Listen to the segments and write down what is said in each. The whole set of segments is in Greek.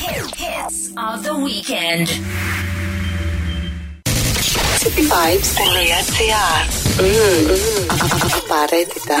Hits of the weekend. cityvibes.gr mm, Απαραίτητα.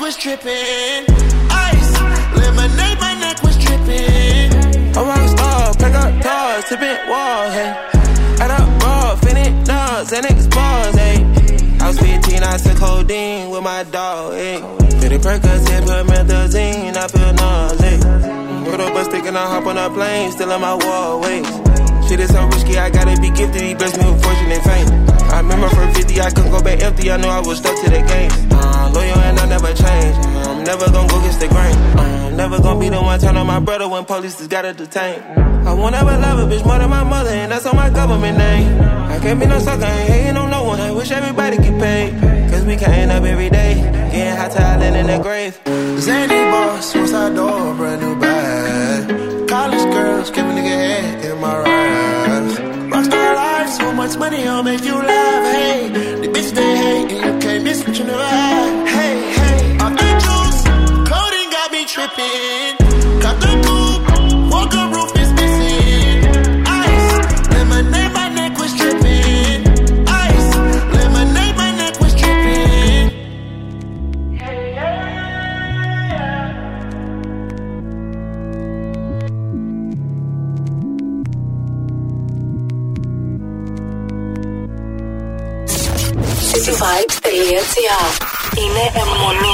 Was tripping. Ice, lemonade, my neck was tripping. A rock star, pack up doors, tipping walls, hey. Add up raw, finish nuts, and bars, hey. I was 15, I took codeine with my dog, hey. Did it Percocet, put methazine, I feel nauseous. Put up a stick and I hop on a plane, still in my wall, wait. Shit is so risky, I gotta be gifted, he blessed me with fortune and fame. I remember from 50, I couldn't go back empty, I knew I was stuck to the game. Loyal and I never change, I'm never gonna go against the grain. I'm never gonna be the one turn on my brother when police just gotta detain. I won't ever love a bitch more than my mother, and that's on my government name. I can't be no sucker, ain't hating on no one, I wish everybody get paid. Cause we can't up every day, getting hot talent in the grave. Zany boss, suicide door, brand new bag. College girls, give a nigga head in my raps. Rockstar life, so much money, I'll make you laugh. Hey, the bitch they hate, Hey, hey, off the juice, coding got me tripping. Είναι αιμονή.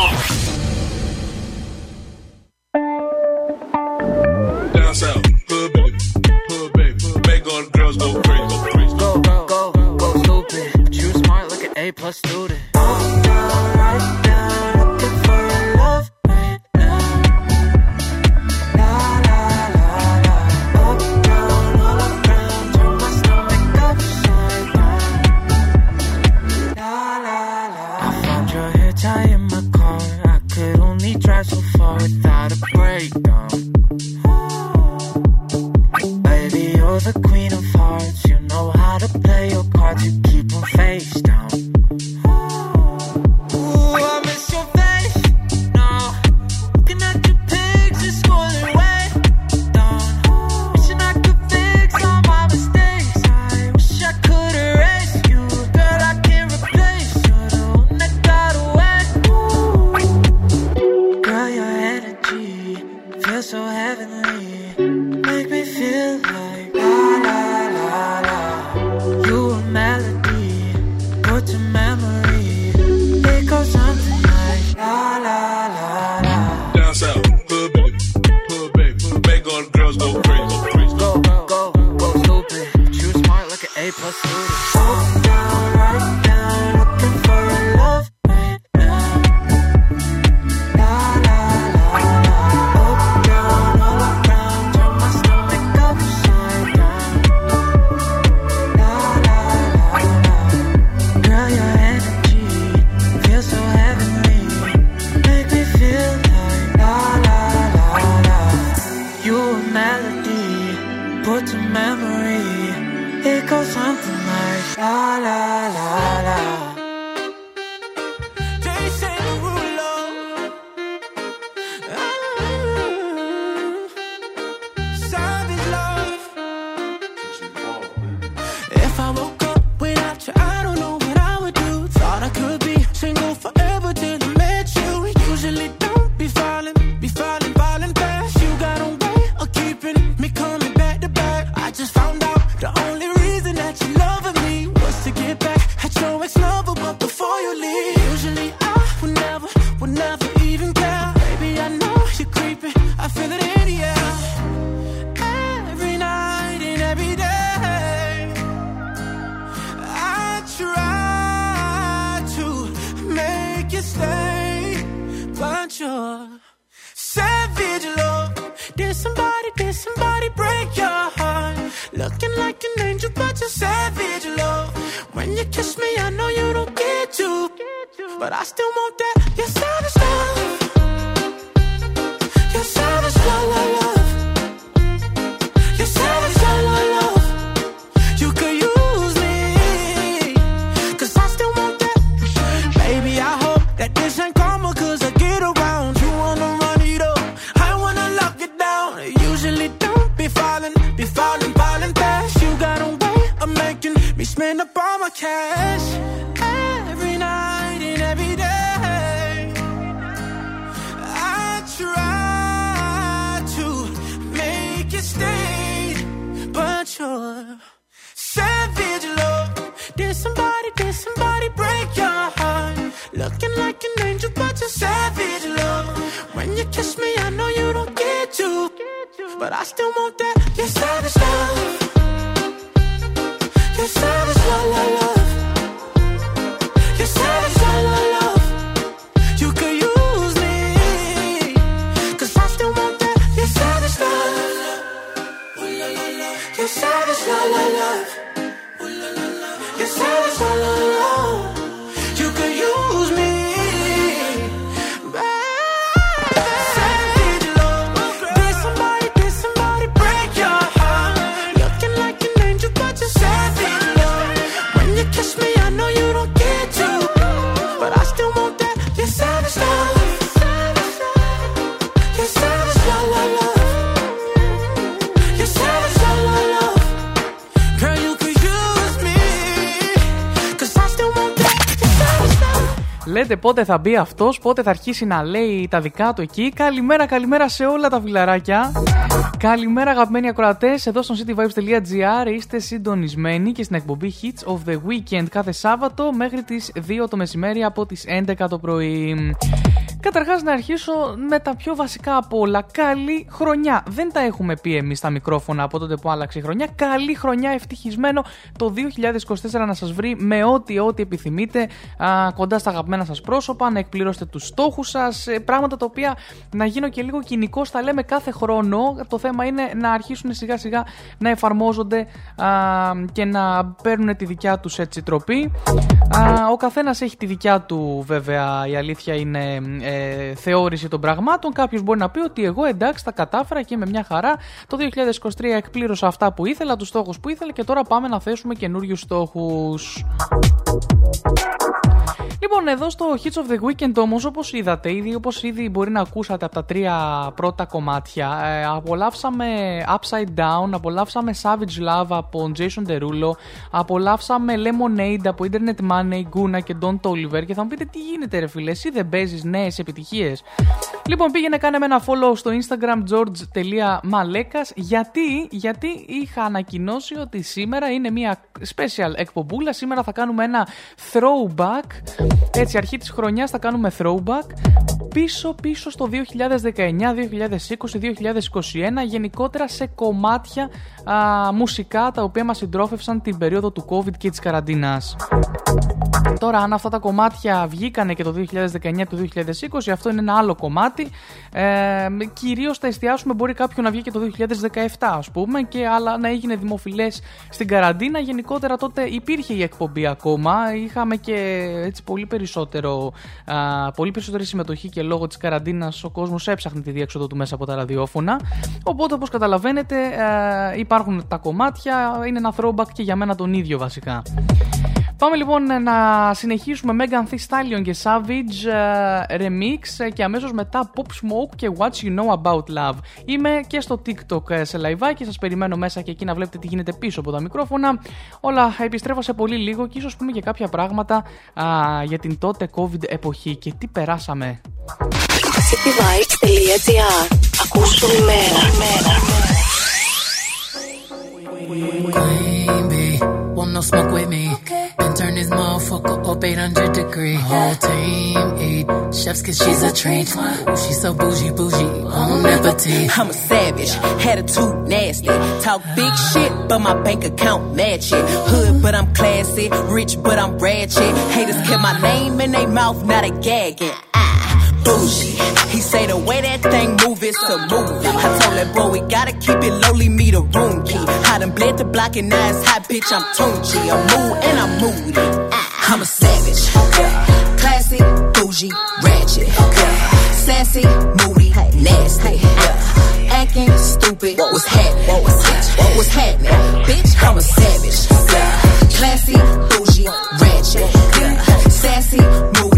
Λέτε πότε θα μπει αυτός, πότε θα αρχίσει να λέει τα δικά του εκεί. Καλημέρα, καλημέρα σε όλα τα φιλαράκια. Καλημέρα, αγαπημένοι ακροατές. Εδώ στο cityvibes.gr είστε συντονισμένοι και στην εκπομπή Hits of the Weekend κάθε Σάββατο μέχρι τις 2 το μεσημέρι από τις 11 το πρωί. Καταρχάς, να αρχίσω με τα πιο βασικά από όλα. Καλή χρονιά. Δεν τα έχουμε πει εμείς στα μικρόφωνα από τότε που άλλαξε η χρονιά. Καλή χρονιά, ευτυχισμένο το 2024 να σας βρει με ό,τι ό,τι επιθυμείτε α, κοντά στα αγαπημένα σας πρόσωπα, να εκπληρώσετε τους στόχους σας. Πράγματα τα οποία να γίνω και λίγο κοινικός, τα λέμε κάθε χρόνο. Το θέμα είναι να αρχίσουν σιγά σιγά να εφαρμόζονται α, και να παίρνουν τη δικιά τους έτσι τροπή. Α, ο καθένας έχει τη δικιά του, βέβαια, η αλήθεια είναι ε, θεώρηση των πραγμάτων. Κάποιος μπορεί να πει ότι εγώ εντάξει τα κατάφερα και με μια χαρά. Το 2023 εκπλήρωσα αυτά που ήθελα, τους στόχους που ήθελα και τώρα πάμε να θέσουμε καινούριους στόχους. Λοιπόν, εδώ στο Hits of the Weekend όμως, όπως είδατε, ήδη, όπως ήδη μπορεί να ακούσατε από τα τρία πρώτα κομμάτια, ε, απολαύσαμε Upside Down, απολαύσαμε Savage Love από Jason Derulo, απολαύσαμε Lemonade από Internet Money, Guna και Don Toliver και θα μου πείτε τι γίνεται ρε φίλε, εσύ δεν παίζεις νέες επιτυχίες. Λοιπόν, πήγαινε κάνε με ένα follow στο Instagram george.malekas γιατί, γιατί είχα ανακοινώσει ότι σήμερα είναι μια special εκπομπούλα, σήμερα θα κάνουμε ένα throwback έτσι, αρχή της χρονιάς θα κάνουμε throwback πίσω πίσω στο 2019, 2020, 2021 γενικότερα σε κομμάτια α, μουσικά τα οποία μας συντρόφευσαν την περίοδο του COVID και της καραντίνας. Τώρα, αν αυτά τα κομμάτια βγήκανε και το 2019 το 2020, αυτό είναι ένα άλλο κομμάτι. Ε, Κυρίως θα εστιάσουμε, μπορεί κάποιο να βγει και το 2017, ας πούμε, και άλλα να έγινε δημοφιλές στην καραντίνα. Γενικότερα τότε υπήρχε η εκπομπή ακόμα. Είχαμε και έτσι πολύ, περισσότερο, α, πολύ περισσότερη συμμετοχή και λόγω της καραντίνας ο κόσμος έψαχνε τη διέξοδο του μέσα από τα ραδιόφωνα. Οπότε, όπως καταλαβαίνετε, α, υπάρχουν τα κομμάτια, είναι ένα throwback και για μένα τον ίδιο βασικά. Πάμε λοιπόν να συνεχίσουμε Megan Thee Stallion και Savage ε, Remix ε, και αμέσως μετά Pop Smoke και What You Know About Love. Είμαι και στο TikTok ε, σε live και σας περιμένω μέσα και εκεί να βλέπετε τι γίνεται πίσω από τα μικρόφωνα. Όλα επιστρέφω σε πολύ λίγο και ίσως πούμε και κάποια πράγματα α, για την τότε COVID εποχή και τι περάσαμε. cityvibes.gr Ακούσου ημέρα. Queen bee, no smoke with me. Then turn this motherfucker up 800 degree. Whole team eat chefs cause she's a treat. She's so bougie, bougie, on liberty. I'm a savage, had a attitude nasty. Talk big shit, but my bank account match it. Hood, but I'm classy. Rich, but I'm ratchet. Haters kept my name in their mouth, not a gagging. Ah, bougie. He say the way that thing move is a movie. I told that boy we gotta keep it lowly, me the room key. I done bled the block and now it's hot, bitch. I'm Tunchi. I'm mood and I'm moody. Ah, I'm a savage. Classy, bougie, ratchet. Sassy, moody, nasty. Acting stupid. What was happening? What was happening? What was happening? Bitch, I'm a savage. Classy, bougie, ratchet. Sassy, moody,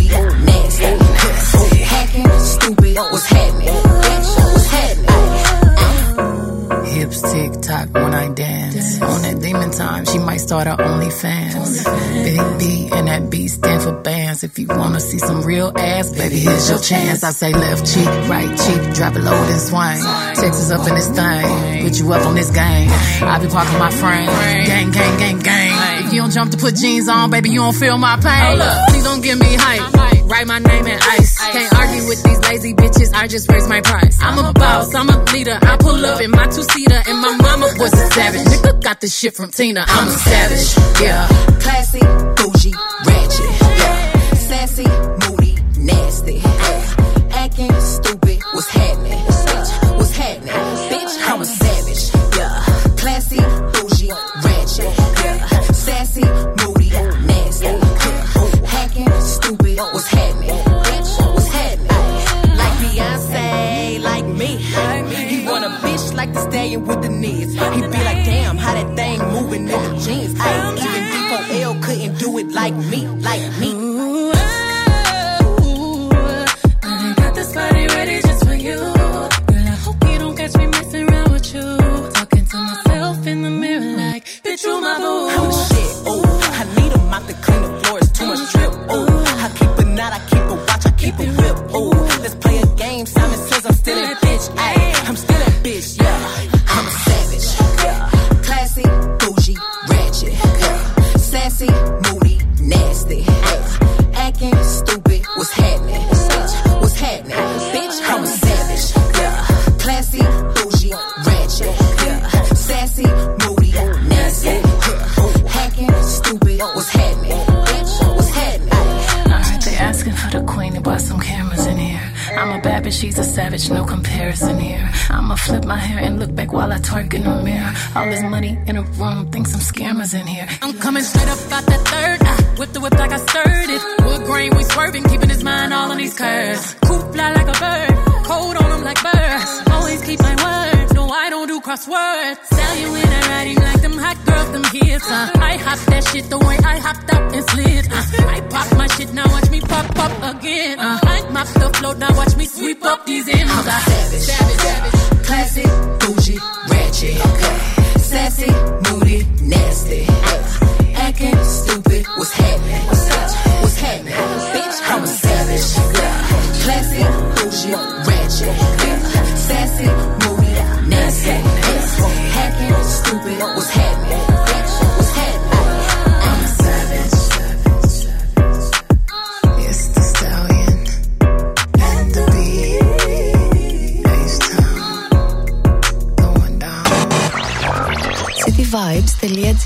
Tock when I dance. On that demon time, she might start her OnlyFans. Big B and that B stand for bands. If you wanna see some real ass, baby, here's your chance. I say left cheek, right cheek, drop it low and swing. Texas up in this thing, put you up on this game. I be parking my frame, gang, gang, gang, gang. You don't jump to put jeans on, baby, you don't feel my pain. Please don't give me hype. Write my name in ice. Can't argue with these lazy bitches. I just raise my price. I'm a boss. I'm a leader. I pull up in my two seater, and my mama was a savage. Nigga got this shit from Tina. I'm a savage. Yeah. Classy, bougie, ratchet. Yeah. Sassy, moody, nasty. Sassy, moody, nasty. Hacking, stupid. What's happening? Bitch, what's happening? Like Beyonce, like me. He want a bitch like the stallion with the knees. He be like, damn, how that thing moving in the jeans. Ay, even D4L couldn't do it like me. Savage, no comparison here. I'ma flip my hair and look back while I twerk in the mirror. All this money in a room, think some scammers in here. I'm coming straight up out that third. I whip the whip like I stirred it. Wood grain, we swerving, keeping his mind all on these curves. Coop fly like a bird, cold on him like birds. Always keep my word, no I don't do crosswords. Tell you when I'm riding like them hot them hits. Uh. I hop that shit the way I hopped out and slid. Uh. I pop my shit, now watch me pop up again. Uh. I mop the floor, now watch me sweep up these M's. I'm a savage, savage, savage. Classy, bougie, ratchet. Sassy, moody, nasty. Acting stupid, what's happening? What's up? What's happening? Bitch, I'm a savage. Classy, bougie, ratchet. Sassy, moody, nasty. Hacking, stupid,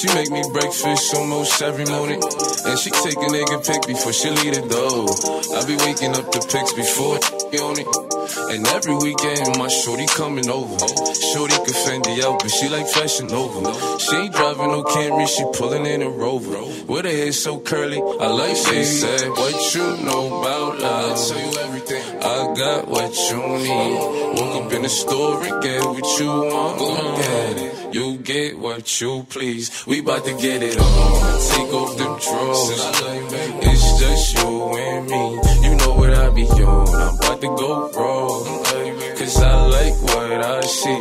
She make me breakfast almost every morning. And she take a nigga pic before she leave the door. I be waking up the pics before on it. And every weekend, my shorty coming over. Shorty can Fendi out, but she like fashion over. She ain't driving no Camry, she pulling in a Rover. With her hair so curly, I like she said, What you know about love? I tell you everything. I got what you need. Woke up in the store and get what you want. Go get it. You get what you please. We bout to get it on. Take off them drawers. It's just you and me. You know what I be on. I'm about to go raw. Cause I like what I see.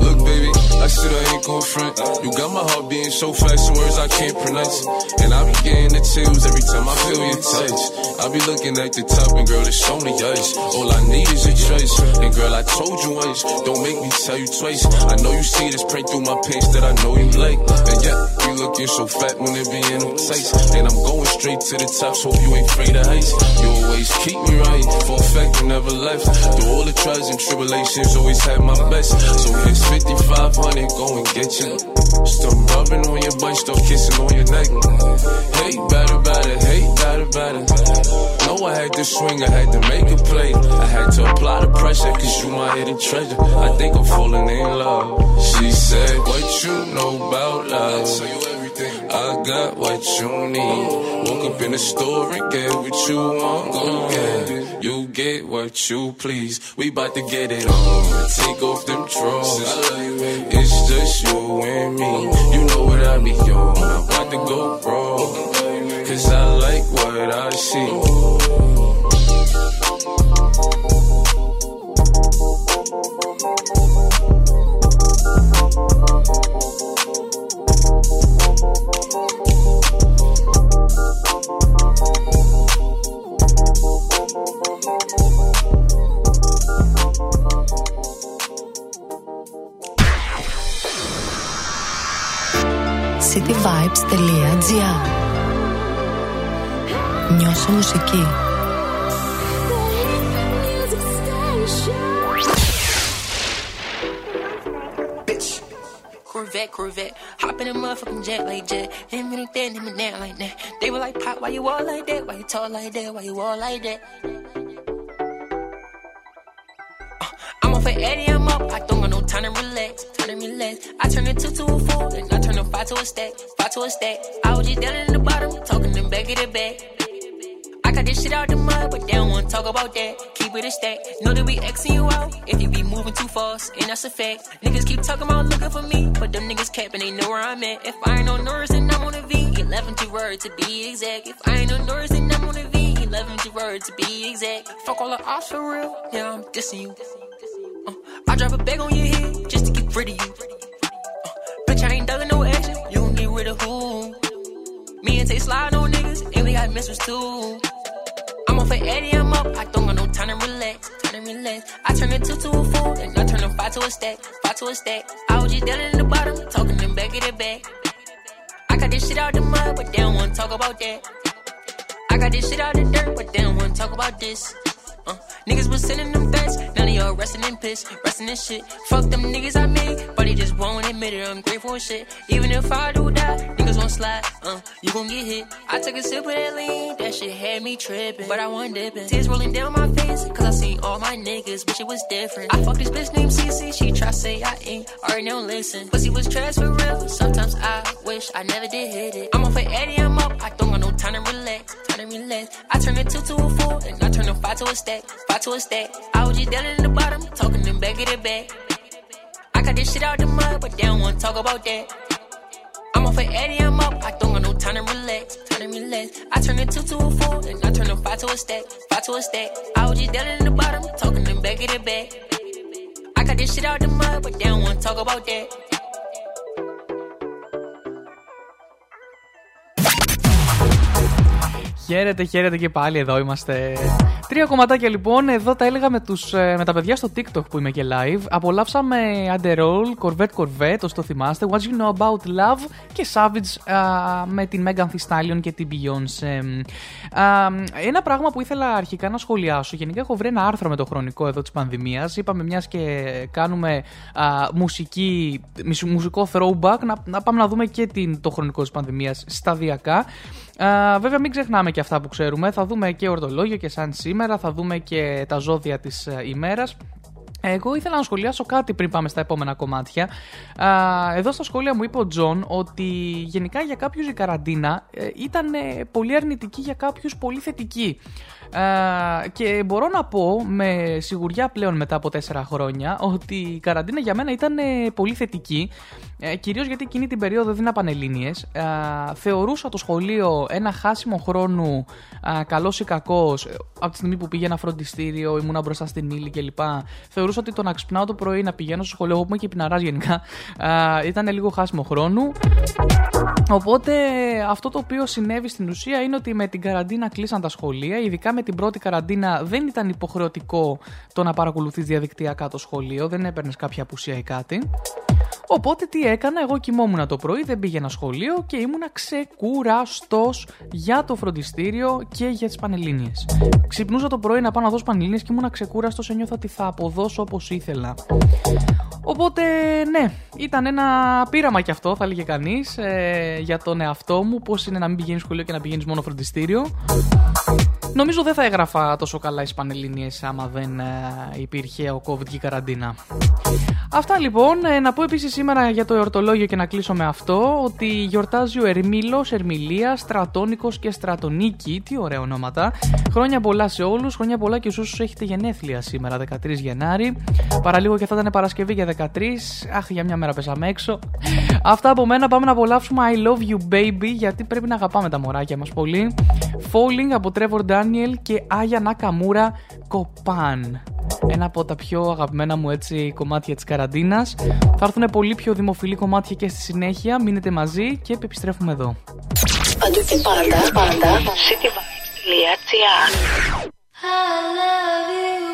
Look, baby, I said I ain't gon' front. You got my heart beating so fast, words I can't pronounce. And I be getting the chills every time I feel your touch. I be looking at the top, and girl, it's only us. All I need is a choice. And girl, I told you once, don't make me tell you twice. I know you see this print through my pants that I know you like. And yeah, you looking so fat when it be in them tights. And I'm going straight to the top, so you ain't afraid of heights. You always keep me right, for a fact you never left. Through all the trials and tribulations, always had my best. So here's 5500, go and get you. Stop rubbing on your butt, start kissing on your neck. Hey, better, better, hey, better, better. Know I had to swing, I had to make a play. I had to apply the pressure, cause you my hidden treasure. I think I'm falling in love. She said, What you know about love? I tell you everything. I got what you need. Woke up in the store and get what you want. Go get it. You get what you please. We bout to get it on. Take off them drawers. It's just you and me. You know what I be on. I'm about to go raw. Cause I like what I see. cityvibes.gr Νιώσε μουσική. Corvette, Corvette. Hop a motherfucking jet like jet. Hit me like that, hit me down like that. They were like, Pop, why you all like that? Why you tall like that? Why you all like that? Uh, I'm off for Eddie, I'm up. I don't got no time to relax. Time to relax. I turn a two to a four, and I turn a five to a stack. Five to a stack. I was just down in the bottom, talking them back of the back. I got this shit out the mud, but they don't wanna talk about that. Keep it a stack. Know that we Xing you out if you be moving too fast, and that's a fact. Niggas keep talking about looking for me, but them niggas capping, they know where I'm at. If I ain't on Norris, then I'm on a V. 11 to word to be exact. If I ain't on Norris, then I'm on a V. 11 to word to be exact. Fuck all the ops for real, yeah, I'm dissing you. Uh, I drop a bag on your head just to get rid of you. Uh, bitch, I ain't dugging no action, you gon' get rid of who? Me and Tay slide on niggas, and we got missiles too. I'm off for Eddie, I'm up. I don't got no time to relax. Time to relax. I turn a two to a four, and I turn a five to a stack. Five to a stack. I was just down in the bottom, talking them back of the back. I got this shit out the mud, but they don't wanna talk about that. I got this shit out the dirt, but they don't wanna talk about this. Uh, niggas was sending them threats, now they all resting in piss, resting in shit. Fuck them niggas I made, but they just won't admit it. I'm grateful and shit. Even if I do die, niggas won't slide. Uh, you gon' get hit. I took a sip of that lean, that shit had me tripping, but I wasn't dipping. Tears rolling down my face, cause I seen all my niggas, wish it was different. I fucked this bitch named CC, she try say I ain't, already don't listen. Pussy was trash for real, sometimes I wish I never did hit it. I'm off for Eddie, I'm up, I don't got no time to relax, time to relax. I turn a two to a four, and I turn a five to a stack, five to a stack. I was just down in the bottom, talking them back of the back. I got this shit out the mud, but they don't wanna talk about that. I'm off for Eddie, I'm up. I don't got no time to relax, time to relax. I turn a two to a four, and I turn a five to a stack, five to a stack. I was just down in the bottom, talking them back of the back. I got this shit out the mud, but they don't wanna talk about that. Χαίρετε, χαίρετε και πάλι εδώ είμαστε Τρία κομματάκια λοιπόν. Εδώ τα έλεγα με, τους, ε, με τα παιδιά στο TikTok που είμαι και live. Απολαύσαμε Underroll, Corvette Corvette, όσο το θυμάστε. What You Know About Love και Savage α, με την Megan Thee Stallion και την Beyoncé. Α, ένα πράγμα που ήθελα αρχικά να σχολιάσω. Γενικά έχω βρει ένα άρθρο με το χρονικό εδώ της πανδημίας. Είπαμε μιας και κάνουμε α, μουσική, μισ- μουσικό throwback να, να πάμε να δούμε και την, το χρονικό της πανδημίας σταδιακά. Α, βέβαια, μην ξεχνάμε και αυτά που ξέρουμε. Θα δούμε και ορτολόγιο και σαν σήμερα. Θα δούμε και τα ζώδια της ημέρας. Εγώ ήθελα να σχολιάσω κάτι πριν πάμε στα επόμενα κομμάτια. Α, εδώ στα σχόλια μου είπε ο Τζον ότι γενικά για κάποιους η καραντίνα ε, ήταν ε, πολύ αρνητική, για κάποιους πολύ θετική. Α, και μπορώ να πω με σιγουριά πλέον μετά από τέσσερα χρόνια ότι η καραντίνα για μένα ήταν ε, πολύ θετική. Ε, κυρίως γιατί εκείνη την περίοδο έδινα πανελλήνιες. Α, θεωρούσα το σχολείο ένα χάσιμο χρόνου, α, καλώς ή κακώς, ε, από τη στιγμή που πήγαινα φροντιστήριο, ήμουνα μπροστά στην ύλη κλπ. Θεωρούσα ότι το να ξυπνάω το πρωί, να πηγαίνω στο σχολείο, εγώ που είμαι και πειναράς γενικά, α, ήταν λίγο χάσιμο χρόνου. Οπότε αυτό το οποίο συνέβη στην ουσία είναι ότι με την καραντίνα κλείσαν τα σχολεία. Ειδικά με την πρώτη καραντίνα δεν ήταν υποχρεωτικό το να παρακολουθείς διαδικτυακά το σχολείο, δεν έπαιρνες κάποια απουσία ή κάτι. Οπότε τι έκανα, εγώ κοιμόμουν το πρωί, δεν πήγαινα σχολείο και ήμουνα ξεκουραστός για το φροντιστήριο και για τις πανελλήνιες. Ξυπνούσα το πρωί να πάω να δώσω πανελλήνιες και ήμουνα ξεκουραστός, ένιωθα ότι θα αποδώσω όπως ήθελα. Οπότε, ναι, ήταν ένα πείραμα κι αυτό, θα έλεγε κανείς, ε, για τον εαυτό μου. Πώς είναι να μην πηγαίνεις σχολείο και να πηγαίνεις μόνο φροντιστήριο. Νομίζω δεν θα έγραφα τόσο καλά οι Πανελληνίες άμα δεν ε, υπήρχε ο COVID και η καραντίνα. Αυτά λοιπόν. Ε, να πω επίσης σήμερα για το εορτολόγιο και να κλείσω με αυτό ότι γιορτάζει ο Ερμήλος, Ερμηλία, Στρατόνικο και Στρατονίκη. Τι ωραία ονόματα. Χρόνια πολλά σε όλους. Χρόνια πολλά και σε όσους έχετε γενέθλια σήμερα, 13 Γενάρη. Παραλίγο και θα ήταν Παρασκευή για 13. Αχ, για μια μέρα πέσαμε έξω. Αυτά από μένα. Πάμε να απολαύσουμε I love you baby γιατί πρέπει να αγαπάμε τα μωράκια μας πολύ. Falling από Trevor Daniel και Aya Nakamura Kopan. Ένα από τα πιο αγαπημένα μου έτσι κομμάτια της καραντίνας. Θα έρθουν πολύ πιο δημοφιλή κομμάτια και στη συνέχεια. Μείνετε μαζί και επιστρέφουμε εδώ. Παντού και πάντα, πάντα, cityvibes.gr I love you,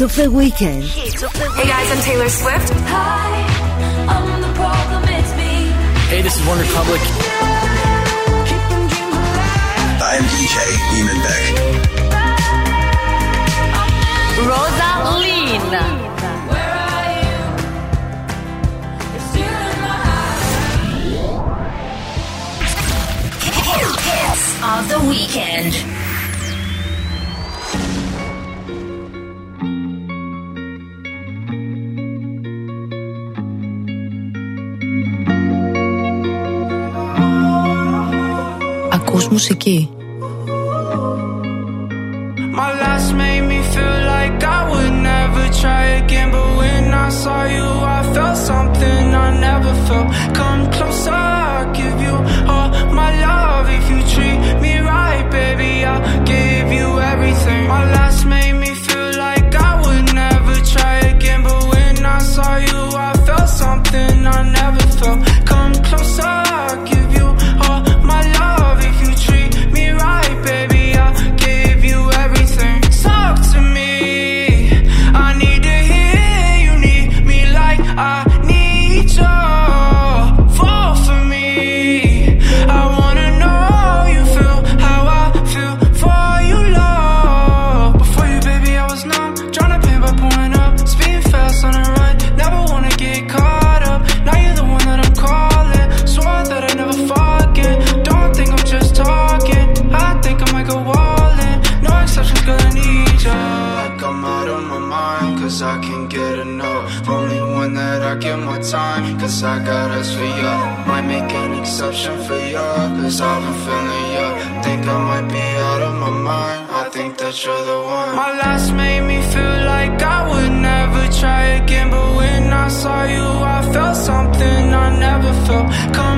Hits of the Weekend. Hey guys, I'm Taylor Swift. Hi, I'm the problem, it's me. Hey, this is One Republic. I am DJ Eamon Beck. Rosaline. Hits of the weekend. μουσική. Come.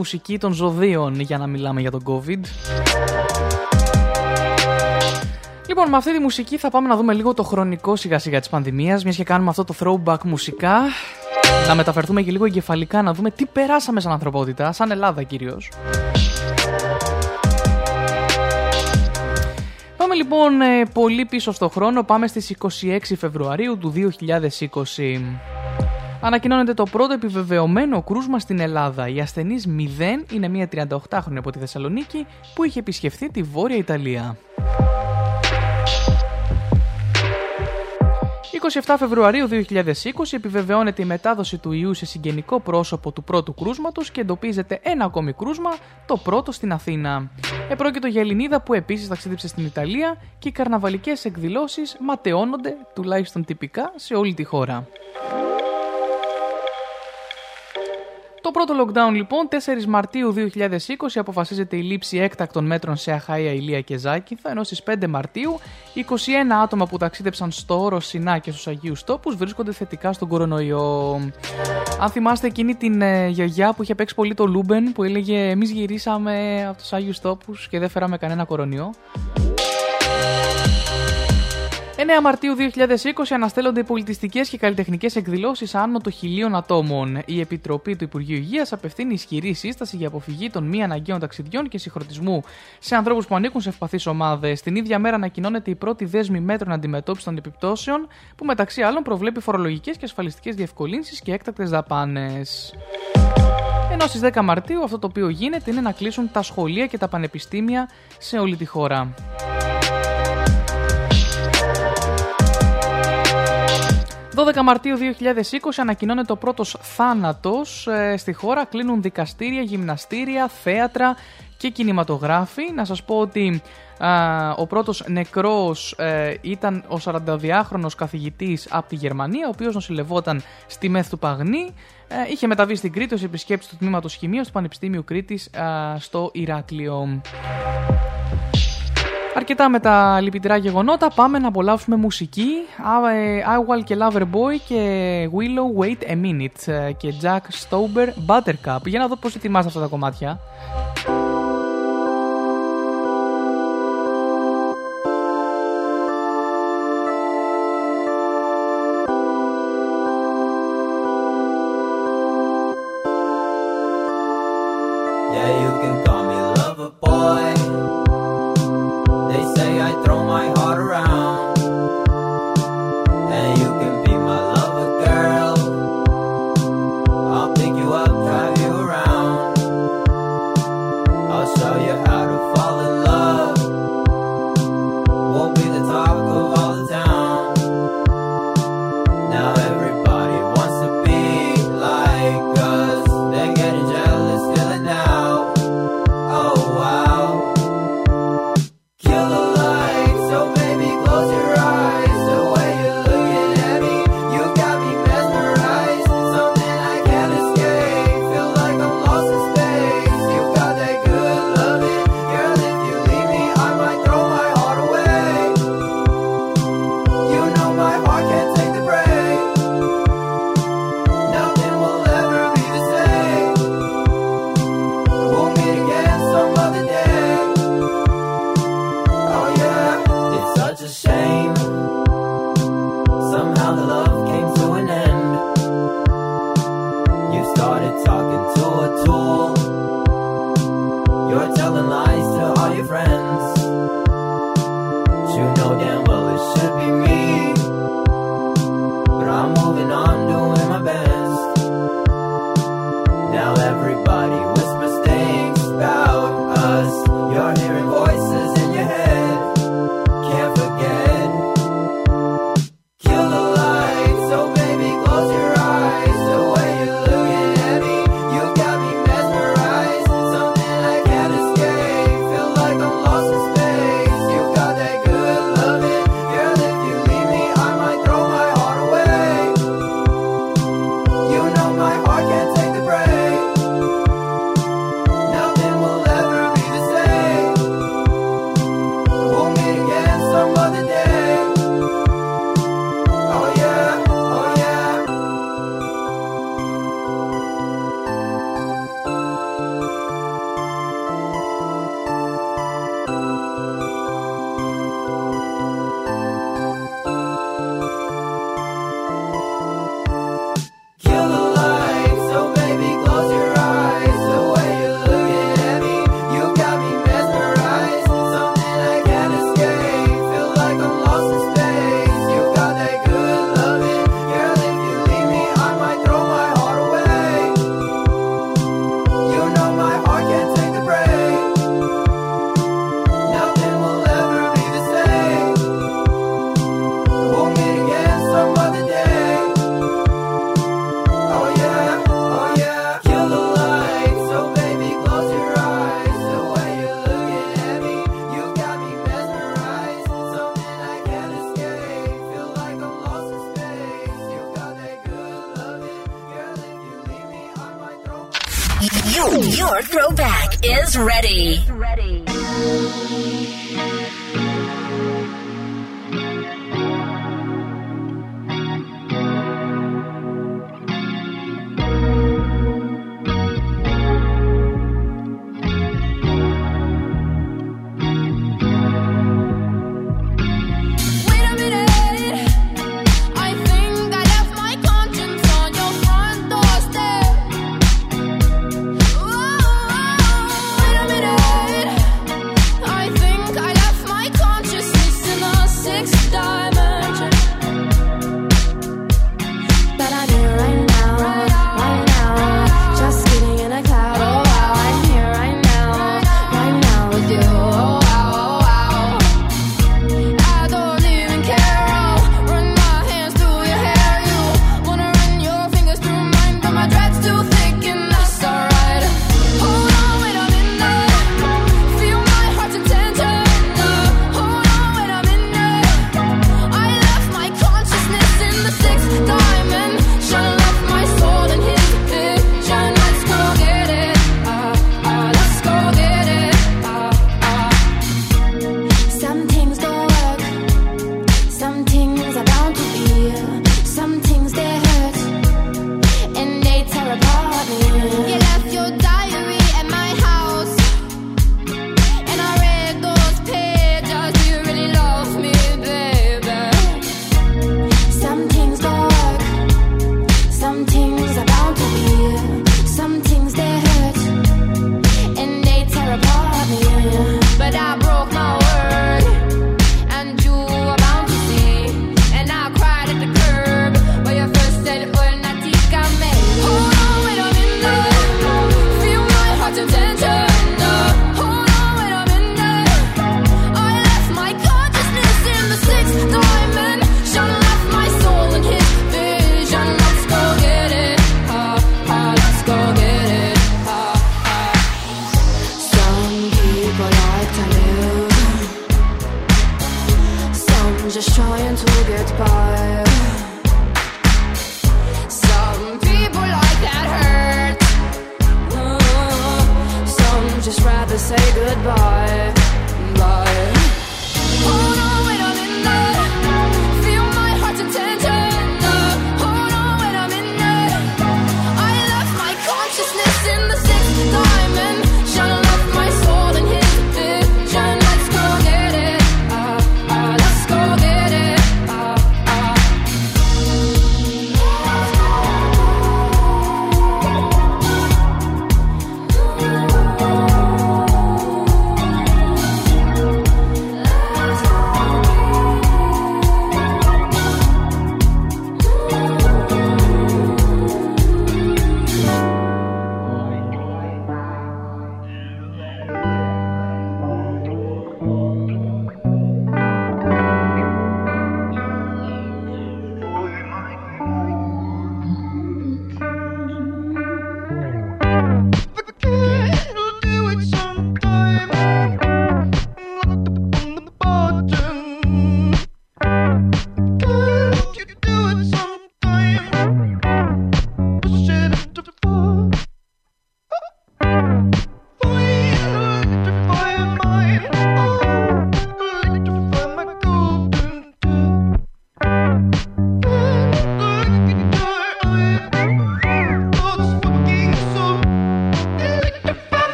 Μουσική των ζωδίων για να μιλάμε για τον COVID. Λοιπόν, με αυτή τη μουσική θα πάμε να δούμε λίγο το χρονικό σιγά σιγά της πανδημίας, μιας και κάνουμε αυτό το throwback μουσικά. Να μεταφερθούμε και λίγο εγκεφαλικά να δούμε τι περάσαμε σαν ανθρωπότητα, σαν Ελλάδα κυρίως. Πάμε λοιπόν ε, πολύ πίσω στο χρόνο, πάμε στις 26 Φεβρουαρίου του 2020. Ανακοινώνεται το πρώτο επιβεβαιωμένο κρούσμα στην Ελλάδα. Η ασθενή 0 είναι μια 38χρονη από τη Θεσσαλονίκη που είχε επισκεφθεί τη Βόρεια Ιταλία. 27 Φεβρουαρίου 2020 επιβεβαιώνεται η μετάδοση του ιού σε συγγενικό πρόσωπο του πρώτου κρούσματος και εντοπίζεται ένα ακόμη κρούσμα, το πρώτο στην Αθήνα. Επρόκειτο για Ελληνίδα που επίσης ταξίδεψε στην Ιταλία και οι καρναβαλικές εκδηλώσεις ματαιώνονται, τουλάχιστον τυπικά, σε όλη τη χώρα. Το πρώτο lockdown λοιπόν, 4 Μαρτίου 2020 αποφασίζεται η λήψη έκτακτων μέτρων σε Αχαΐα, Ηλεία και Ζάκυνθο, ενώ στις 5 Μαρτίου 21 άτομα που ταξίδεψαν στο όρος Σινά και στους Αγίους Τόπους βρίσκονται θετικά στον κορονοϊό. Αν θυμάστε εκείνη την ε, γιαγιά που είχε παίξει πολύ το Luben που έλεγε εμείς γυρίσαμε από τους Άγιους Τόπους και δεν φέραμε κανένα κορονοϊό. 9 Μαρτίου 2020 αναστέλλονται οι πολιτιστικές και καλλιτεχνικές εκδηλώσεις άνω των χιλίων ατόμων. Η Επιτροπή του Υπουργείου Υγείας απευθύνει ισχυρή σύσταση για αποφυγή των μη αναγκαίων ταξιδιών και συγχρωτισμού σε ανθρώπους που ανήκουν σε ευπαθείς ομάδες. Την ίδια μέρα ανακοινώνεται η πρώτη δέσμη μέτρων αντιμετώπισης των επιπτώσεων, που μεταξύ άλλων προβλέπει φορολογικές και ασφαλιστικές διευκολύνσεις και έκτακτες δαπάνες. Ενώ στις 10 Μαρτίου αυτό το οποίο γίνεται είναι να κλείσουν τα σχολεία και τα πανεπιστήμια σε όλη τη χώρα. 12 Μαρτίου 2020 ανακοινώνεται ο πρώτος θάνατος ε, στη χώρα. Κλείνουν δικαστήρια, γυμναστήρια, θέατρα και κινηματογράφοι. Να σας πω ότι α, ο πρώτος νεκρός ε, ήταν ο 42χρονος καθηγητής από τη Γερμανία, ο οποίος νοσηλευόταν στη Μέθ του Παγνή. Ε, είχε μεταβεί στην Κρήτη ως επισκέψη του τμήματος χημείας του Πανεπιστήμιου Κρήτης α, στο Ηράκλειο. Αρκετά με τα λυπητρά γεγονότα, πάμε να απολαύσουμε μουσική. Awal και Loverboy και Willow Wait a Minute ε, και Jack Stauber Buttercup. Για να δω πώς ετοιμάζω αυτά τα κομμάτια.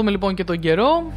Δούμε λοιπόν και τον καιρό.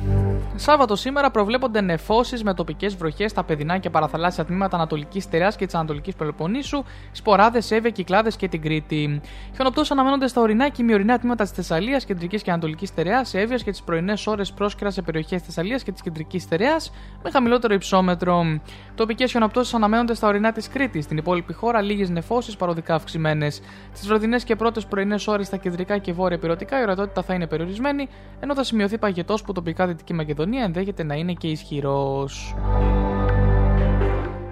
Σάββατο σήμερα προβλέπονται νεφώσεις με τοπικές βροχές στα παιδινά και παραθαλάσσια τμήματα Ανατολικής Στερεά και της Ανατολικής Πελοποννήσου, σποράδες, έβε, κυκλάδες και την Κρήτη. Χιονοπτώσεις αναμένονται στα ορεινά και ημιορεινά τμήματα της Θεσσαλίας, Κεντρικής και Ανατολικής Στερεά, σε έβε και τις πρωινές ώρες πρόσκαιρα σε περιοχές της Θεσσαλίας και της Κεντρικής Στερεά, με χαμηλότερο υψόμετρο. Τοπικές χιονοπτώσεις αναμένονται στα ορεινά της Κρήτης. Στην υπόλοιπη χώρα λίγες νεφώσεις παροδικά αυξημένες. Στις βραδινές και πρώτες πρωινές ώρες στα κεντρικά και βόρεια πυρωτικά η ορατότητα θα είναι περιορισμένη, ενώ θα σημειωθεί παγετός που τοπικά Δυτική Μακεδονία ενδέχεται να είναι και ισχυρός.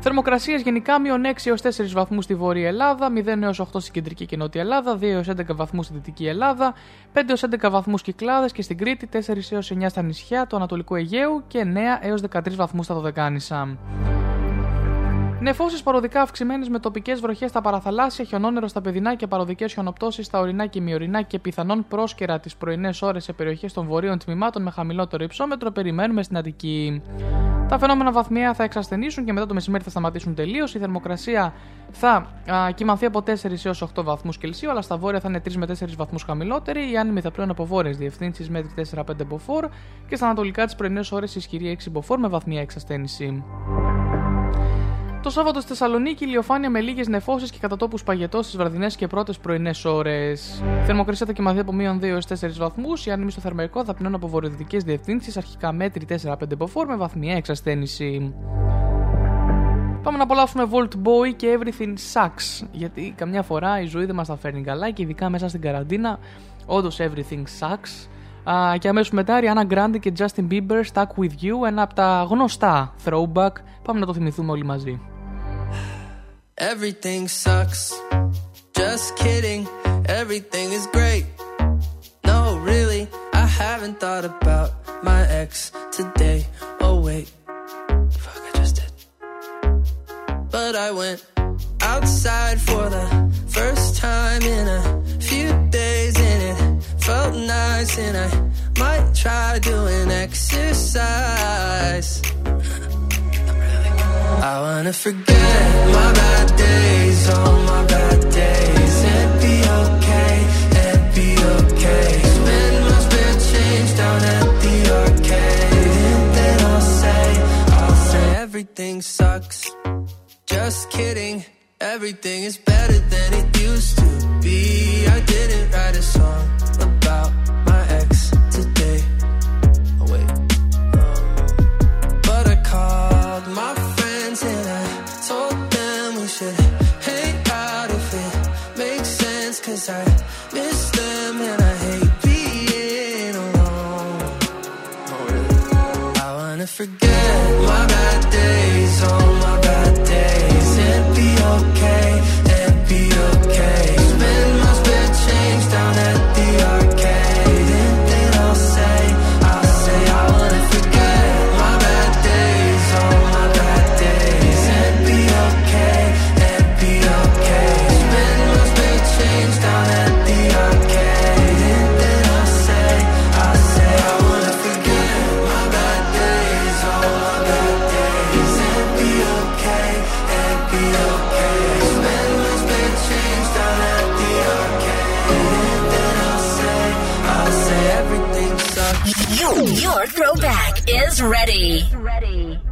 Θερμοκρασίες γενικά μείον 6 έως 4 βαθμούς στη Βόρεια Ελλάδα, 0 έως 8 στην Κεντρική και Νότια Ελλάδα, 2 έως 11 βαθμούς στη Δυτική Ελλάδα, 5 έως 11 βαθμούς Κυκλάδε και στην Κρήτη, 4 έως 9 στα νησιά του Ανατολικού Αιγαίου και 9 έως 13 βαθμούς στα Δωδεκάνησα. Νεφώσει παροδικά αυξημένες με τοπικές βροχές στα παραθαλάσσια, χιονόνερο στα παιδινά και παροδικές χιονοπτώσεις στα ορεινά και μειωρινά και πιθανόν πρόσκαιρα τις πρωινές ώρες σε περιοχές των βορείων τμήματων με χαμηλότερο υψόμετρο περιμένουμε στην Αττική. Τα φαινόμενα βαθμιαία θα εξασθενήσουν και μετά το μεσημέρι θα σταματήσουν τελείως. Η θερμοκρασία θα α, κοιμανθεί από 4 έως 8 βαθμούς Κελσίου, αλλά στα βόρεια θα είναι 3 με 4 βαθμούς χαμηλότερη. Οι άνεμοι θα πλέον από βόρειες διευθύνσεις μέτρη 4-5 μποφόρ και στα ανατολικά τις πρωινές ώρες ισχυρή 6 μποφόρ με βαθμία εξασθένηση. Το Σάββατο στη Θεσσαλονίκη ηλιοφάνεια με λίγες νεφώσεις και κατά τόπους παγετός στις βραδινές και πρώτες πρωινές ώρες. Η θερμοκρασία θα κοιμαθεί από μείον 2 έως 4 βαθμούς. Οι άνεμοι στο θερμαϊκό θα πνέουν από βορειοδυτικές διευθύνσεις, αρχικά μέτρη 4-5 μποφόρ με βαθμιαία εξασθένηση. Πάμε να απολαύσουμε Volt Boy και Everything Sucks. Γιατί καμιά φορά η ζωή δεν μας τα φέρνει καλά και ειδικά μέσα στην καραντίνα, όντως Everything Sucks. Α, και αμέσως μετά Rihanna Grande και Justin Bieber Stuck With You, ένα από τα γνωστά throwback. Πάμε να το θυμηθούμε όλοι μαζί. Everything sucks. Just kidding. Everything is great. No, really, I haven't thought about my ex today. Oh, wait. Fuck, I just did. But I went outside for the first time in a few days, and it felt nice, and I might try doing exercise. I wanna forget my bad days, all my bad days, and be okay, and be okay. Spend my spare change down at the arcade, and then I'll say, I'll say everything sucks. Just kidding, everything is better than it used to be. I didn't write a song about forget my bad days, all my bad days, and be okay, throwback is ready. Ready.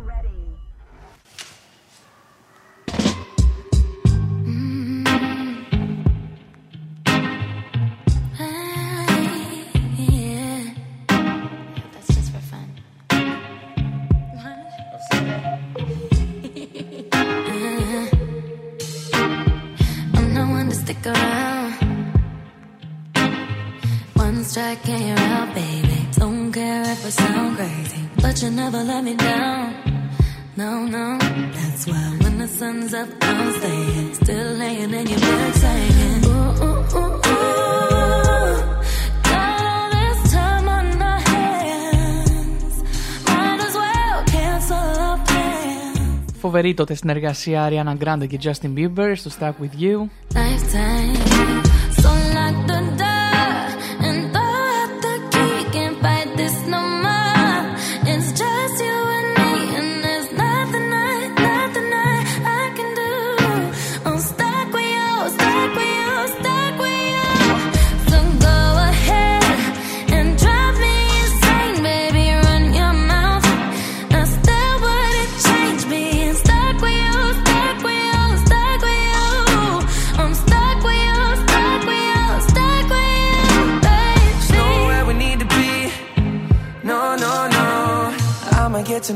Around. One strike and you're out, baby. Don't care if I sound crazy, but you never let me down. No, no, that's why when the sun's up, I'm staying. Still laying in your bed saying, ooh, ooh, ooh, ooh. Got all this time on our hands. Might as well cancel our plans. Φοβερή τότε συνεργασία Ariana Grande και Justin Bieber στο Stuck With You. Lifetime.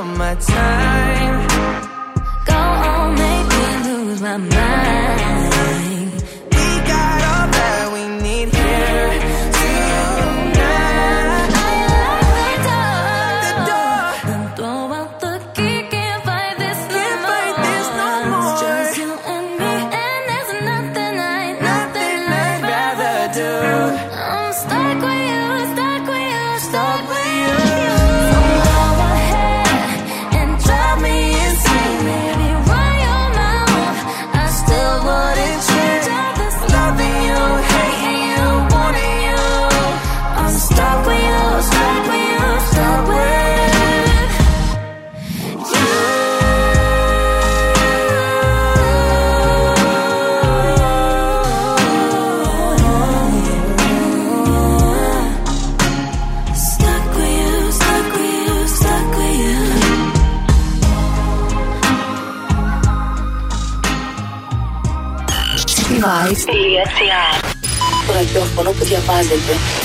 all my time. Go on, make me lose my mind. diapazon.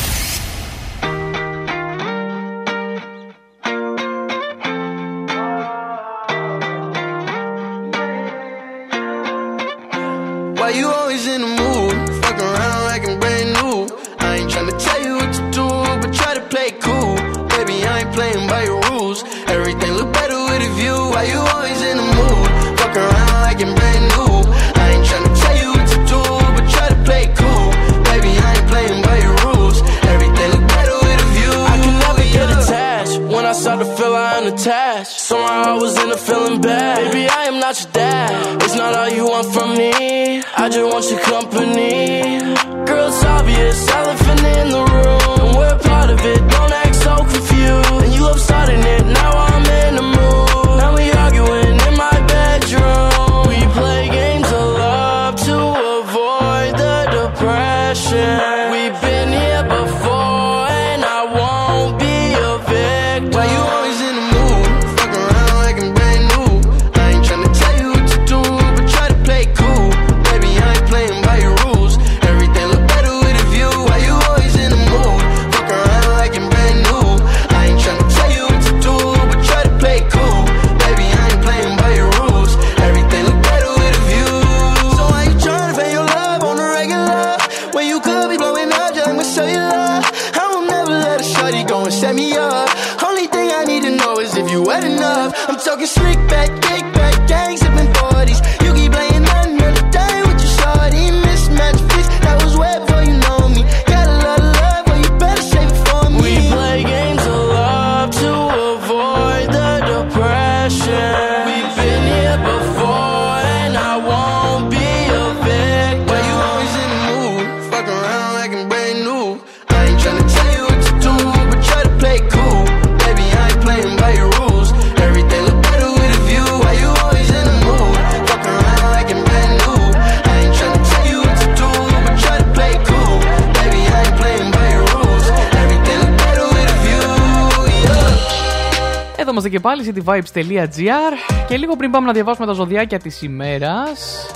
πάλι cityvibes.gr και λίγο πριν πάμε να διαβάσουμε τα ζωδιάκια της ημέρας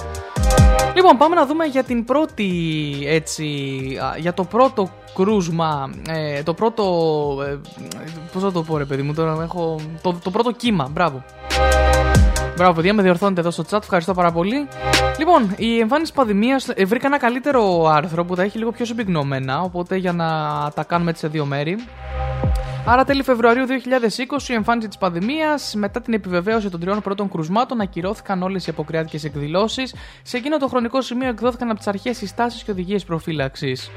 Λοιπόν, πάμε να δούμε για την πρώτη, έτσι, για το πρώτο κρούσμα, ε, το πρώτο, ε, πώς θα το πω ρε παιδί μου τώρα, έχω, το, το πρώτο κύμα, μπράβο. Μπράβο, παιδιά, με διορθώνετε εδώ στο chat. Ευχαριστώ πάρα πολύ. Λοιπόν, η εμφάνιση πανδημίας. Ε, βρήκα ένα καλύτερο άρθρο που τα έχει λίγο πιο συμπυκνωμένα. Οπότε για να τα κάνουμε έτσι σε δύο μέρη. Άρα, τέλη Φεβρουαρίου 2020, η εμφάνιση της πανδημίας, μετά την επιβεβαίωση των τριών πρώτων κρουσμάτων, ακυρώθηκαν όλες οι αποκριάτικες εκδηλώσεις. Σε εκείνο το χρονικό σημείο εκδόθηκαν από τις αρχές συστάσεις και οδηγίες προφύλαξης.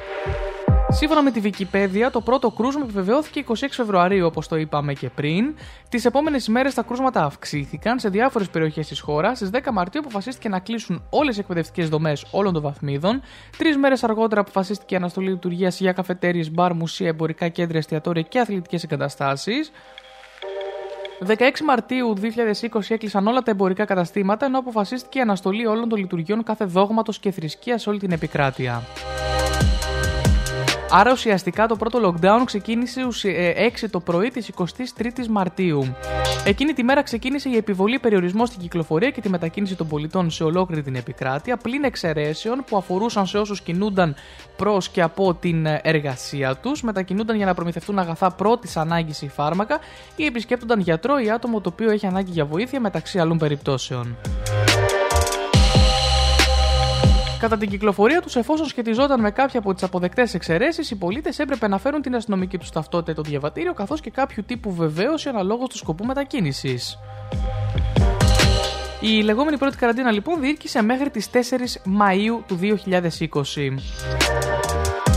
Σύμφωνα με τη Wikipedia, το πρώτο κρούσμα επιβεβαιώθηκε 26 Φεβρουαρίου, όπως το είπαμε και πριν. Τις επόμενες ημέρες τα κρούσματα αυξήθηκαν σε διάφορες περιοχές της χώρας. Στις 10 Μαρτίου αποφασίστηκε να κλείσουν όλες οι εκπαιδευτικές δομές όλων των βαθμίδων. Τρεις μέρες αργότερα αποφασίστηκε η αναστολή λειτουργίας για καφετέρειες, μπαρ, μουσεία, εμπορικά κέντρα, εστιατόρια και αθλητικές εγκαταστάσεις. 16 Μαρτίου 2020 έκλεισαν όλα τα εμπορικά καταστήματα, ενώ αποφασίστηκε η αναστολή όλων των λειτουργιών κάθε δόγματος και θρησκείας σε όλη την επικράτεια. Άρα ουσιαστικά το πρώτο lockdown ξεκίνησε ουσι- ε, 6 το πρωί της 23ης Μαρτίου. Εκείνη τη μέρα ξεκίνησε η επιβολή περιορισμό στην κυκλοφορία και τη μετακίνηση των πολιτών σε ολόκληρη την επικράτεια, πλην εξαιρέσεων που αφορούσαν σε όσους κινούνταν προς και από την εργασία τους, μετακινούνταν για να προμηθευτούν αγαθά πρώτης ανάγκης ή φάρμακα ή επισκέπτονταν γιατρό ή άτομο το οποίο έχει ανάγκη για βοήθεια μεταξύ άλλων περιπτώσεων. Κατά την κυκλοφορία τους, εφόσον σχετιζόταν με κάποια από τις αποδεκτές εξαιρέσεις, οι πολίτες έπρεπε να φέρουν την αστυνομική τους ταυτότητα ή το διαβατήριο, καθώς και κάποιο τύπου βεβαίωση αναλόγως του σκοπού μετακίνησης. Η λεγόμενη πρώτη καραντίνα λοιπόν διήρκησε μέχρι τις 4 Μαΐου του 2020.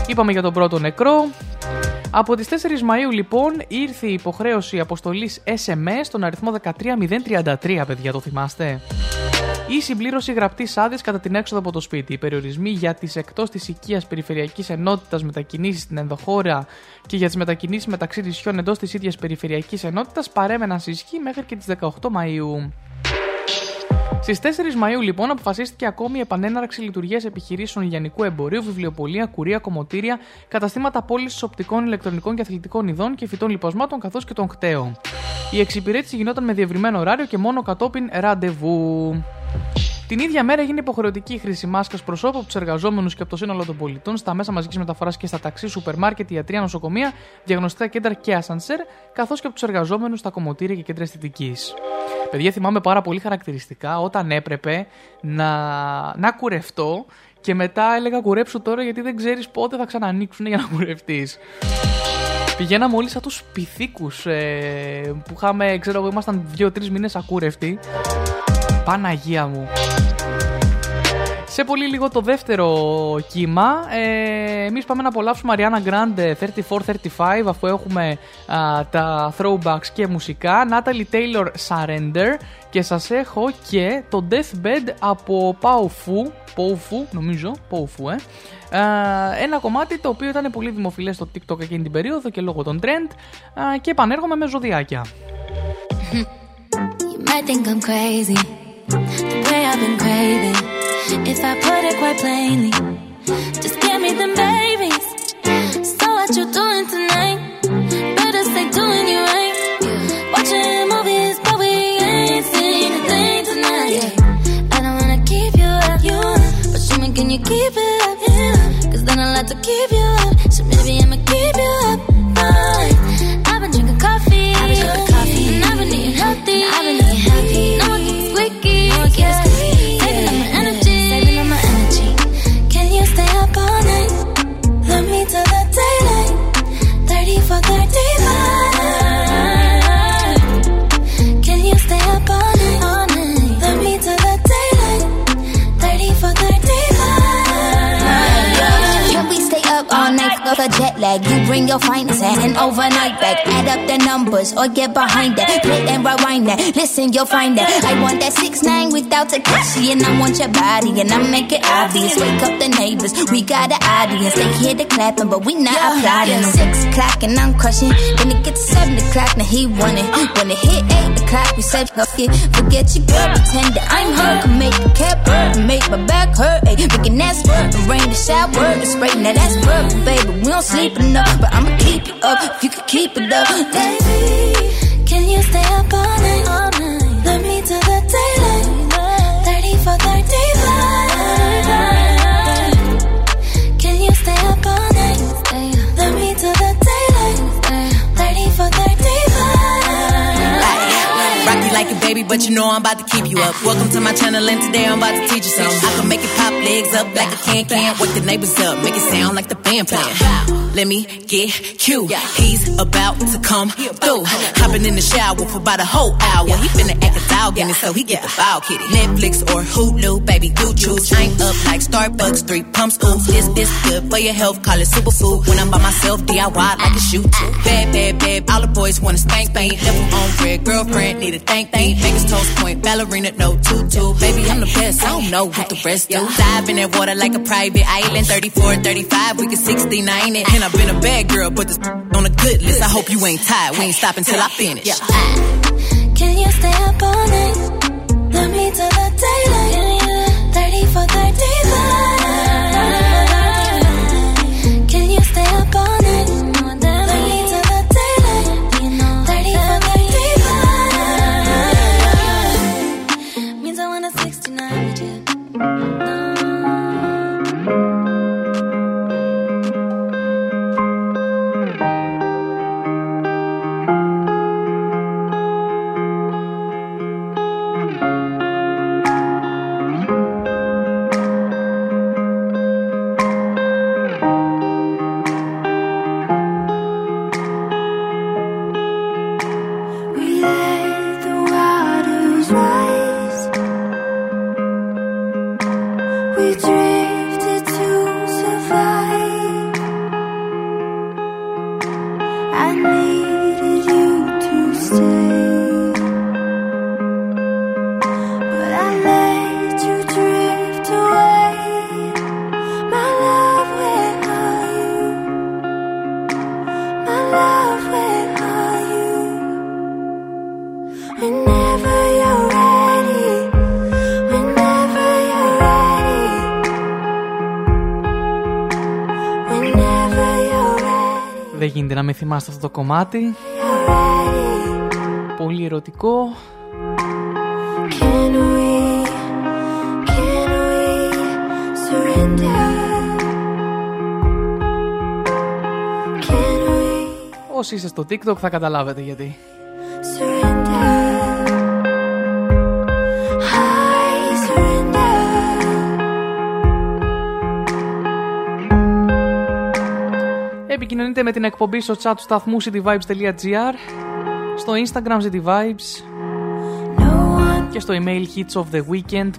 Είπαμε για τον πρώτο νεκρό. Από τις 4 Μαΐου λοιπόν ήρθε η υποχρέωση αποστολής SMS στον αριθμό 13033 παιδιά το θυμάστε; Η συμπλήρωση γραπτής άδειας κατά την έξοδο από το σπίτι. Οι περιορισμοί για τις εκτός της οικίας περιφερειακής ενότητας μετακινήσεις στην ενδοχώρα και για τις μετακινήσεις μεταξύ νησιών εντός της ίδιας περιφερειακής ενότητας παρέμεναν σε ισχύ μέχρι και τις 18 Μαου. Στις 4 Μαου, λοιπόν, αποφασίστηκε ακόμη η επανέναρξη λειτουργίας επιχειρήσεων λιανικού εμπορίου, βιβλιοπολία, κουρία, κομμωτήρια, καταστήματα πώλησης οπτικών, ηλεκτρονικών και αθλητικών ειδών και φυτών λιποσμάτων καθώς και των κταίων. Η εξυπηρέτηση γινόταν με διευρυμένο ωράριο και μόνο κατόπιν ραντεβού. Την ίδια μέρα έγινε υποχρεωτική η χρήση μάσκας προσώπου από τους εργαζόμενους και από το σύνολο των πολιτών στα μέσα μαζικής μεταφοράς και στα ταξί, σούπερ μάρκετ, ιατρία, νοσοκομεία, διαγνωστικά κέντρα και ασανσέρ, καθώς και από τους εργαζόμενους στα κομμωτήρια και κέντρα αισθητικής. Παιδιά, θυμάμαι πάρα πολύ χαρακτηριστικά όταν έπρεπε να, να κουρευτώ και μετά έλεγα κουρέψου τώρα γιατί δεν ξέρεις πότε θα ξανανοίξουν για να κουρευτείς. Πηγαίναμε όλοι σαν τους πυθίκους ε, που είχαμε, ξέρω εγώ, ήμασταν δύο-τρεις μήνες ακούρευτοι. Παναγία μου. Σε πολύ λίγο το δεύτερο κύμα. Ε, Εμείς πάμε να απολαύσουμε Ariana Grande 34-35 αφού έχουμε α, τα throwbacks και μουσικά. Natalie Taylor Surrender και σας έχω και το Deathbed από Pau Fu, Pau Fu νομίζω, Pau Fu, ε. Α, ένα κομμάτι το οποίο ήταν πολύ δημοφιλές στο TikTok εκείνη την περίοδο και λόγω των trend α, και επανέρχομαι με ζωδιάκια. You might think I'm crazy, the way I've been craving. If I put it quite plainly, just give me them babies. So what you doing tonight? Better stay doing you right. Watching movies, but we ain't seen a thing tonight. I don't wanna keep you up, you up, but show me can you keep it up? Yeah, cause then I like to keep you up. So maybe I'ma keep you up. You bring your finest and an overnight bag. Add up the numbers or get behind that. Play and rewind that. Listen, you'll find that. I want that six nine without Takashi, and I want your body, and I make it obvious. Wake up the neighbors, we got an audience. They hear the clapping, but we not applauding. Six o'clock and I'm crushing. Then it gets seven o'clock, now he want it. When it hit eight o'clock, we said fuck it. Forget your girl, pretend that I'm her. Can make a cat burn, make my back hurt. Ay, making that squirt, rain the shower, the spray. Now that's perfect, baby. We don't sleep enough, but I'ma keep it up. If you could keep it up, Baby, can you stay up all night? Like a baby, but you know I'm about to keep you up. Welcome to my channel, and today I'm about to teach you something. I can make it pop legs up like a can can. Wake the neighbors up, make it sound like the band playing. Let me get cute. He's about to come through. Hopping in the shower for about a whole hour. He finna act a dog in so he get the foul kitty. Netflix or Hulu, baby, you choose. I'm up like Starbucks, three pumps. Ooh, this this good for your health. Call it superfood. When I'm by myself, DIY like a shoot. Bad, bad, bad. All the boys wanna spank me. Level on red, girlfriend need a thank me. Vegas toast point, ballerina, no tutu. Baby, I'm the best. I don't know what the rest do. Dive in that water like a private island. 34, 35, we can 69 it. And I've been a bad girl, but this on a good list. I hope you ain't tired. We ain't stopping till I finish. Can you stay up all night? Love me till the daylight. Θυμάστε αυτό το κομμάτι. Πολύ ερωτικό. can we, can we surrender? Can we; Όσοι είστε στο TikTok θα καταλάβετε γιατί. Με την εκπομπή στο chat του σταθμού cityvibes.gr στο Instagram cityvibes και στο email hitsoftheweekend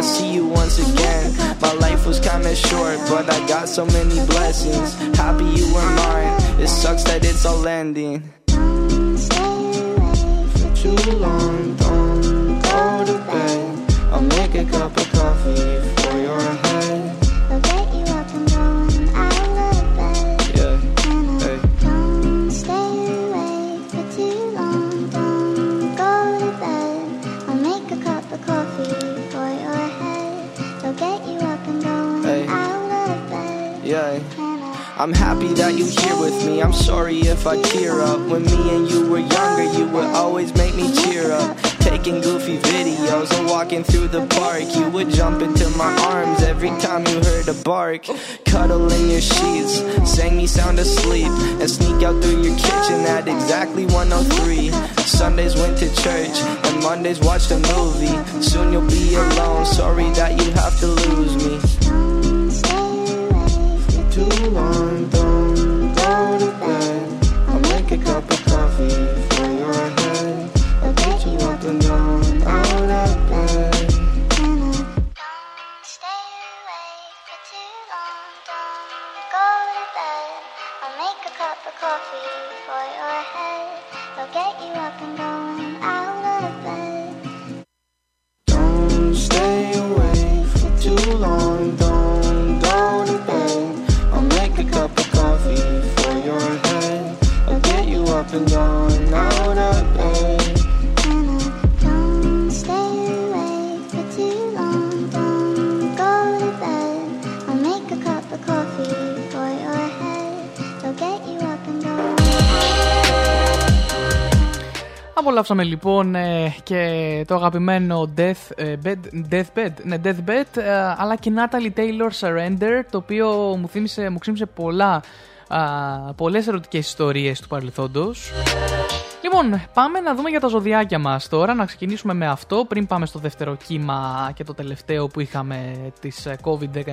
I see you once again. My life was kinda short, but I got so many blessings. Happy you were mine. It sucks that it's all ending. A bark. Cuddle in your sheets, sang me sound asleep, and sneak out through your kitchen at exactly 103. Sundays went to church, and Mondays watched a movie. Soon you'll be alone. Sorry that you have to lose Απολαύσαμε λοιπόν ε, και το αγαπημένο Death, ε, Bed, Deathbed, ναι, Deathbed, ε, αλλά και Natalie Taylor Surrender, το οποίο μου, θύμισε, μου ξύμισε πολλά, α, πολλές ερωτικές ιστορίες του παρελθόντος. Λοιπόν, πάμε να δούμε για τα ζωδιάκια μας τώρα, να ξεκινήσουμε με αυτό πριν πάμε στο δεύτερο κύμα και το τελευταίο που είχαμε της ε, COVID-19.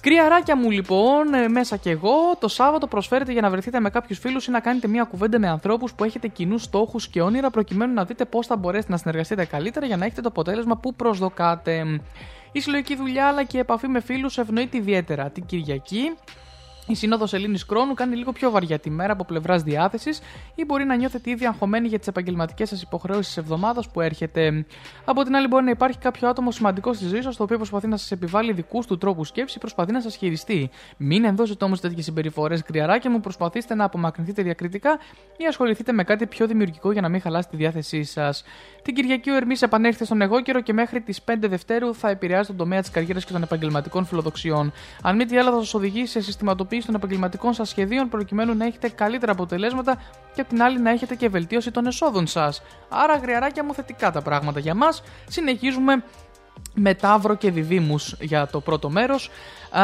Κρυαράκια μου λοιπόν, ε, μέσα κι εγώ, το Σάββατο προσφέρετε για να βρεθείτε με κάποιους φίλους ή να κάνετε μια κουβέντα με ανθρώπους που έχετε κοινούς στόχους και όνειρα, προκειμένου να δείτε πώς θα μπορέσετε να συνεργαστείτε καλύτερα για να έχετε το αποτέλεσμα που προσδοκάτε. Η συλλογική δουλειά αλλά και η επαφή με φίλους ευνοείται ιδιαίτερα την Κυριακή. Η Σύνοδος Ελλήνης Χρόνου κάνει λίγο πιο βαριά τη μέρα από πλευράς διάθεσης ή μπορεί να νιώθετε ήδη αγχωμένοι για τις επαγγελματικές σας υποχρεώσεις της εβδομάδας που έρχεται. Από την άλλη, μπορεί να υπάρχει κάποιο άτομο σημαντικό στη ζωή σας το οποίο προσπαθεί να σας επιβάλλει δικούς του τρόπους σκέψης ή προσπαθεί να σας χειριστεί. Μην ενδώσετε όμως τέτοιες συμπεριφορές κρυαράκια μου, προσπαθήστε να απομακρυνθείτε διακριτικά ή ασχοληθείτε με κάτι πιο δημιουργικό για να μην χαλάσει τη διάθεσή σας. Την Κυριακή ο Ερμής επανέρχεται στον εγώ καιρό και μέχρι τις 5 Δευτέρου θα επηρεάζει τον τομέα της καριέρας και των επαγγελματικών φιλοδοξιών. Αν μη τι άλλο, θα σας οδηγήσει σε συστηματοποίηση των επαγγελματικών σας σχεδίων προκειμένου να έχετε καλύτερα αποτελέσματα και απ' την άλλη να έχετε και βελτίωση των εσόδων σας. Άρα, γριαράκια μου, θετικά τα πράγματα για μας. Συνεχίζουμε με Ταύρο και Διδήμους για το πρώτο μέρος. Α,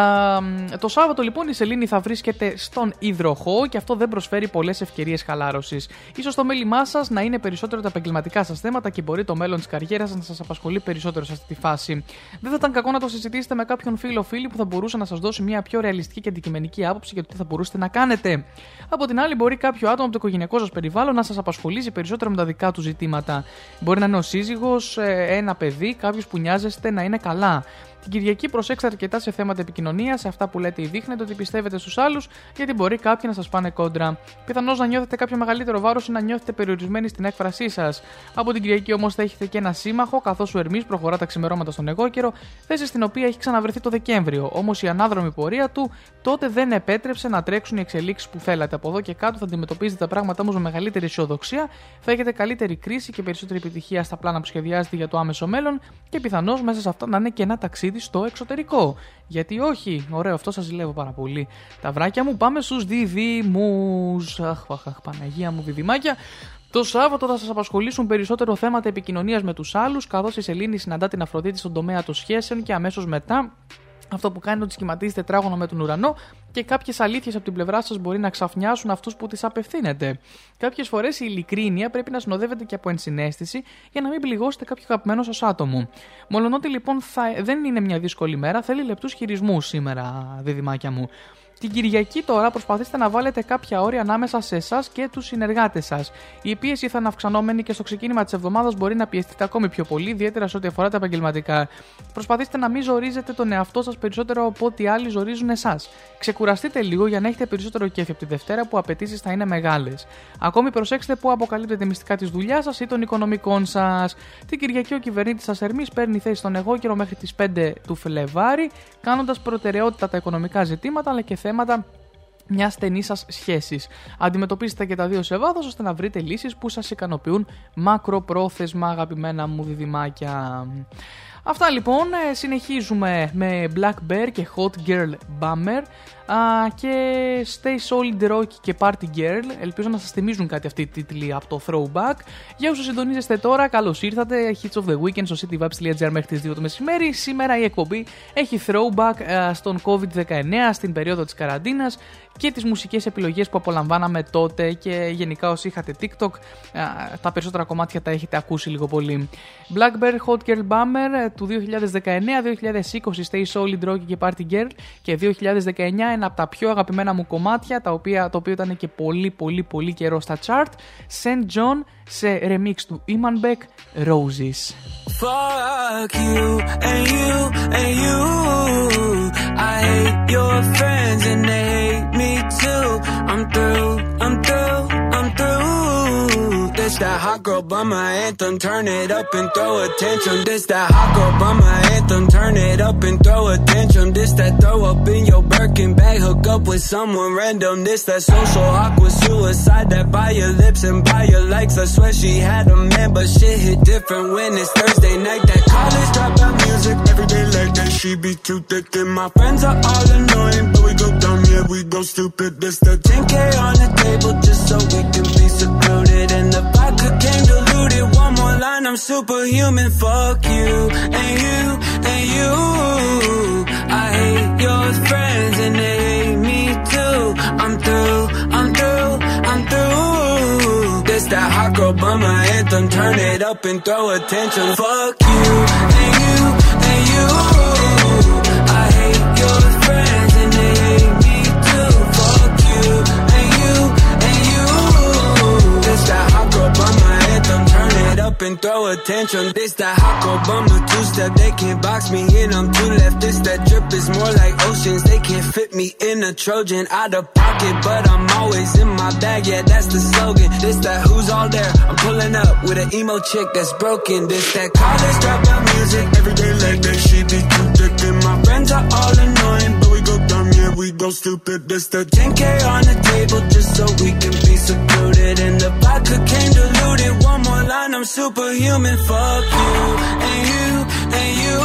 το Σάββατο λοιπόν η Σελήνη θα βρίσκεται στον υδροχό και αυτό δεν προσφέρει πολλές ευκαιρίες χαλάρωσης. Ίσως το μέλημά σας να είναι περισσότερο τα επαγγελματικά σας θέματα και μπορεί το μέλλον της καριέρας να σας απασχολεί περισσότερο σε αυτή τη φάση. Δεν θα ήταν κακό να το συζητήσετε με κάποιον φίλο φίλη που θα μπορούσε να σας δώσει μια πιο ρεαλιστική και αντικειμενική άποψη για το τι θα μπορούσατε να κάνετε. Από την άλλη, μπορεί κάποιο άτομο από το οικογενειακό σας περιβάλλον να σας απασχολήσει περισσότερο με τα δικά του ζητήματα. Μπορεί να είναι ο σύζυγος, ένα παιδί, κάποιος που νοιάζεστε να είναι καλά. Την Κυριακή προσέξτε αρκετά σε θέματα επικοινωνίας, σε αυτά που λέτε ή δείχνετε ότι πιστεύετε στους άλλους, γιατί μπορεί κάποιοι να σας πάνε κόντρα. Πιθανώς να νιώθετε κάποιο μεγαλύτερο βάρος ή να νιώθετε περιορισμένοι στην έκφρασή σας. Από την Κυριακή όμως θα έχετε και ένα σύμμαχο, καθώς ο Ερμής προχωρά τα ξημερώματα στον εγώ καιρό, θέση στην οποία έχει ξαναβρεθεί το Δεκέμβριο. Όμως η ανάδρομη πορεία του τότε δεν επέτρεψε να τρέξουν οι εξελίξεις που θέλατε. Από εδώ και κάτω θα αντιμετωπίζετε τα πράγματα όμως με μεγαλύτερη αισιοδοξία, θα έχετε καλύτερη κρίση και περισσότερη επιτυχία στα πλάνα που σχεδιάζετε για το άμεσο μέλλον και πιθανώς μέσα σε αυτά να είναι και ένα ταξίδι στο εξωτερικό. Γιατί όχι, ωραίο, αυτό σας ζηλεύω πάρα πολύ. Τα βράκια μου, πάμε στους διδήμου. Αχ, αχ, αχ, Παναγία μου, διδυμάκια. Το Σάββατο θα σας απασχολήσουν περισσότερο θέματα επικοινωνίας με τους άλλους, καθώς η Σελήνη συναντά την Αφροδίτη στον τομέα των σχέσεων και αμέσως μετά αυτό που κάνει είναι ότι σχηματίζει τετράγωνο με τον ουρανό και κάποιες αλήθειες από την πλευρά σας μπορεί να ξαφνιάσουν αυτούς που τις απευθύνετε. Κάποιες φορές η ειλικρίνεια πρέπει να συνοδεύεται και από ενσυναίσθηση για να μην πληγώσετε κάποιο αγαπημένο σας άτομο. Μολονότι λοιπόν θα, δεν είναι μια δύσκολη μέρα, θέλει λεπτούς χειρισμούς σήμερα, διδυμάκια μου. Την Κυριακή τώρα προσπαθήστε να βάλετε κάποια όρια ανάμεσα σε εσάς και τους συνεργάτες σας. Η πίεση θα είναι αυξανόμενη και στο ξεκίνημα της εβδομάδας μπορεί να πιεστείτε ακόμη πιο πολύ, ιδιαίτερα σε ό,τι αφορά τα επαγγελματικά. Προσπαθήστε να μην ζορίζετε τον εαυτό σας περισσότερο από ό,τι άλλοι ζορίζουν εσάς. Ξεκουραστείτε λίγο για να έχετε περισσότερο κέφι από τη Δευτέρα που απαιτήσεις θα είναι μεγάλες. Ακόμη προσέξτε που αποκαλύπτετε μυστικά της δουλειάς σας ή των οικονομικών σας. Την Κυριακή ο κυβερνήτης σας Ερμής παίρνει θέση στον εγώ καιρό μέχρι τις 5 του Φλεβάρι, κάνοντας προτεραιότητα τα οικονομικά ζητήματα αλλά και θέματα μιας στενής σας σχέσης. Αντιμετωπίστε και τα δύο σε βάθος ώστε να βρείτε λύσεις που σας ικανοποιούν μακροπρόθεσμα, αγαπημένα μου διδυμάκια. Αυτά λοιπόν, ε, συνεχίζουμε με Black Bear και Hot Girl Bummer α, και Stay Solid Rock και Party Girl. Ελπίζω να σας θυμίζουν κάτι αυτοί οι τίτλοι από το Throwback. Για όσους συντονίζεστε τώρα, καλώς ήρθατε. Hits of the Weekend στο cityvibes.gr μέχρι τις 2 το μεσημέρι. Σήμερα η εκπομπή έχει Throwback α, στον COVID-19, στην περίοδο της καραντίνας και τις μουσικές επιλογές που απολαμβάναμε τότε και γενικά όσοι είχατε TikTok α, τα περισσότερα κομμάτια τα έχετε ακούσει λίγο πολύ. Black Bear Hot Girl Bummer ε, του 2019, 2020 Stay Solid Rocky και Party Girl και 2019 ένα από τα πιο αγαπημένα μου κομμάτια τα οποία, το οποίο ήταν και πολύ πολύ πολύ καιρό στα chart St. John σε remix του Iman Beck Roses. Fuck you and you and you. I hate your friends and they hate me too. I'm through, I'm through, I'm through. This that hot girl bummer anthem, turn it up and throw attention. This that hot girl bummer anthem, turn it up and throw attention. This that throw up in your Birkin bag, hook up with someone random. This that social awkward suicide that buy your lips and buy your likes. I swear she had a man, but shit hit different when it's Thursday night. That college dropout music every day like that. She be too thick and my friends are all annoying, but we go yeah we go stupid. This the 10k on the table just so we can be secluded and the vodka came diluted. One more line, I'm superhuman. Fuck you and you and you. I hate your friends and they hate me too. I'm through, I'm through, I'm through. This that hot girl bummer anthem, turn it up and throw attention. Fuck you and you and you. Up and throw attention. This that hot bummer two step, they can't box me in. I'm too left. This that drip is more like oceans. They can't fit me in a Trojan out of pocket, but I'm always in my bag. Yeah, that's the slogan. This that who's all there. I'm pulling up with an emo chick that's broken. This that college dropout music every day like that. She be too thick and my friends are all annoying, we go stupid. This the 10k on the table just so we can be secluded. And the vodka came diluted. One more line, I'm superhuman. Fuck you and you and you.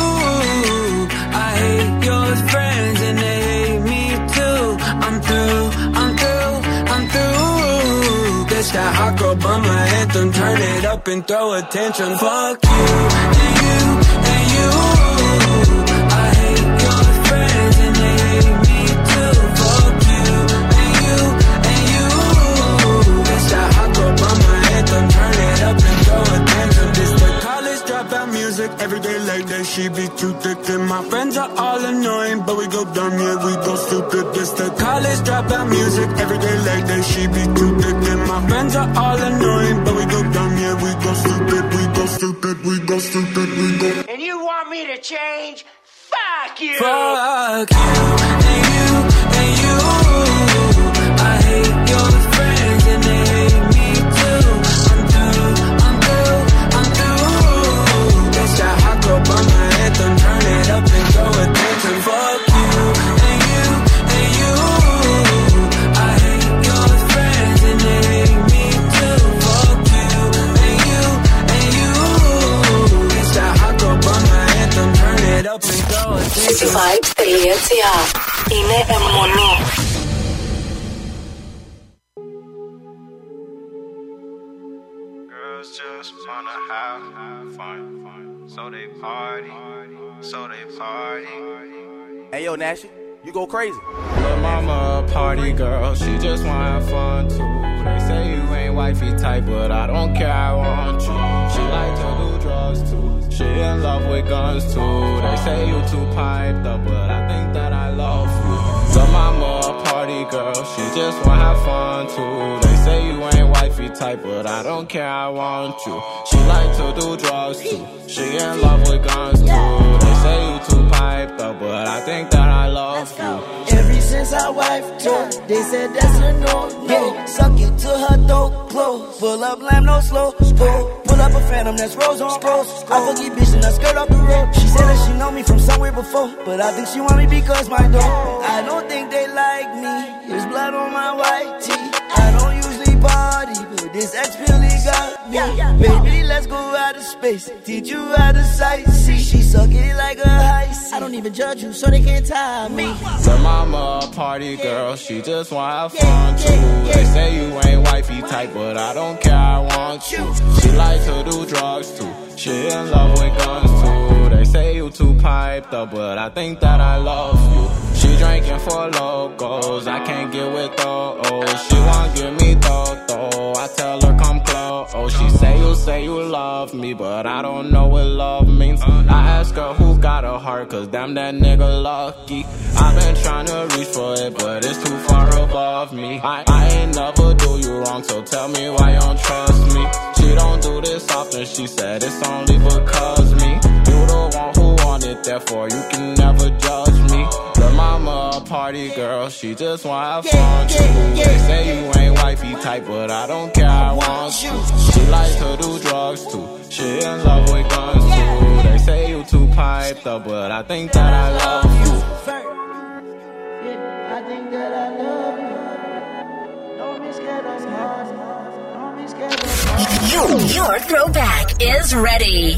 I hate your friends and they hate me too. I'm through, I'm through, I'm through. This that hot girl bummer anthem. Turn it up and throw attention. Fuck you and you and you. Every day like that. She be too thick and my friends are all annoying, but we go dumb, yeah we go stupid. This the college dropout music every day like that. She be too thick and my friends are all annoying, but we go dumb, yeah we go stupid, we go stupid, we go stupid, we go. And you want me to change? Fuck you! Fuck you and you and you. I hate your cityvibes.gr Είναι αιμονή. Girls just wanna have fun, so they party, so they party. Hey yo, Nash, you go crazy. Lil' mama a party girl, she just wanna have fun too. They say you ain't wifey type, but I don't care, I want you. She like to do drugs too. She in love with guns too. They say you too piped up, but I think that I love you. Lil' mama a party girl, she just wanna have fun too. They say you ain't wifey type, but I don't care, I want you. She like to do drugs too. She in love with guns too. They say you too piped up, but I think that I love you. Ever since I wife her, they said that's a no no. Suck it to her throat, close. Full up lamb, no slow. Pull, pull up a phantom that's rose on rose. I forget bitch and I skirt off the road. She said that she know me from somewhere before, but I think she want me because my dog. I don't think they like me. There's blood on my white tee. I don't usually party, but this ex really got me. Baby, let's go out of space. Teach you how to sightsee. She suck it like a high C. I don't even judge you, so they can't tie me. Lil' mama a party girl, she just wanna have fun too. They say you ain't wifey type, but I don't care, I want you. She likes to do drugs too. She in love with guns too. They say you too piped up, but I think that I love you. Drinking for locals, I can't get with those. She want give me though, though. I tell her come close. She say you say you love me, but I don't know what love means. I ask her who got a heart, cause damn that nigga lucky. I've been trying to reach for it, but it's too far above me. I, I ain't never do you wrong, so tell me why you don't trust me. She don't do this often, she said it's only because me. You the one who want it, therefore you can never judge me. The mama a party girl, she just wanna have fun too. They say you ain't wifey type, but I don't care, I want you. She like to do drugs too. She in love with guns too. They say you too piped up, but I think that I love you. I think that I love you. Don't be scared of heart. Don't be scared of Your, your throwback is ready.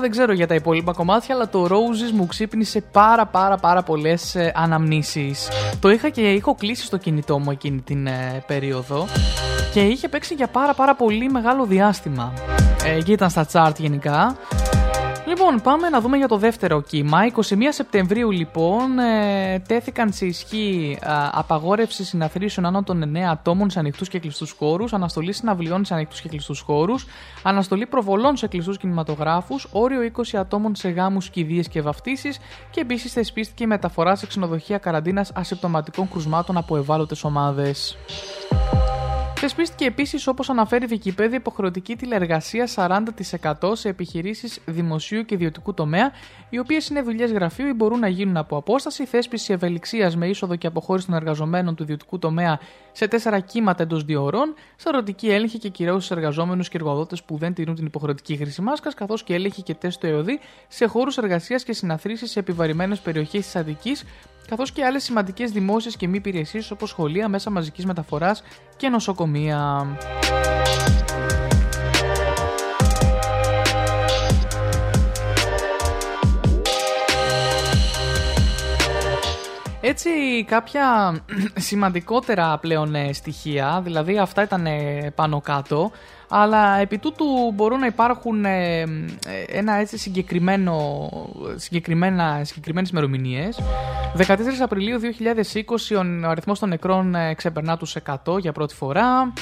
Δεν ξέρω για τα υπόλοιπα κομμάτια, αλλά το Roses μου ξύπνησε πάρα πάρα πάρα πολλές ε, αναμνήσεις. Το είχα και είχα κλείσει στο κινητό μου εκείνη την ε, περίοδο και είχε παίξει για πάρα πάρα πολύ μεγάλο διάστημα. Ε, ήταν στα chart γενικά. Λοιπόν, πάμε να δούμε για το δεύτερο κύμα. 21 Σεπτεμβρίου, λοιπόν, ε, τέθηκαν σε ισχύ ε, απαγόρευση συναθρήσεων άνω των 9 ατόμων σε ανοιχτούς και κλειστούς χώρους, αναστολή συναυλιών σε ανοιχτούς και κλειστούς χώρους, αναστολή προβολών σε κλειστούς κινηματογράφους, όριο 20 ατόμων σε γάμους, κηδείες και βαφτίσεις και επίσης θεσπίστηκε η μεταφορά σε ξενοδοχεία καραντίνας ασυμπτωματικών κρουσμάτων από ευάλωτες ομάδες. Θεσπίστηκε επίσης, όπως αναφέρει η Wikipedia, υποχρεωτική τηλεργασία 40% σε επιχειρήσεις δημοσίου και ιδιωτικού τομέα, οι οποίες είναι δουλειές γραφείου ή μπορούν να γίνουν από απόσταση. Θέσπιση ευελιξίας με είσοδο και αποχώρηση των εργαζομένων του ιδιωτικού τομέα σε τέσσερα κύματα εντός δύο ώρων. Σαρωτική έλεγχη και κυρώσεις εργαζόμενους και εργοδότες που δεν τηρούν την υποχρεωτική χρήση μάσκας, καθώς και έλεγχη και τεστ του ΕΟΔΗ σε χώρους εργασίας και συναθρήσεις σε επιβαρημένες περιοχές της Αδική καθώς και άλλες σημαντικές δημόσιες και μη υπηρεσίες όπως σχολεία, μέσα μαζικής μεταφοράς και νοσοκομεία. Έτσι κάποια σημαντικότερα πλέον ε, στοιχεία, δηλαδή αυτά ήταν ε, πάνω κάτω. Αλλά επί τούτου μπορούν να υπάρχουν ε, ε, ένα έτσι συγκεκριμένο, συγκεκριμένα, συγκεκριμένες ημερομηνίες. 14 Απριλίου 2020 ο αριθμός των νεκρών ε, ξεπερνά τους 100 για πρώτη φορά.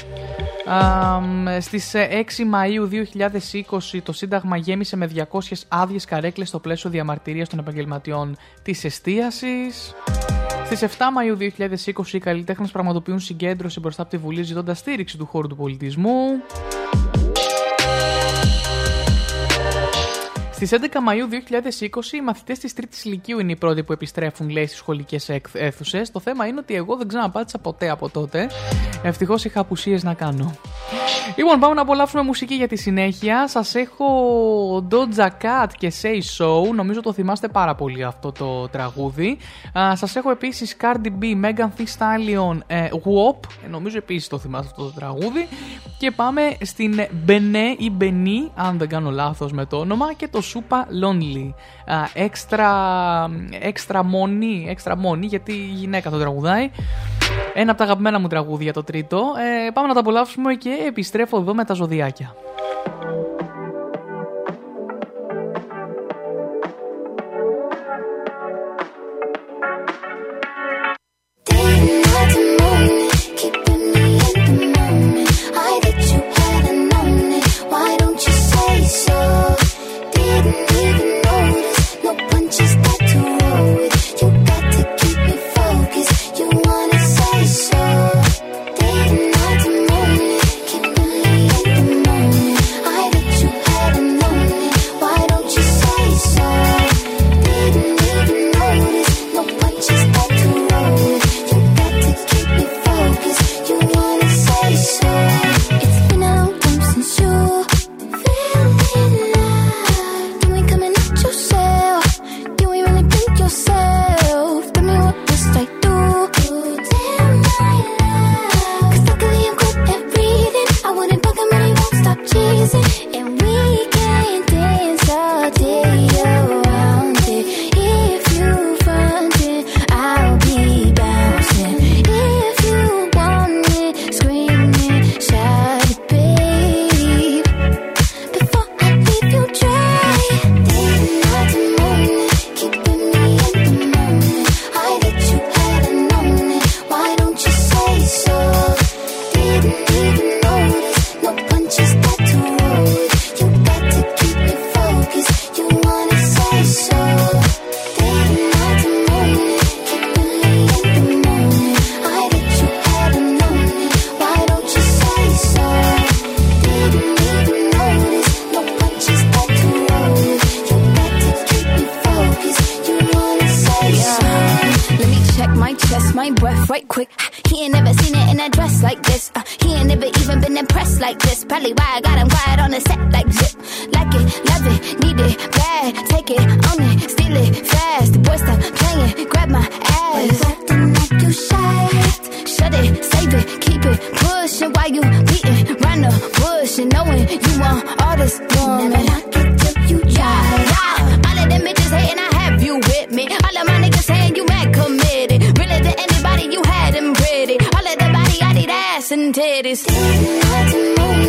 Α, μ, στις ε, 6 Μαΐου 2020 το Σύνταγμα γέμισε με 200 άδειες καρέκλες στο πλαίσιο διαμαρτυρίας των επαγγελματιών της εστίασης. Στις 7 Μαΐου 2020 οι καλλιτέχνες πραγματοποιούν συγκέντρωση μπροστά από τη Βουλή ζητώντας στήριξη του χώρου του πολιτισμού. Στις 11 Μαΐου 2020 οι μαθητές της τρίτης λυκείου είναι οι πρώτοι που επιστρέφουν λέει στις σχολικές έκ- αίθουσες. Το θέμα είναι ότι εγώ δεν ξαναπάτησα ποτέ από τότε. Ευτυχώς είχα απουσίες να κάνω. Λοιπόν, πάμε να απολαύσουμε μουσική για τη συνέχεια. Σας έχω Doja Cat και Say So. Νομίζω το θυμάστε πάρα πολύ αυτό το τραγούδι. Α, σας έχω επίσης Cardi B, Megan Thee Stallion, ε, WOP. Ε, νομίζω επίσης το θυμάστε αυτό το τραγούδι. Και πάμε στην Bené ή Benny, αν δεν κάνω λάθος με το όνομα, και το Super Lonely. Α, Έξτρα, έξτρα μόνη, έξτρα μόνη, γιατί η γυναίκα το τραγουδάει. Ένα από τα αγαπημένα μου τραγούδια το τρίτο. Ε, πάμε να τα απολαύσουμε και επιστρέφω εδώ με τα ζωδιάκια. Probably why I got him quiet on the set like zip. Like it, love it, need it, bad. Take it, own it, steal it, fast. The boy stop playing, grab my ass. Acting like you shy. Shut it, save it, keep it pushing while you beating round the bush and knowing you want all this woman. Never knock it till you try. Yeah, all of them bitches hating, I have you with me. All of my niggas saying you mad committed. Really to anybody you had them pretty. All of the body, I need ass and titties. I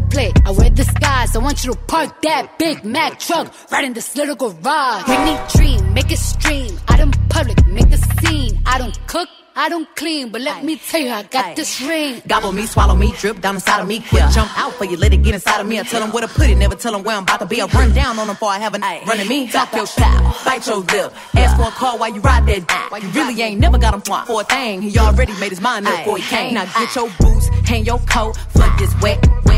play. I wear disguise. I want you to park that Big Mac truck right in this little garage. Make me dream, make it stream. Out in public, make a scene. I don't cook. I don't clean, but let me tell you, I got this ring. Gobble me, swallow me, drip down inside of me. Quick jump out for you, let it get inside of me. I tell them where to put it, never tell them where I'm about to be. I run down on them before I have a night. Running me, talk your style, bite your lip. Ask for a call while you ride that. While you really ain't never got him for a thing. He already made his mind up before he came. Now get your boots, hang your coat for this wet, wet,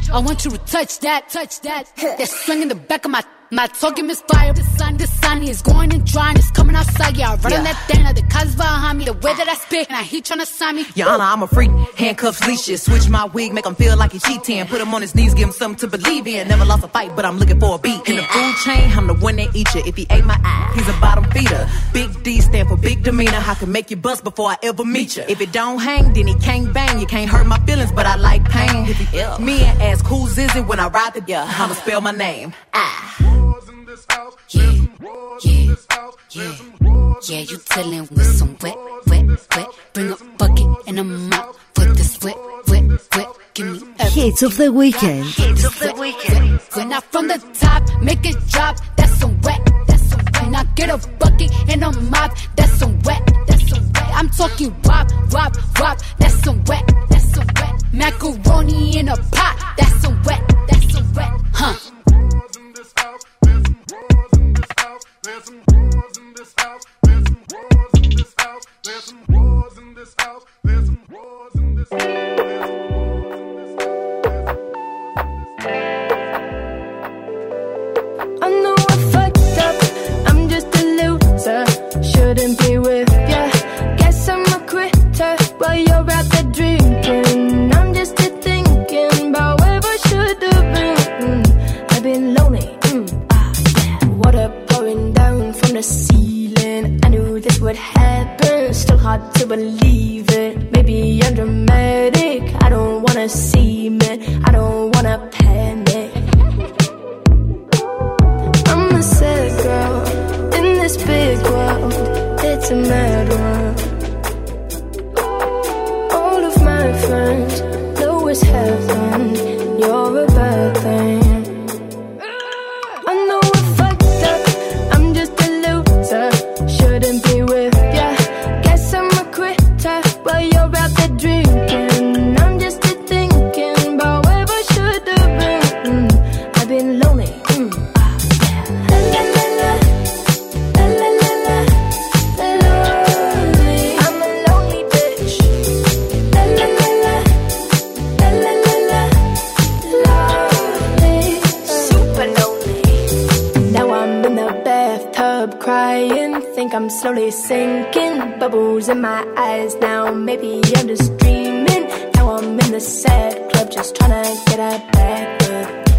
want you to touch that, touch that. That swing in the back of my. My talking misfire, the sun, the sun is going and drying, it's coming outside. Yeah, I run on that thing, the cuz behind me, the way that I spit, and I heat he tryna sign me. Your Honor, I'm a freak. Handcuffs, leashes. Switch my wig, make him feel like he's cheating. Put him on his knees, give him something to believe in. Never lost a fight, but I'm looking for a beat. In the food chain, I'm the one that eat you. If he ate my eye, he's a bottom feeder. Big D stand for big demeanor. I can make you bust before I ever meet you. If it don't hang, then he can't bang. You can't hurt my feelings, but I like pain. If he ill, me and ask who's is it when I ride the yeah, I'ma spell my name. Ah. Yeah, yeah, yeah, yeah. You dealing with some wet, wet, wet. Bring a bucket and a mop for this wet, wet, wet. Give me everything. Hits of the weekend. Hits of the weekend. When I from the top, make it drop. That's some wet. That's some wet. Now get a bucket and a mop. That's some wet. That's some wet. I'm talking wop, wop, wop. That's some wet. That's some wet. Macaroni in a pot. That's some wet. That's some wet. Huh. There's some whores in this house. There's some whores in this house. There's some whores in this house. There's some whores in this house. I know I fucked up. I'm just a loser. Shouldn't be with ya. Guess I'm a quitter while you're out the dream. The ceiling. I knew this would happen. Still hard to believe it. Maybe I'm dramatic. I don't wanna see it. I don't wanna panic. I'm a sad girl in this big world. It's a mad. Slowly sinking. Bubbles in my eyes now. Maybe I'm just dreaming. Now I'm in the sad club, just trying to get a back.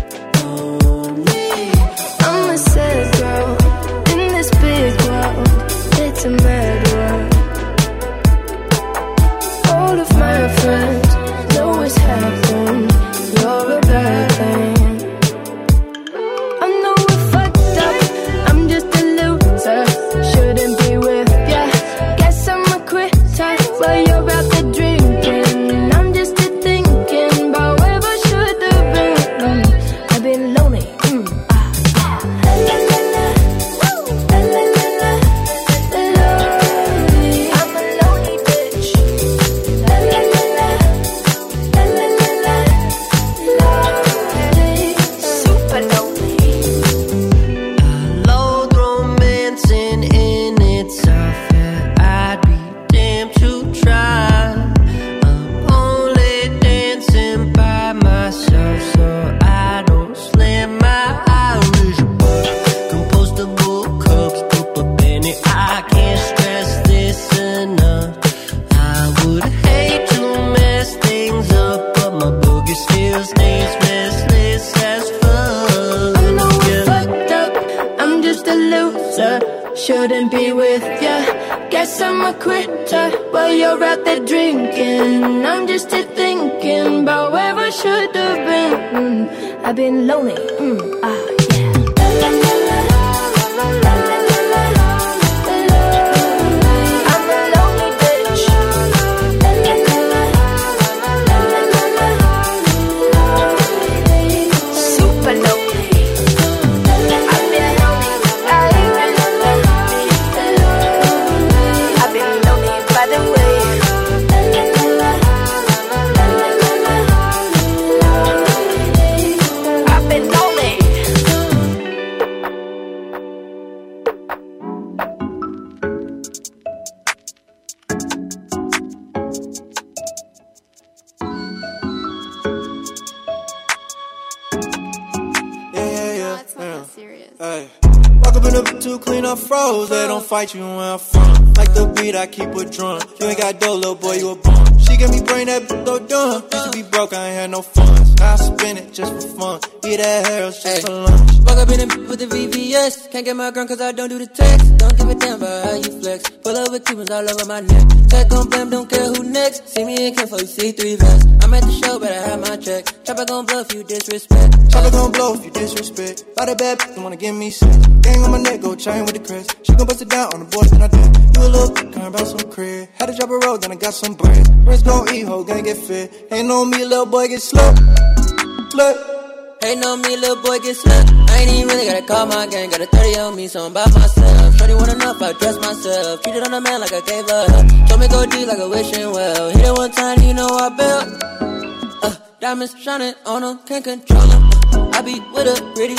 My neck. Tech on blam, don't care who next. See me in for you see three vests. I'm at the show, but I have my check. Chopper gon' bluff you disrespect. Chopper gon' blow if you disrespect. By the bad bitch, wanna give me sex. Gang on my neck, go chain with the crest. She gon' bust it down on the boys then I did. You a little kind about some crib. Had to drop a road, then I got some bread. Rest gon' eat, hoe, gang get fit. Ain't no me, little boy get slipped. Slipped. Ain't no me, little boy get slipped. I ain't even really gotta call my gang. Got a 30 on me, so I'm on a man like I gave hell. Told me go deep like a wishing well. Hit it one time, you know I built. Uh, diamonds shining on them, can't control them. I be with a pretty,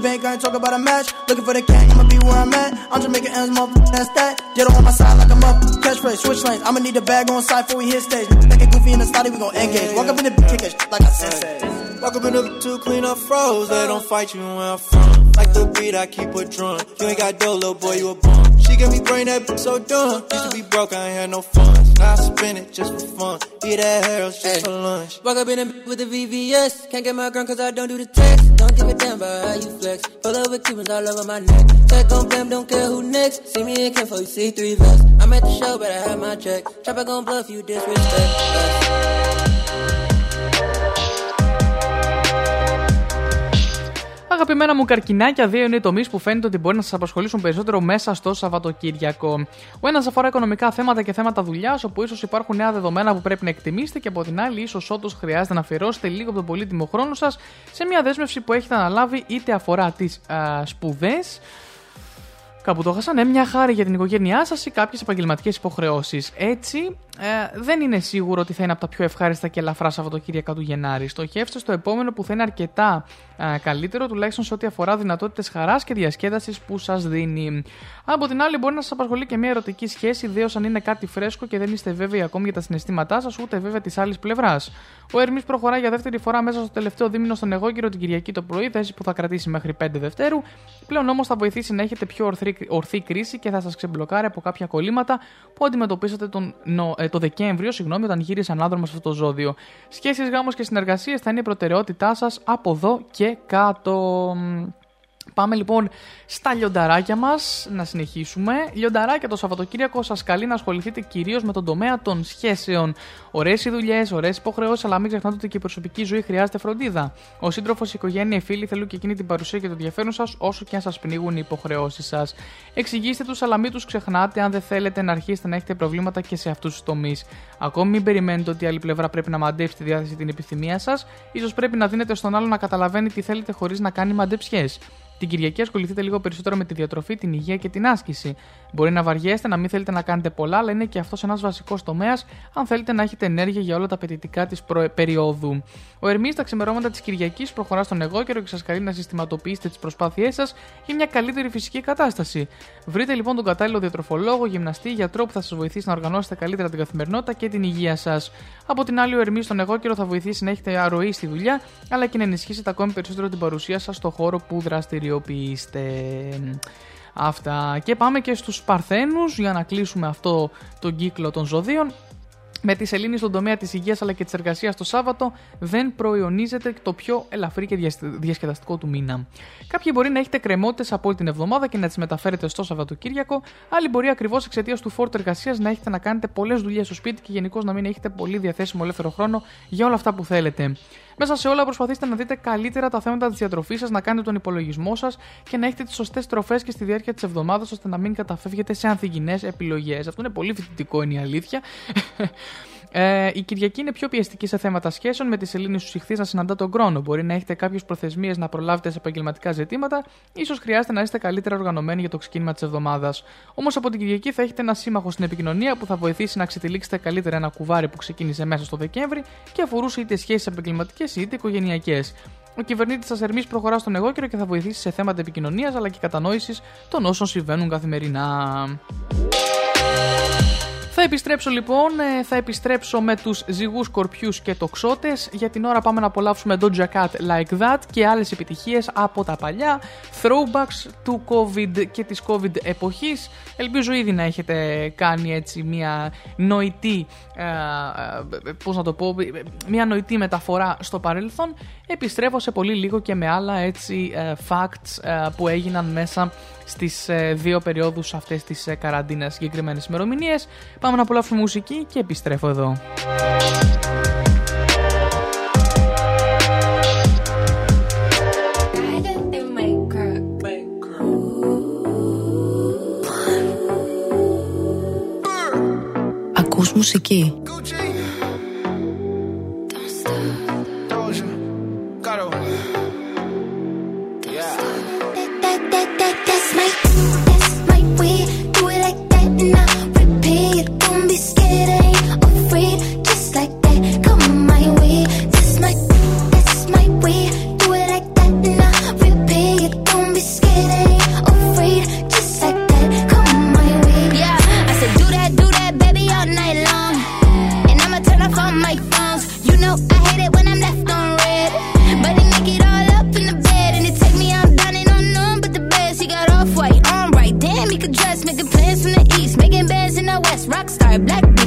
bank, I ain't talk about a match. Looking for the cat, I'ma be where I'm at. I'm just making ends, motherfucker, that's that. Jetto on my side like I'm up. Catchphrase, switch lanes. I'ma need a bag on side before we hit stage. Like a goofy in the study, we gon' engage. Walk up in the kick it like I said. Walk up in the to clean up froze. They don't fight you where I'm from. Like the beat, I keep a drum. You ain't got dough, little boy, you a bum. She get me brain that bitch so dumb. Used to be broke, I ain't had no funds. Now I spin it just for fun. Eat that hair, just for Walk up in the with the VVS. Can't get my gun cause I don't do the text. Don't give a damn about how you flex. Pull up with Cubans all over my neck. Tech on blam, don't care who next. See me in Ken for you see three vests. I'm at the show, but I have my check. Chopper gon' bluff you disrespect. Αγαπημένα μου καρκινάκια, δύο είναι οι τομείς που φαίνεται ότι μπορεί να σας απασχολήσουν περισσότερο μέσα στο Σαββατοκύριακο. Ο ένας αφορά οικονομικά θέματα και θέματα δουλειάς, όπου ίσως υπάρχουν νέα δεδομένα που πρέπει να εκτιμήσετε, και από την άλλη, ίσως όντως χρειάζεται να αφιερώσετε λίγο από τον πολύτιμο χρόνο σας σε μια δέσμευση που έχετε αναλάβει, είτε αφορά τις σπουδές, Κάπου το έχασα, ναι, μια χάρη για την οικογένειά σας ή κάποιες επαγγελματικές υποχρεώσεις. Έτσι, ε, δεν είναι σίγουρο ότι θα είναι από τα πιο ευχάριστα και ελαφρά Σαββατοκύριακα του Γενάρη. Στοχεύστε στο επόμενο που θα είναι αρκετά ε, καλύτερο, τουλάχιστον σε ό,τι αφορά δυνατότητες χαράς και διασκέδασης που σας δίνει. Από την άλλη, μπορεί να σας απασχολεί και μια ερωτική σχέση, ιδίως αν είναι κάτι φρέσκο και δεν είστε βέβαιοι ακόμη για τα συναισθήματά σας, ούτε βέβαια της άλλης πλευράς. Ο Ερμής προχωρά για δεύτερη φορά μέσα στο τελευταίο δίμηνο στον εγώκυρο την Κυριακή το πρωί, θέση που θα κρατήσει μέχρι 5 Δευτέρου. Πλέον όμως θα βοηθήσει να έχετε πιο ορθή, ορθή κρίση και θα σας ξεμπλοκάρει από κάποια κολλήματα που αντιμετωπίσατε τον, νο, ε, το Δεκέμβριο, συγγνώμη, όταν γύρισε ανάδρομα σε αυτό το ζώδιο. Σχέσεις, γάμος και συνεργασίες θα είναι η προτεραιότητά σας από εδώ και κάτω. Πάμε λοιπόν στα λιονταράκια μας να συνεχίσουμε. Λιονταράκια το Σαββατοκύριακο σας καλεί να ασχοληθείτε κυρίως με τον τομέα των σχέσεων. Ωραίες οι δουλειές, ωραίες υποχρεώσεις, αλλά μην ξεχνάτε ότι και η προσωπική ζωή χρειάζεται φροντίδα. Ο σύντροφος, η οικογένεια, οι φίλοι θέλουν και εκείνη την παρουσία και το ενδιαφέρον σας, όσο και αν σας πνίγουν οι υποχρεώσεις σας. Εξηγήστε τους, αλλά μην τους ξεχνάτε αν δεν θέλετε να αρχίσετε να έχετε προβλήματα και σε αυτούς τους τομείς. Ακόμη μην περιμένετε ότι η άλλη πλευρά πρέπει να μαντέψει τη διάθεση την επιθυμία σας, ίσως πρέπει να δίνετε στον άλλο να καταλαβαίνει τι θέλετε χωρίς να κάνει μαντεψιές. Την Κυριακή ασχοληθείτε λίγο περισσότερο με τη διατροφή, την υγεία και την άσκηση. Μπορεί να βαριέστε, να μην θέλετε να κάνετε πολλά, αλλά είναι και αυτός ένας βασικός τομέας αν θέλετε να έχετε ενέργεια για όλα τα απαιτητικά της περίοδου. Ο Ερμής τα ξημερώματα της Κυριακής προχωρά στον εγώ καιρό και σας καλεί να συστηματοποιήσετε τις προσπάθειές σας για μια καλύτερη φυσική κατάσταση. Βρείτε λοιπόν τον κατάλληλο διατροφολόγο, γυμναστή, γιατρό που θα σας βοηθήσει να οργανώσετε καλύτερα την καθημερινότητα και την υγεία σας. Από την άλλη, ο Ερμής στον εγώ καιρό θα βοηθήσει να έχετε αρρωή στη δουλειά, αλλά και να ενισχύσετε ακόμη περισσότερο την παρουσία σας στο χώρο που δραστηριοποιείστε. Αυτά. Και πάμε και στους Παρθένους για να κλείσουμε αυτό τον κύκλο των ζωδίων. Με τη σελήνη στον τομέα της υγείας αλλά και της εργασίας το Σάββατο δεν προϊονίζεται το πιο ελαφρύ και διασκεδαστικό του μήνα. Κάποιοι μπορεί να έχετε κρεμότητες από όλη την εβδομάδα και να τις μεταφέρετε στο Σαββατοκύριακο, άλλοι μπορεί ακριβώς εξαιτίας του φόρτου εργασίας να έχετε να κάνετε πολλές δουλειές στο σπίτι και γενικώς να μην έχετε πολύ διαθέσιμο ελεύθερο χρόνο για όλα αυτά που θέλετε. Μέσα σε όλα προσπαθήστε να δείτε καλύτερα τα θέματα της διατροφής σας, να κάνετε τον υπολογισμό σας και να έχετε τις σωστές τροφές και στη διάρκεια της εβδομάδας ώστε να μην καταφεύγετε σε ανθυγινές επιλογές. Αυτό είναι πολύ φοιτητικό, είναι η αλήθεια. Ε, η Κυριακή είναι πιο πιεστική σε θέματα σχέσεων, με τη σελήνη στου ηχθεί να συναντά τον χρόνο. Μπορεί να έχετε κάποιες προθεσμίες να προλάβετε σε επαγγελματικά ζητήματα, ίσως χρειάζεται να είστε καλύτερα οργανωμένοι για το ξεκίνημα της εβδομάδας. Όμως από την Κυριακή θα έχετε ένα σύμμαχο στην επικοινωνία που θα βοηθήσει να ξετυλίξετε καλύτερα ένα κουβάρι που ξεκίνησε μέσα στο Δεκέμβρη και αφορούσε είτε σχέσεις επαγγελματικές είτε οικογενειακές. Ο κυβερνήτης σα Ερμή προχωρά στον εγώ και θα βοηθήσει σε θέματα επικοινωνίας αλλά και κατανόησης των όσων συμβαίνουν καθημερινά. Θα επιστρέψω λοιπόν, ε, θα επιστρέψω με τους ζυγούς κορπιούς και τοξότες. Για την ώρα πάμε να απολαύσουμε Doja Cat Like That και άλλες επιτυχίες από τα παλιά throwbacks του COVID και της COVID εποχής. Ελπίζω ήδη να έχετε κάνει έτσι μια νοητή, ε, ε, πώς να το πω, μια νοητή μεταφορά στο παρελθόν. Επιστρέφω σε πολύ λίγο και με άλλα έτσι ε, facts ε, που έγιναν μέσα στις ε, δύο περιόδους αυτές της ε, καραντίνας συγκεκριμένες ημερομηνίες. Πάμε να απολαύσουμε μουσική και επιστρέφω εδώ. Ακούς μουσική; and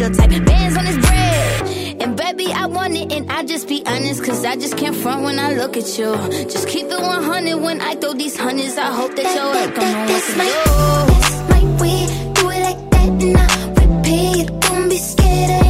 Beetle type. Bands on his bread. And baby, I want it, and I just be honest, cause I just can't front when I look at you. Just keep it 100 when I throw these hundreds. I hope that your work know what to my, do. that's my way. Do it like that and I repeat. Don't be scared,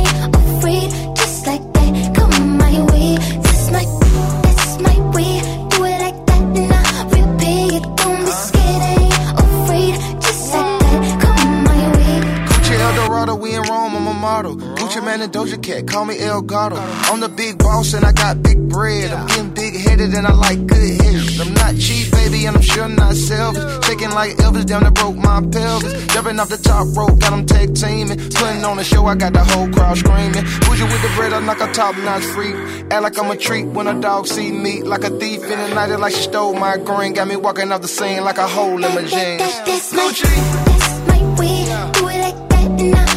Gucci Man and Doja Cat, call me El Gato. I'm the big boss and I got big bread. I'm getting big headed and I like good head. I'm not cheap, baby, and I'm sure not selfish. Shaking like Elvis down that broke my pelvis. Jumping off the top rope, got them tag teaming. Putting on a show, I got the whole crowd screaming. Bougie with the bread, I'm like a top notch freak. Act like I'm a treat when a dog see me. Like a thief in the night, it like she stole my green. Got me walking off the scene like a hole in my jeans. That's my, that's my way. Do it like that and I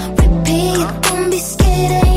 be scared, eh?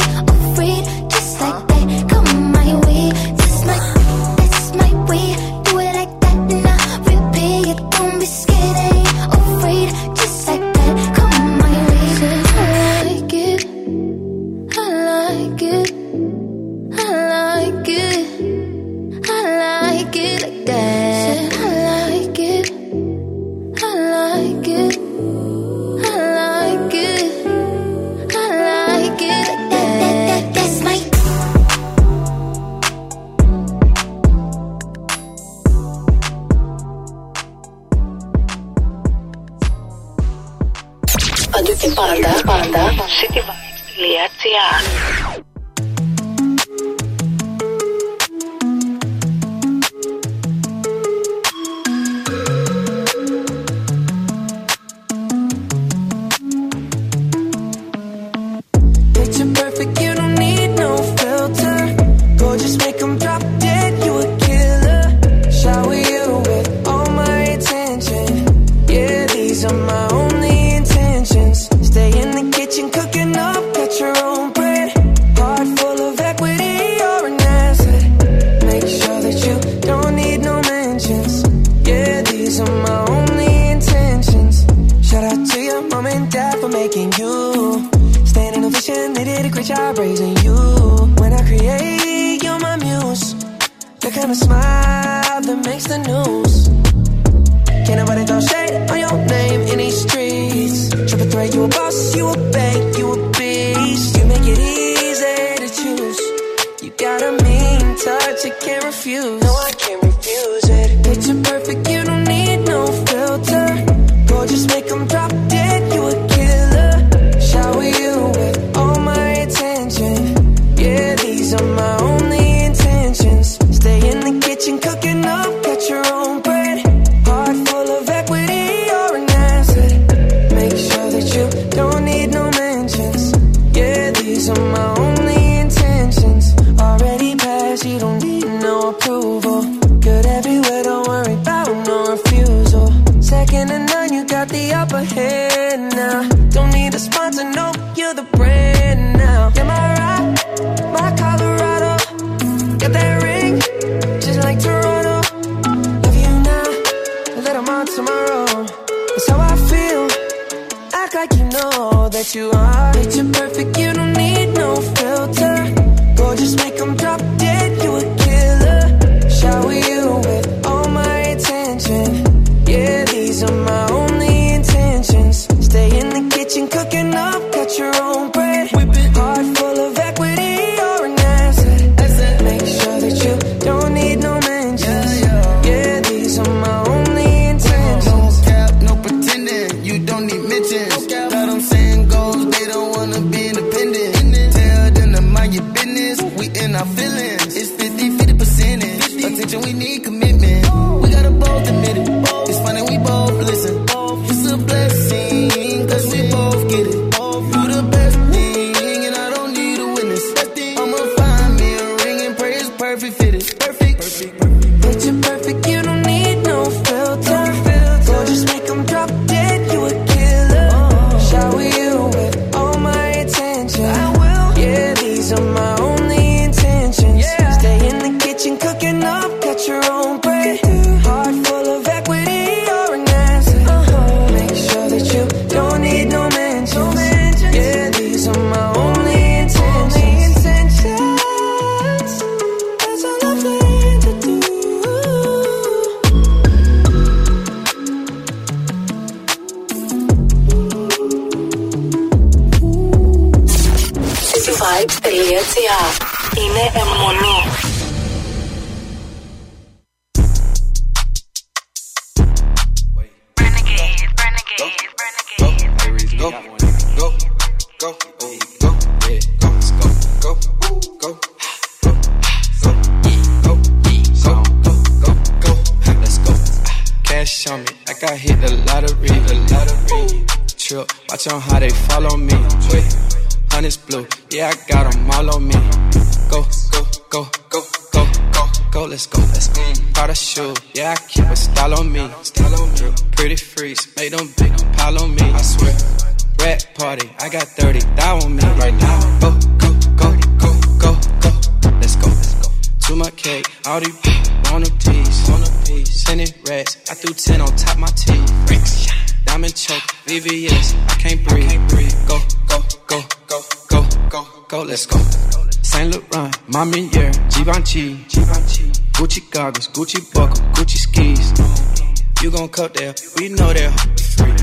gon' cut there. We know that free.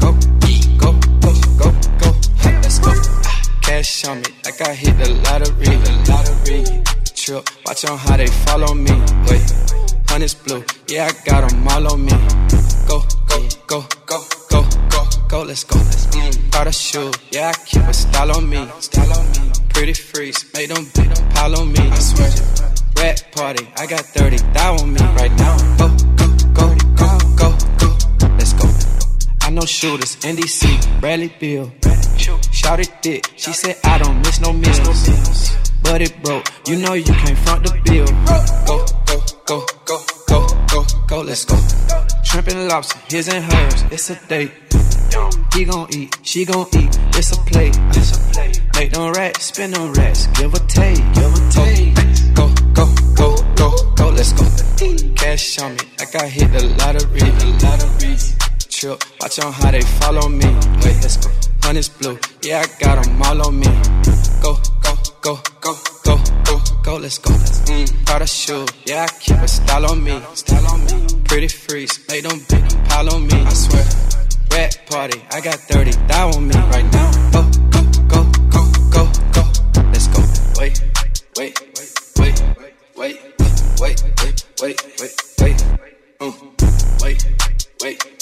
Go, go, go, go, go. Let's go. Cash on me, like I hit the lottery. The lottery. Trip, watch on how they follow me. Wait, honey's blue, yeah, I got them all on me. Go, go, go, go, go, go, go, let's go. Got a shoe, yeah, I keep a style on me. Style on me. Pretty freeze, make them big, pile on me. I swear. Red party, I got 30 thou on me right now. Go, go Know shooters in DC, Bradley Bill. Shout it she said I don't miss no meals. But it broke, you know you can't front the bill. Go, go, go, go, go, go, go, let's go. Shrimp lobster, his and hers, it's a date. He gon' eat, she gon' eat, it's a plate. Make them racks, spin them racks, give or take, give or take. Go, go, go, go, go, let's go. Cash on me, like I hit the lottery, the lottery. Trip, watch on how they follow me. Wait, let's go. Honey's blue, yeah, I got them all on me. Go, go, go, go, go, go, go, let's go. Mm, got a shoe, yeah, I keep a style on me. Style on me. Pretty freaks, make them big, pile on me. I swear. Red party, I got 30 thou on me right now. Go, go, go, go, go, go, let's go. Wait, wait, wait, wait, wait, wait, wait, wait, wait, mm. wait, wait, wait,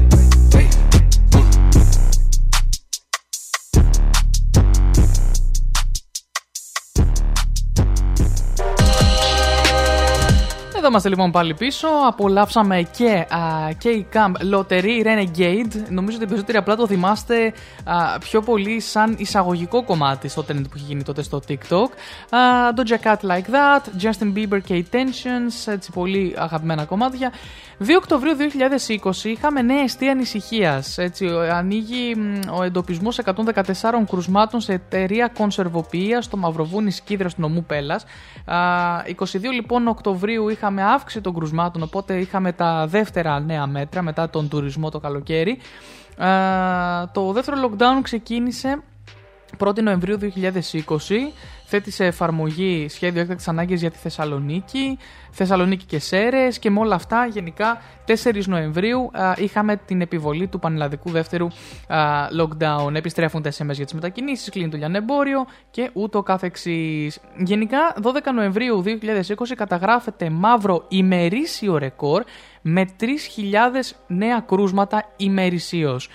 Εδώ είμαστε λοιπόν πάλι πίσω. Απολαύσαμε και K-Camp Lottery Renegade. Νομίζω ότι περισσότεροι απλά το θυμάστε α, πιο πολύ σαν εισαγωγικό κομμάτι στο trend που έχει γίνει τότε στο TikTok. Α, Doja Cat Like That, Justin Bieber K-Tensions, έτσι πολύ αγαπημένα κομμάτια. 2 Οκτωβρίου 2020 είχαμε νέα αιστεία ανησυχίας. Ανοίγει μ, ο εντοπισμός 114 κρουσμάτων σε εταιρεία κονσερβοποιίας στο Μαυροβούνι Σκίδρα του νομού Πέλλα. 22 λοιπόν Οκτωβρίου είχαμε αύξηση των κρουσμάτων, οπότε είχαμε τα δεύτερα νέα μέτρα μετά τον τουρισμό το καλοκαίρι. Α, το δεύτερο lockdown ξεκίνησε 1η Νοεμβρίου 2020 θέτει σε εφαρμογή σχέδιο έκτακτης ανάγκης για τη Θεσσαλονίκη, Θεσσαλονίκη και Σέρες και με όλα αυτά γενικά 4 Νοεμβρίου α, είχαμε την επιβολή του πανελλαδικού δεύτερου α, lockdown. Επιστρέφουν τα SMS για τις μετακινήσεις, κλείνει το λιανεμπόριο και ούτω καθεξής. Γενικά 12 Νοεμβρίου 2020 καταγράφεται μαύρο ημερήσιο ρεκόρ με 3.000 νέα κρούσματα ημερησίως.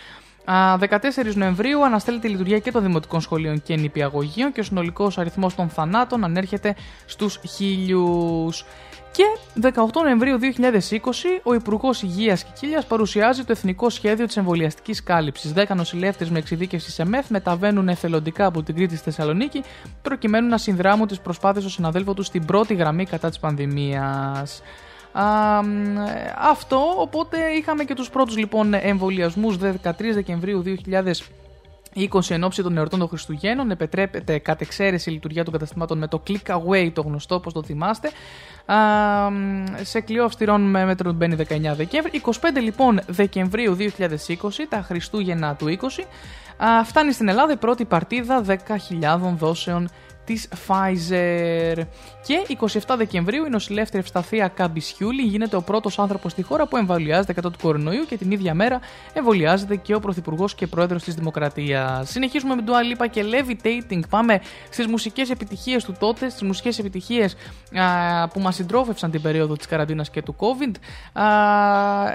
Α, 14 Νοεμβρίου αναστέλλεται η λειτουργία και των δημοτικών σχολείων και νηπιαγωγείων και ο συνολικός αριθμός των θανάτων ανέρχεται στους χίλιους. Και 18 Νοεμβρίου 2020, ο Υπουργός Υγείας και Κύλια παρουσιάζει το Εθνικό Σχέδιο της Εμβολιαστικής Κάλυψης. 10 νοσηλεύτες με εξειδίκευση σε ΜΕΘ μεταβαίνουν εθελοντικά από την Κρήτη στη Θεσσαλονίκη, προκειμένου να συνδράμουν τις προσπάθειες των συναδέλφων τους στην πρώτη γραμμή κατά της πανδημίας. Α, μ, ε, αυτό, οπότε είχαμε και τους πρώτους λοιπόν εμβολιασμούς 13 Δεκεμβρίου 2020 εν ώψη των εορτών των Χριστουγέννων επιτρέπεται κατ' εξαίρεση η λειτουργία των καταστημάτων με το click away, το γνωστό όπως το θυμάστε. Α, μ, σε κλειό αυστηρών με μέτρο μπαίνει 19 Δεκέμβρη. 25 λοιπόν Δεκεμβρίου 2020, τα Χριστούγεννα του 20, α, φτάνει στην Ελλάδα η πρώτη παρτίδα 10.000 δόσεων της Pfizer. Και 27 Δεκεμβρίου η νοσηλεύτρια Ευσταθία Καμπισιούλη γίνεται ο πρώτος άνθρωπος στη χώρα που εμβολιάζεται κατά του κορονοϊού και την ίδια μέρα εμβολιάζεται και ο Πρωθυπουργός και Πρόεδρος της Δημοκρατίας. Συνεχίζουμε με Dua Lipa και Levitating. Πάμε στις μουσικές επιτυχίες του τότε, στις μουσικές επιτυχίες α, που μας συντρόφευσαν την περίοδο της καραντίνας και του COVID. Α,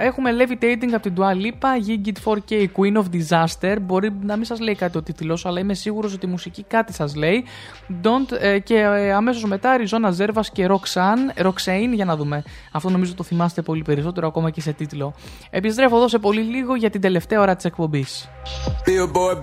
έχουμε Levitating από την Dua Lipa, Gigit 4K Queen of Disaster. Μπορεί να μην σας λέει κάτι ο τίτλος, αλλά είμαι σίγουρος ότι η μουσική κάτι σας λέει. Don't, ε, και ε, αμέσως μετά Ριζόνα Ζέρβας και Roxanne, Roxane για να δούμε. Αυτό νομίζω το θυμάστε πολύ περισσότερο ακόμα και σε τίτλο. Επιστρέφω εδώ σε πολύ λίγο για την τελευταία ώρα της εκπομπής. Billboard,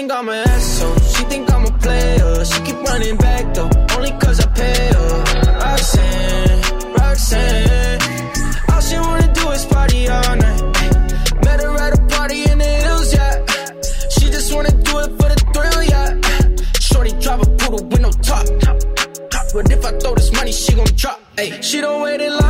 Think I'm an asshole, she think I'm a player. She keep running back though, only cause I pay her. Roxanne, Roxanne, all she wanna do is party all night. Met her at a party in the hills, yeah. She just wanna do it for the thrill, yeah. Shorty drive a poodle with no top. But if I throw this money, she gon' drop. Ay. She don't wait in lines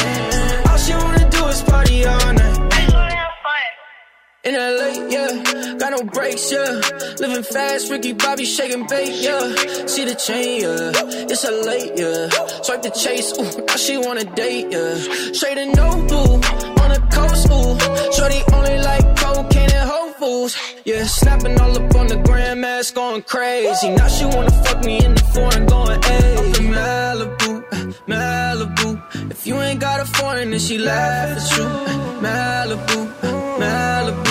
In LA, yeah, got no brakes, yeah. Living fast, Ricky Bobby shaking bait, yeah. See the chain, yeah. It's a late, yeah. Swipe the chase, ooh, now she wanna date, yeah. Straight and no blue, on the coast, ooh. Shorty only like cocaine and Whole Foods, yeah. Snapping all up on the grandmas, going crazy. Now she wanna fuck me in the foreign, going, hey. Malibu, Malibu. If you ain't got a foreign, then she laugh at you. Malibu, Malibu.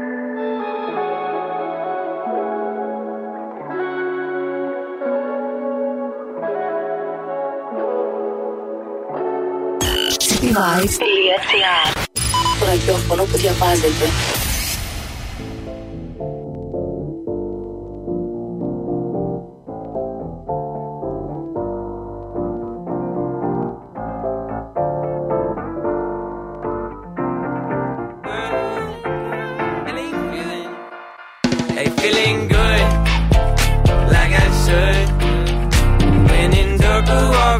cityvibes.gr Το ραδιόφωνο που διαβάζετε. Hey, feeling good, like I should. When in dark, walk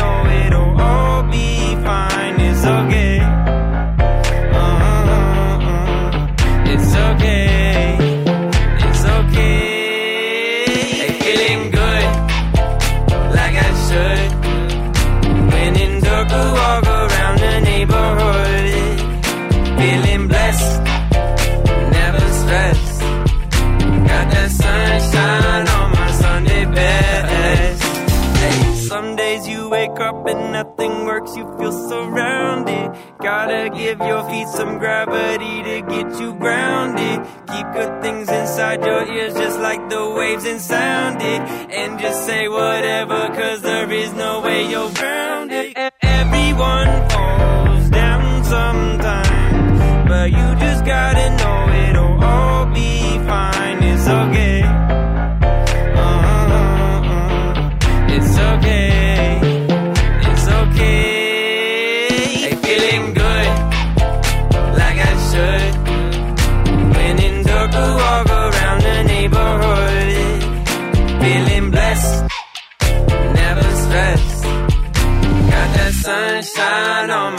up and nothing works, you feel surrounded. Gotta give your feet some gravity to get you grounded. Keep good things inside your ears, just like the waves and sound it. And just say whatever, cause there is no way you're grounded. Everyone falls down sometimes, but you just gotta know it'll all be fine. It's okay.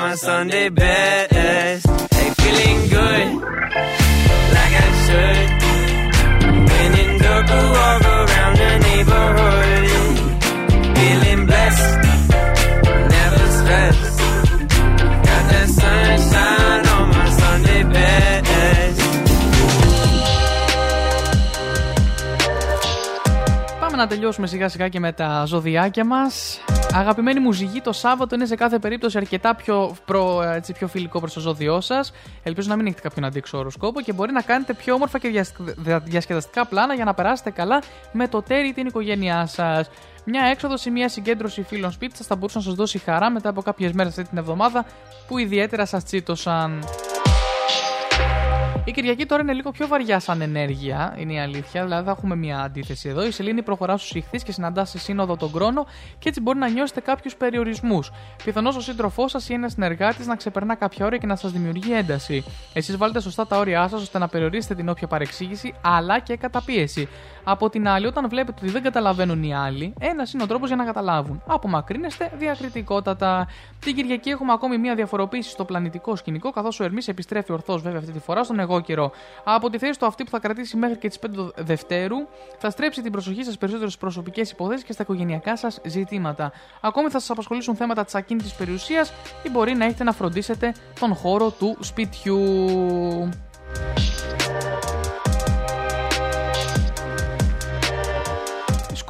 My Sunday best. Hey, feeling good, like I should. When in Durga, να τελειώσουμε σιγά σιγά και με τα ζωδιάκια μας. Αγαπημένη μουσική το Σάββατο είναι σε κάθε περίπτωση αρκετά πιο, προ, έτσι, πιο φιλικό προς το ζώδιό σας. Ελπίζω να μην έχετε κάποιον αντίξω οροσκόπο και μπορεί να κάνετε πιο όμορφα και διασ- δια- διασκεδαστικά πλάνα για να περάσετε καλά με το τέρι ή την οικογένειά σας. Μια έξοδος ή μια συγκέντρωση φίλων σπίτι σας θα μπορούσε να σας δώσει χαρά μετά από κάποιες μέρες αυτή την εβδομάδα που ιδιαίτερα σας τσίτωσαν. Η Κυριακή τώρα είναι λίγο πιο βαριά σαν ενέργεια, είναι η αλήθεια. Δηλαδή, θα έχουμε μια αντίθεση εδώ. Η Σελήνη προχωρά στους ηχθείς και συναντά σε σύνοδο τον χρόνο και έτσι μπορεί να νιώσετε κάποιους περιορισμούς. Πιθανώς ο σύντροφός σας ή ένας συνεργάτης να ξεπερνά κάποια όρια και να σας δημιουργεί ένταση. Εσείς βάλετε σωστά τα όρια σας ώστε να περιορίσετε την όποια παρεξήγηση αλλά και καταπίεση. Από την άλλη, όταν βλέπετε ότι δεν καταλαβαίνουν οι άλλοι, ένας είναι ο τρόπος για να καταλάβουν. Απομακρύνεστε διακριτικότατα. Την Κυριακή έχουμε ακόμη μια διαφοροποίηση στο πλανητικό σκηνικό, καθώς ο Ερμής επιστρέφει ορθώς βέβαια αυτή τη φορά στον εγώ καιρό. Από τη θέση του αυτή που θα κρατήσει μέχρι και τις 5 Δευτέρου, θα στρέψει την προσοχή σας περισσότερο στις προσωπικές υποθέσεις και στα οικογενειακά σας ζητήματα. Ακόμη θα σας απασχολήσουν θέματα της ακίνητης περιουσίας ή μπορεί να έχετε να φροντίσετε τον χώρο του σπιτιού.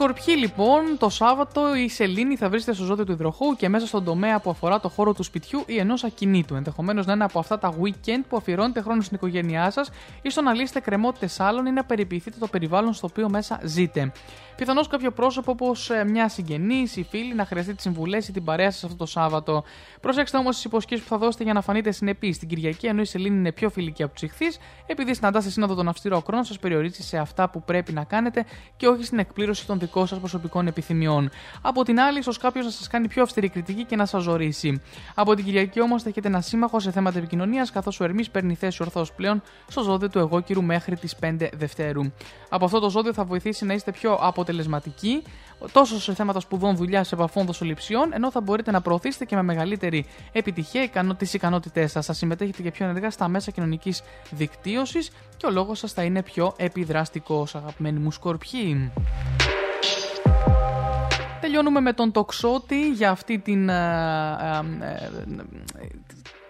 Σκορπιοί λοιπόν, το Σάββατο η Σελήνη θα βρίσκεται στο ζώδιο του υδροχού και μέσα στον τομέα που αφορά το χώρο του σπιτιού ή ενός ακινήτου. Ενδεχομένως να είναι από αυτά τα weekend που αφιερώνετε χρόνος στην οικογένειά σας ή στο να λύσετε κρεμότητες άλλων ή να περιποιηθείτε το περιβάλλον στο οποίο μέσα ζείτε. Πιθανώς κάποιο πρόσωπο όπως μια συγγενής ή φίλη να χρειαστεί τις συμβουλές ή την παρέα σας αυτό το Σάββατο. Προσέξτε όμως τις υποσχέσεις που θα δώσετε για να φανείτε συνεπείς. Στην Κυριακή, ενώ η Σελήνη είναι πιο φιλική από τους ηχθείς, επειδή συναντάστε σύνοδο τον αυστηρό χρόνο, σας περιορίζει σε αυτά που πρέπει να κάνετε και όχι στην εκπλήρωση των δικών σας προσωπικών επιθυμιών. Από την άλλη, ίσως κάποιος να σας κάνει πιο αυστηρή κριτική και να σας ζωρίσει. Από την Κυριακή όμως θα έχετε ένα σύμμαχο σε θέματα επικοινωνίας, καθώς ο Ερμής παίρνει θέση ορθώς πλέον στο ζώδιο του εγώκυρου μέχρι τις 5 Δευτέρου. Από αυτό το ζώδιο θα βοηθήσει να είστε πιο αποτελεσματικοί, τόσο σε θέματα σπουδών, δουλειάς, επαφών, δοσοληψιών, ενώ θα μπορείτε να προωθήσετε και με μεγαλύτερη επιτυχία τις ικανότητές σας. Θα συμμετέχετε και πιο ενεργά στα μέσα κοινωνικής δικτύωσης και ο λόγος σας θα είναι πιο επιδραστικός, αγαπημένοι μου σκορπιοί. Τελειώνουμε με τον τοξότη για αυτή την, ε, ε, ε,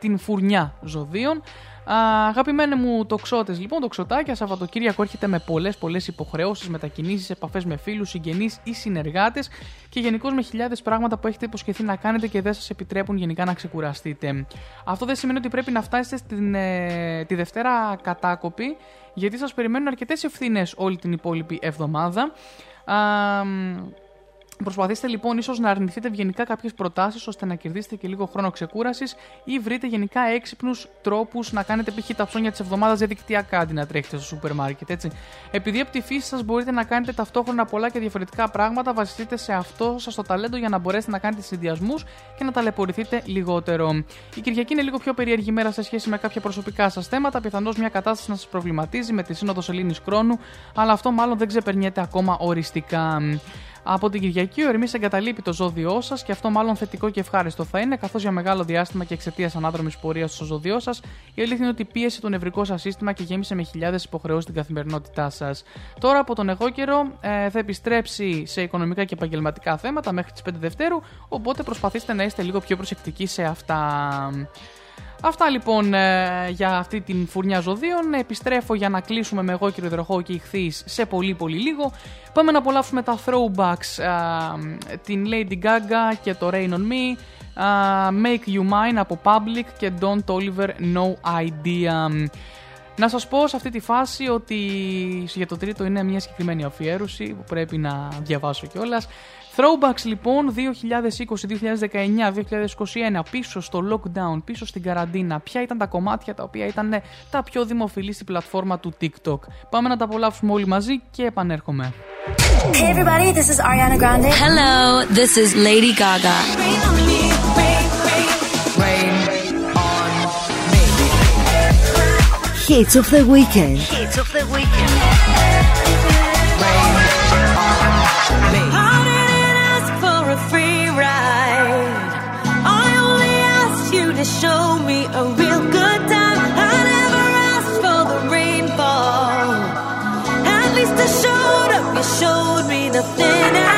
την φουρνιά ζωδίων. Α, αγαπημένοι μου τοξότες λοιπόν, τοξοτάκια, Σαββατοκύριακο έρχεται με πολλές πολλές υποχρεώσεις, μετακινήσεις, επαφές με φίλους, συγγενείς ή συνεργάτες και γενικώς με χιλιάδες πράγματα που έχετε υποσχεθεί να κάνετε και δεν σας επιτρέπουν γενικά να ξεκουραστείτε. Αυτό δεν σημαίνει ότι πρέπει να φτάσετε στην, ε, τη Δευτέρα κατάκοπη, γιατί σας περιμένουν αρκετές ευθύνες όλη την υπόλοιπη εβδομάδα. Α, Προσπαθήστε λοιπόν ίσως να αρνηθείτε ευγενικά κάποιες προτάσεις ώστε να κερδίσετε και λίγο χρόνο ξεκούρασης ή βρείτε γενικά έξυπνους τρόπους να κάνετε π.χ. τα ψώνια της εβδομάδας διαδικτυακά αντί να τρέχετε στο σούπερ μάρκετ. Έτσι. Επειδή από τη φύση σας μπορείτε να κάνετε ταυτόχρονα πολλά και διαφορετικά πράγματα, βασιστείτε σε αυτό σας το ταλέντο για να μπορέσετε να κάνετε συνδυασμούς και να ταλαιπωρηθείτε λιγότερο. Η Κυριακή είναι λίγο πιο περίεργη μέρα σε σχέση με κάποια προσωπικά σας θέματα, πιθανώς μια κατάσταση να σας προβληματίζει με τη σύνοδος Σελήνη χρόνου, αλλά αυτό μάλλον δεν ξεπερνιέται ακόμα οριστικά. Από την Κυριακή, ο Ερμής εγκαταλείπει το ζώδιό σας και αυτό μάλλον θετικό και ευχάριστο θα είναι, καθώς για μεγάλο διάστημα και εξαιτίας ανάδρομης πορείας στο ζώδιό σας, η αλήθεια είναι ότι πίεσε το νευρικό σας σύστημα και γέμισε με χιλιάδες υποχρεώσεις την καθημερινότητά σας. Τώρα από τον εγώ καιρό ε, θα επιστρέψει σε οικονομικά και επαγγελματικά θέματα μέχρι τις 5 Δευτέρου, οπότε προσπαθήστε να είστε λίγο πιο προσεκτικοί σε αυτά. Αυτά λοιπόν ε, για αυτή την φουρνιά ζωδίων. Επιστρέφω για να κλείσουμε με εγώ κύριο Υδροχό και ηχθείς σε πολύ πολύ λίγο. Πάμε να απολαύσουμε τα throwbacks, ε, την Lady Gaga και το Rain On Me, ε, Make You Mine από Public και Don't Oliver No Idea. Να σας πω σε αυτή τη φάση ότι για το τρίτο είναι μια συγκεκριμένη αφιέρωση που πρέπει να διαβάσω κιόλας. Throwbacks λοιπόν 2020, 2019, 2021 πίσω στο lockdown, πίσω στην καραντίνα. Ποια ήταν τα κομμάτια τα οποία ήταν τα πιο δημοφιλή στην πλατφόρμα του TikTok. Πάμε να τα απολαύσουμε όλοι μαζί και επανέρχομαι. Hey everybody, this is Ariana Grande. Hello, this is Lady Gaga. Hits of the weekend. Hits of the weekend. to show me a real good time. I never asked for the rainfall. At least I showed up, you showed me nothing.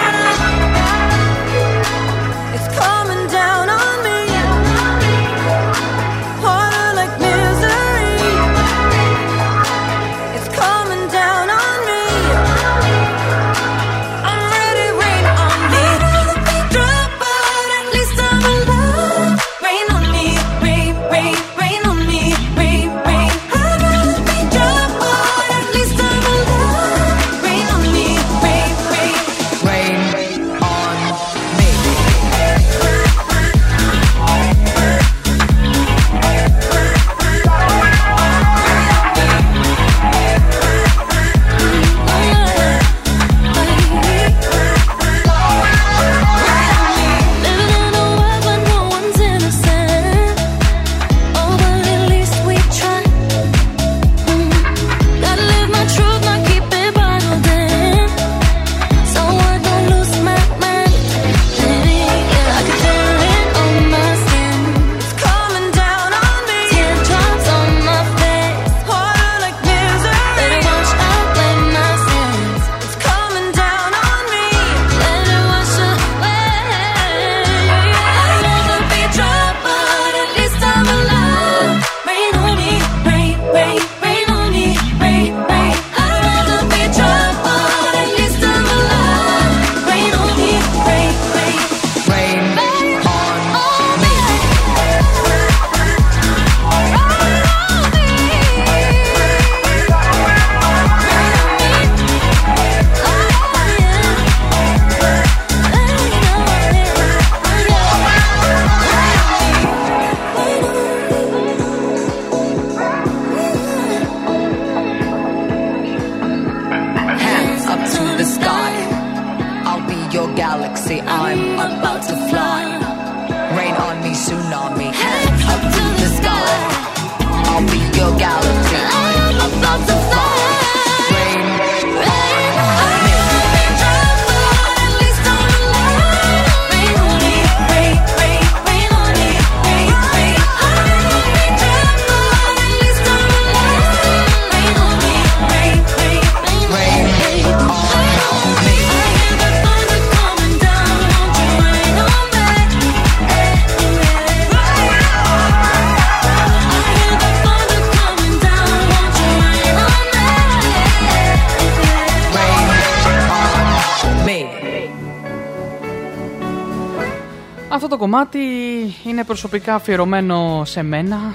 προσωπικά αφιερωμένο σε μένα.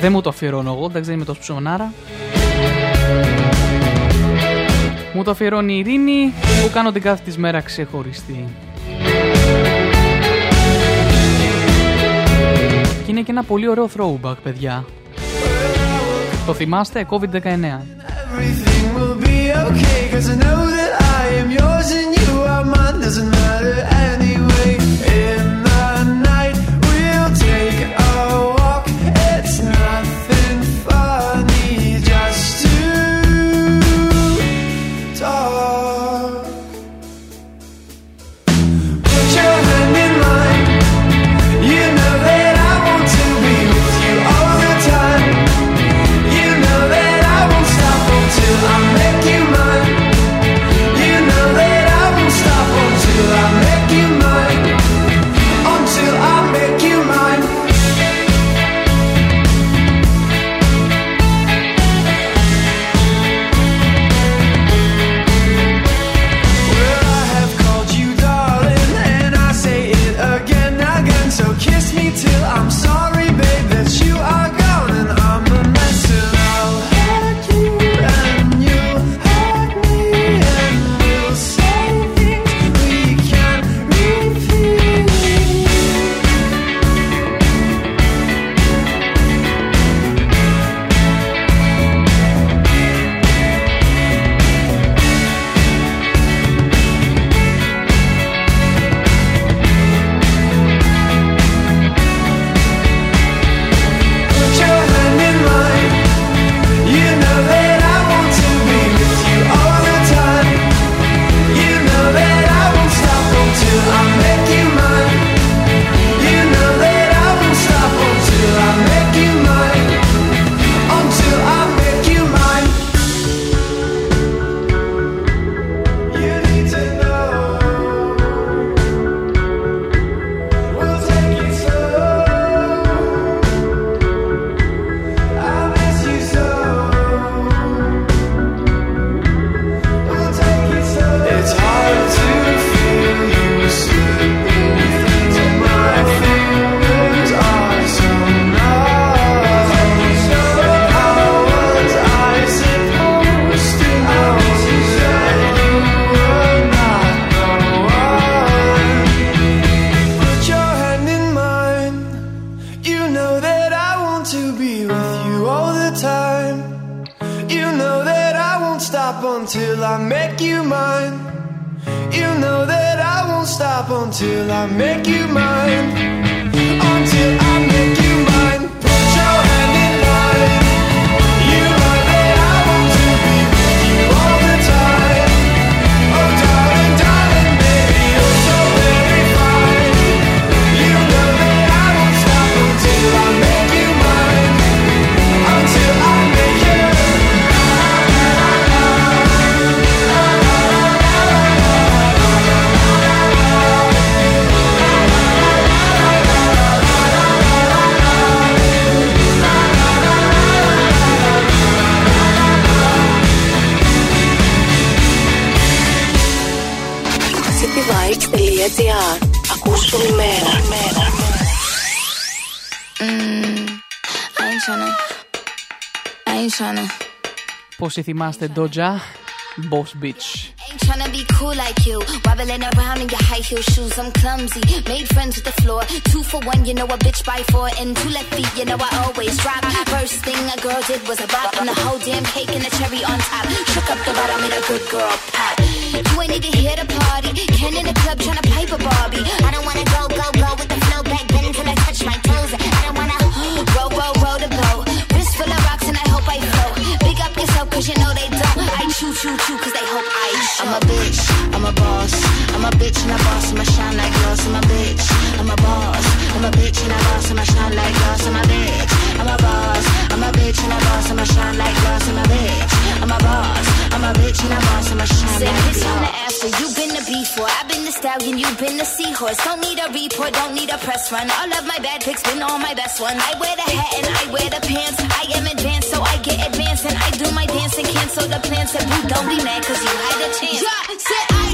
Δεν μου το αφιερώνω εγώ, εντάξει δεν είμαι το ψωνάρα. Μου το αφιερώνει η Ειρήνη που κάνω την κάθε της μέρα ξεχωριστή. Και είναι και ένα πολύ ωραίο throwback, παιδιά. Το θυμάστε, COVID-19. Doesn't matter anyway Πόσοι θυμάστε Doja, Boss Beach. Ain't tryna be cool like you. Wobbling around in your high heel shoes. I'm clumsy. Made friends with the floor. Two for one, you know a bitch by four. And two left feet, you know I always drop. First thing a girl did was a bop. And the whole damn cake and the cherry on top. Shook up the bottom, made a good girl pop. You ain't even here to party. Ken in the club tryna pipe a Barbie. I don't wanna go, go, go with the flow back then till I touch my toes. I cause you know they don't. I choo choo choo cause they hope I show. I'm a bitch, I'm a boss. I'm a bitch and a boss, I'ma shine like glass. I'm a bitch, I'm a boss. I'm a bitch and a boss, I'ma shine like glass. I'm a bitch, I'm a boss. I'm a bitch and a boss, I'ma shine like glass. I'm a bitch, I'm a boss. I'm a bitch and I'm a boss, I'ma shine Say this on the after, you been the before. I've been the stallion, you've been the seahorse. Don't need a report, don't need a press run. All of my bad pics been all my best ones. I wear the hat and I wear the pants. I am advanced, so I get advanced. And I do my dance and cancel the plans. Said, boo, don't be mad, cause you had a chance. Yeah, said I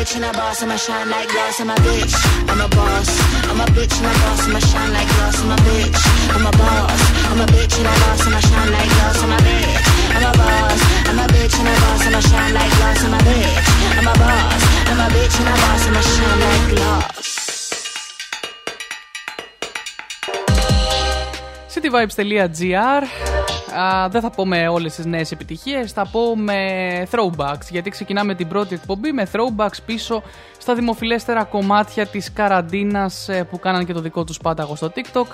Bitch and a boss, I'ma shine like glass. I'm a bitch, I'm a boss. I'm a bitch and a boss, I'ma shine like glass. I'm a bitch, I'm a boss. I'm a bitch and a boss, I'ma shine like glass. I'm a bitch, I'm a boss. I'm a bitch and a boss, I'ma shine like glass. I'm a bitch, I'm a boss. I'm a bitch and a boss, I'ma shine like glass. cityvibes.gr Α, δεν θα πω με όλες τις νέες επιτυχίες, θα πω με throwbacks, γιατί ξεκινάμε την πρώτη εκπομπή με throwbacks πίσω στα δημοφιλέστερα κομμάτια της καραντίνας ε, που κάναν και το δικό τους πάταγο στο TikTok.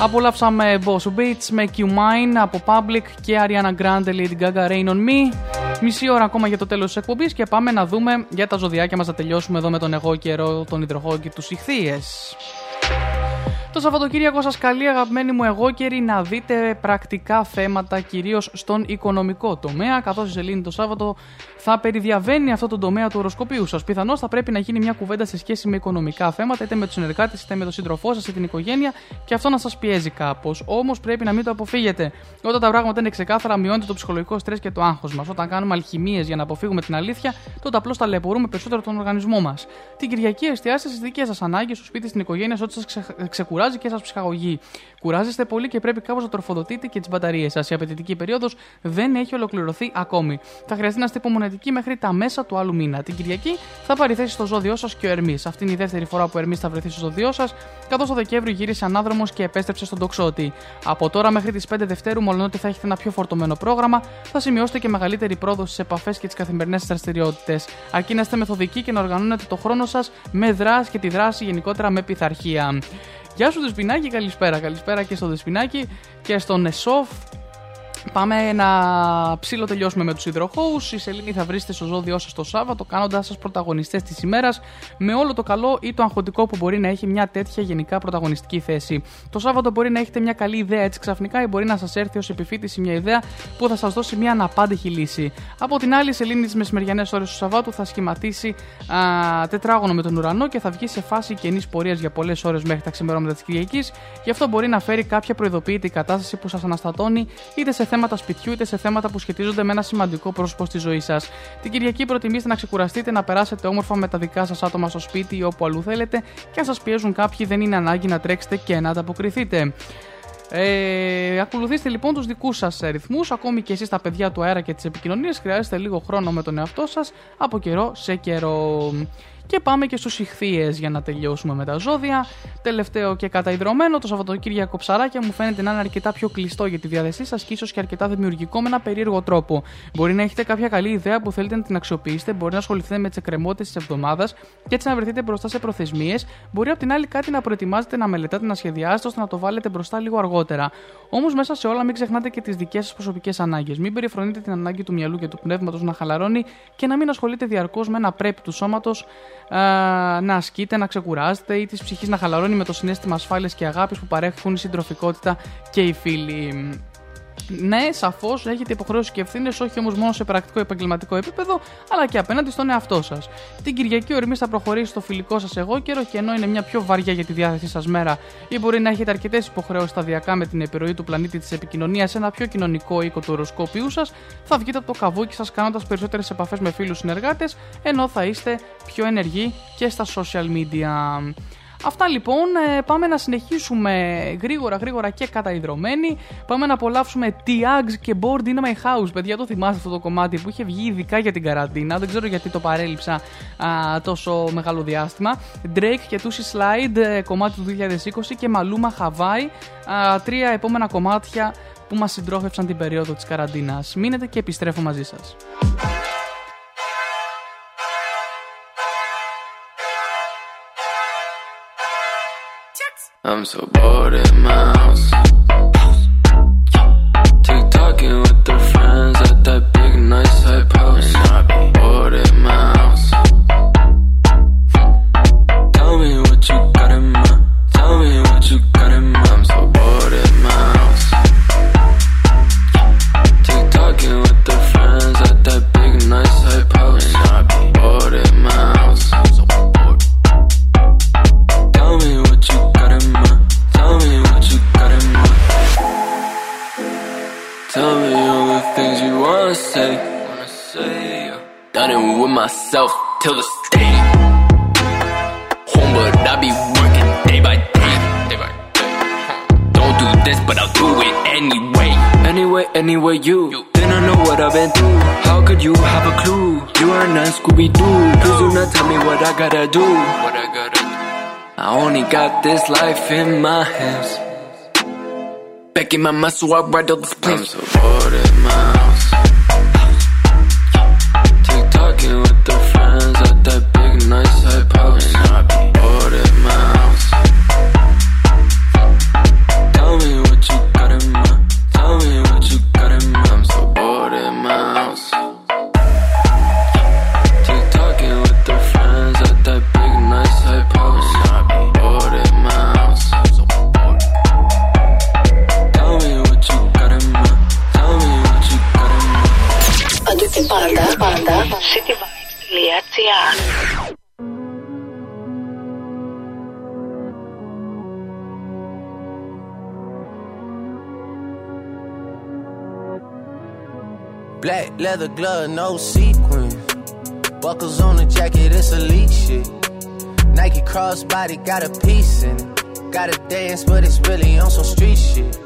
Απολαύσαμε Boss Beats με Q-Mine από Public και Ariana Grande Lady Gaga Rain On Me. Μισή ώρα ακόμα για το τέλος της εκπομπής και πάμε να δούμε για τα ζωδιάκια μας να τελειώσουμε εδώ με τον εγώ καιρό, τον υδροχό και τους ηχθείες. Το Σαββατοκύριακο σας καλεί αγαπημένοι μου εγώ καιροί να δείτε πρακτικά θέματα κυρίως στον οικονομικό τομέα καθώς η Σελήνη το Σάββατο θα περιδιαβαίνει αυτό το τομέα του οροσκοπίου σας. Πιθανώς θα πρέπει να γίνει μια κουβέντα σε σχέση με οικονομικά θέματα είτε με τους συνεργάτες είτε με τον σύντροφό σας είτε την οικογένεια και αυτό να σας πιέζει κάπως. Όμως πρέπει να μην το αποφύγετε. Όταν τα πράγματα είναι ξεκάθαρα μειώνεται το ψυχολογικό στρες και το άγχος μας. Όταν κάνουμε αλχημίες για να αποφύγουμε την αλήθεια τότε απλώς ταλαιπωρούμε περισσότερο τον οργανισμό μας. Την Κυριακή εστιάστε στις δικές σας ανάγκες, στο σπίτι, στην οικογένεια, σε ό,τι σας ξε- ξεκουράζει και σας ψυχαγωγεί. Κουράζεστε πολύ και πρέπει κάπως να τροφοδοτείτε και τις μπαταρίες σας. Η απαιτητική περίοδος δεν έχει ολοκληρωθεί ακόμη. Θα χρειαστεί να είστε υπομονετικοί μέχρι τα μέσα του άλλου μήνα. Την Κυριακή θα πάρει θέση στο ζώδιό σας και ο Ερμής. Αυτή είναι η δεύτερη φορά που ο Ερμής θα βρεθεί στο ζώδιό σας, καθώς το Δεκέμβριο γύρισε ανάδρομος και επέστρεψε στον τοξότη. Από τώρα μέχρι τις 5 Δευτέρου, μόλον ότι θα έχετε ένα πιο φορτωμένο πρόγραμμα, θα σημειώσετε και μεγαλύτερη πρόοδο στις επαφές και τις καθημερινές δραστηριότητες. Αρκεί να είστε μεθοδικοί και να οργανώνετε το χρόνο σας με δράση και τη δράση γενικότερα με πειθαρχία. Γεια σου Δεσπινάκη, καλησπέρα. Καλησπέρα και στο Δεσπινάκη και στον Εσόφ Πάμε να ψήλο τελειώσουμε με τους υδροχώους. Η Σελήνη θα βρίσκεται στο ζώδιό σας το Σάββατο, κάνοντα σας πρωταγωνιστές της ημέρας με όλο το καλό ή το αγχωτικό που μπορεί να έχει μια τέτοια γενικά πρωταγωνιστική θέση. Το Σάββατο μπορεί να έχετε μια καλή ιδέα έτσι ξαφνικά ή μπορεί να σας έρθει ως επιφύτηση μια ιδέα που θα σας δώσει μια αναπάντηχη λύση. Από την άλλη, η Σελήνη τις μεσημεριανές ώρες του Σαββάτου θα σχηματίσει α, τετράγωνο με τον ουρανό και θα βγει σε φάση καινή πορείας για πολλές ώρες μέχρι τα ξημερώματα της Κυριακής. Γι' αυτό μπορεί να φέρει κάποια προειδοποιητική κατάσταση που σας αναστατώνει είτε σε θέματα σπιτιού είτε σε θέματα που σχετίζονται με ένα σημαντικό πρόσωπο στη ζωή σας. Την Κυριακή προτιμήστε να ξεκουραστείτε, να περάσετε όμορφα με τα δικά σας άτομα στο σπίτι ή όπου αλλού θέλετε και αν σας πιέζουν κάποιοι δεν είναι ανάγκη να τρέξετε και να ανταποκριθείτε. Ε, ακολουθήστε λοιπόν τους δικούς σας ρυθμούς. Ακόμη και εσείς τα παιδιά του αέρα και τη επικοινωνία χρειάζεστε λίγο χρόνο με τον εαυτό σας από καιρό σε καιρό. Και πάμε και στους ηχθείες για να τελειώσουμε με τα ζώδια. Τελευταίο και καταϊδρωμένο, το Σαββατοκύριακο ψαράκια μου φαίνεται να είναι αρκετά πιο κλειστό για τη διάθεσή σας και ίσως και αρκετά δημιουργικό με ένα περίεργο τρόπο. Μπορεί να έχετε κάποια καλή ιδέα που θέλετε να την αξιοποιήσετε, μπορεί να ασχοληθείτε με τις εκκρεμότητες της εβδομάδας και έτσι να βρεθείτε μπροστά σε προθεσμίες. Μπορεί απ' την άλλη κάτι να προετοιμάζετε, να μελετάτε, να σχεδιάσετε ώστε να το βάλετε μπροστά λίγο αργότερα. Όμως μέσα σε όλα μην ξεχνάτε και τις δικές σας προσωπικές ανάγκες. Μην περιφρονείτε την ανάγκη του μυαλού και του πνεύματος να χαλαρώνει και να μην ασχολείτε διαρκώς με ένα πρέπει του σώματος να ασκείτε, να ξεκουράζετε ή της ψυχής να χαλαρώνει με το συνέστημα ασφάλειας και αγάπης που παρέχουν η συντροφικότητα και οι φίλοι. Ναι, σαφώς έχετε υποχρέωση και ευθύνες, όχι όμως μόνο σε πρακτικό επαγγελματικό επίπεδο, αλλά και απέναντι στον εαυτό σας. Την Κυριακή ο Ερμή θα προχωρήσει στο φιλικό σας εγώ καιρό και ενώ είναι μια πιο βαριά για τη διάθεσή σας μέρα ή μπορεί να έχετε αρκετές υποχρεώσεις σταδιακά με την επιρροή του πλανήτη της επικοινωνίας σε ένα πιο κοινωνικό οίκο του οροσκόπιου σας, θα βγείτε από το καβούκι σας κάνοντας περισσότερες επαφές με φίλους συνεργάτες, ενώ θα είστε πιο ενεργοί και στα social media. Αυτά λοιπόν, ε, πάμε να συνεχίσουμε γρήγορα γρήγορα και καταϊδρωμένοι. Πάμε να απολαύσουμε T-Ags και Board in My House. Παιδιά, το θυμάστε αυτό το κομμάτι που είχε βγει ειδικά για την καραντίνα. Δεν ξέρω γιατί το παρέλειψα α, τόσο μεγάλο διάστημα. Drake και Tusi Slide, ε, κομμάτι του 2020 και Maluma Hawaii. Α, τρία επόμενα κομμάτια που μας συντρόφευσαν την περίοδο της καραντίνας. Μείνετε και επιστρέφω μαζί σας. I'm so bored in my house. TikToking with their friends at that big nice hype house. I be bored in my myself till the day. Home, but I be working day by day. Day by day. Don't do this, but I'll do it anyway. Anyway, anyway, you. Didn't know what I've been through. How could you have a clue? You are not Scooby Doo. Please do not tell me what I gotta do. What I gotta do. I only got this life in my hands. Back in my muscle, I ride all these planes. I'm so bored in my house. TikToking with their friends at that big nice hype house. And I be bored in my Black leather glove, no sequins. Buckles on the jacket, it's elite shit. Nike crossbody got a piece in it. Gotta dance, but it's really on some street shit.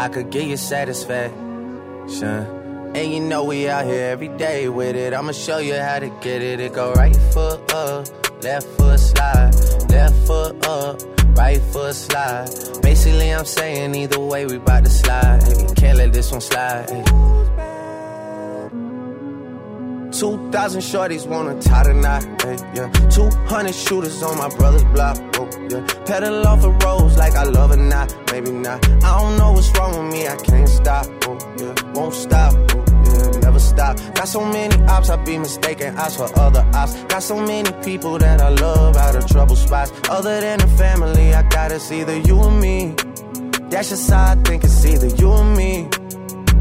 I could get you satisfaction. And you know we out here every day with it. I'ma show you how to get it. It go right foot up, left foot slide, left foot up, right foot slide. Basically, I'm saying either way we bout to slide. Can't let this one slide. 2,000 shorties wanna tie the knot, hey, yeah. 200 shooters on my brother's block, oh, yeah. Pedal off a rose like I love it not, maybe not. I don't know what's wrong with me, I can't stop, oh, yeah. Won't stop, oh, yeah. Never stop. Got so many ops, I be mistaken ops for other ops. Got so many people that I love out of trouble spots. Other than the family, I got it's either you or me. That's just how I think it's either you or me.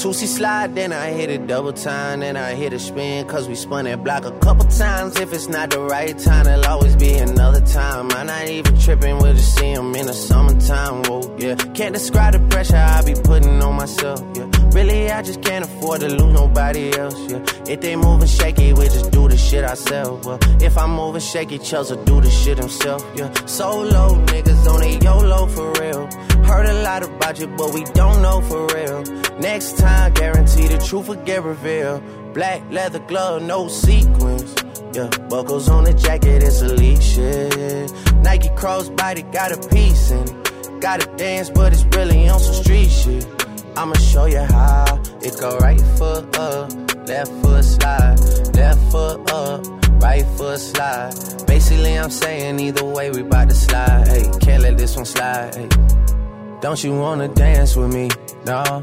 Two-C slide, then I hit it double time, then I hit a spin, cause we spun that block a couple times. If it's not the right time, it'll always be another time. I'm not even tripping, we'll just see in the summertime, whoa, yeah. Can't describe the pressure I be putting on myself, yeah. Really, I just can't afford to lose nobody else, yeah. If they moving shaky, we just do the shit ourselves, well. If I'm moving shaky, Chelsea do the shit himself, yeah. Solo niggas on a YOLO for real. Heard a lot about you, but we don't know for real. Next time, guarantee the truth will get revealed. Black leather glove, no sequins. Yeah, buckles on the jacket, it's elite shit. Nike crossbody got a piece in it. Gotta dance, but it's really on some street shit. I'ma show you how. It go right foot up, left foot slide, left foot up, right foot slide. Basically, I'm saying either way we bout to slide. Hey, can't let this one slide. Hey. Don't you wanna dance with me? No,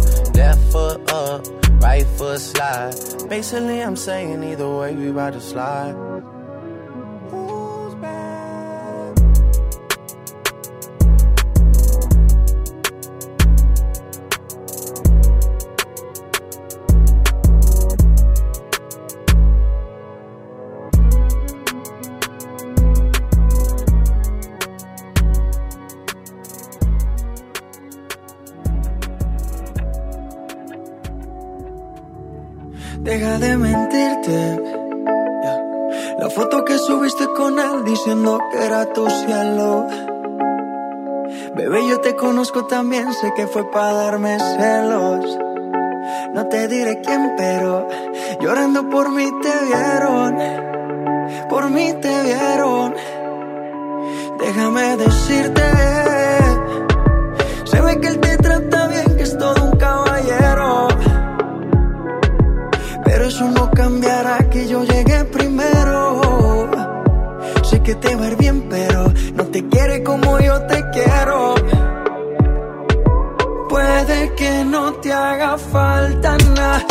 left foot up, right foot slide. Basically, I'm saying either way we about to slide. También, sé que fue para darme celos. No te diré quién, pero llorando por mí te vieron. Por mí te vieron. Déjame decirte. Se ve que él te trata bien, que es todo un caballero. Pero eso no cambiará que yo llegué primero. Sé que te va bien, pero no te quiere como yo te quiero. Que no te haga falta nada,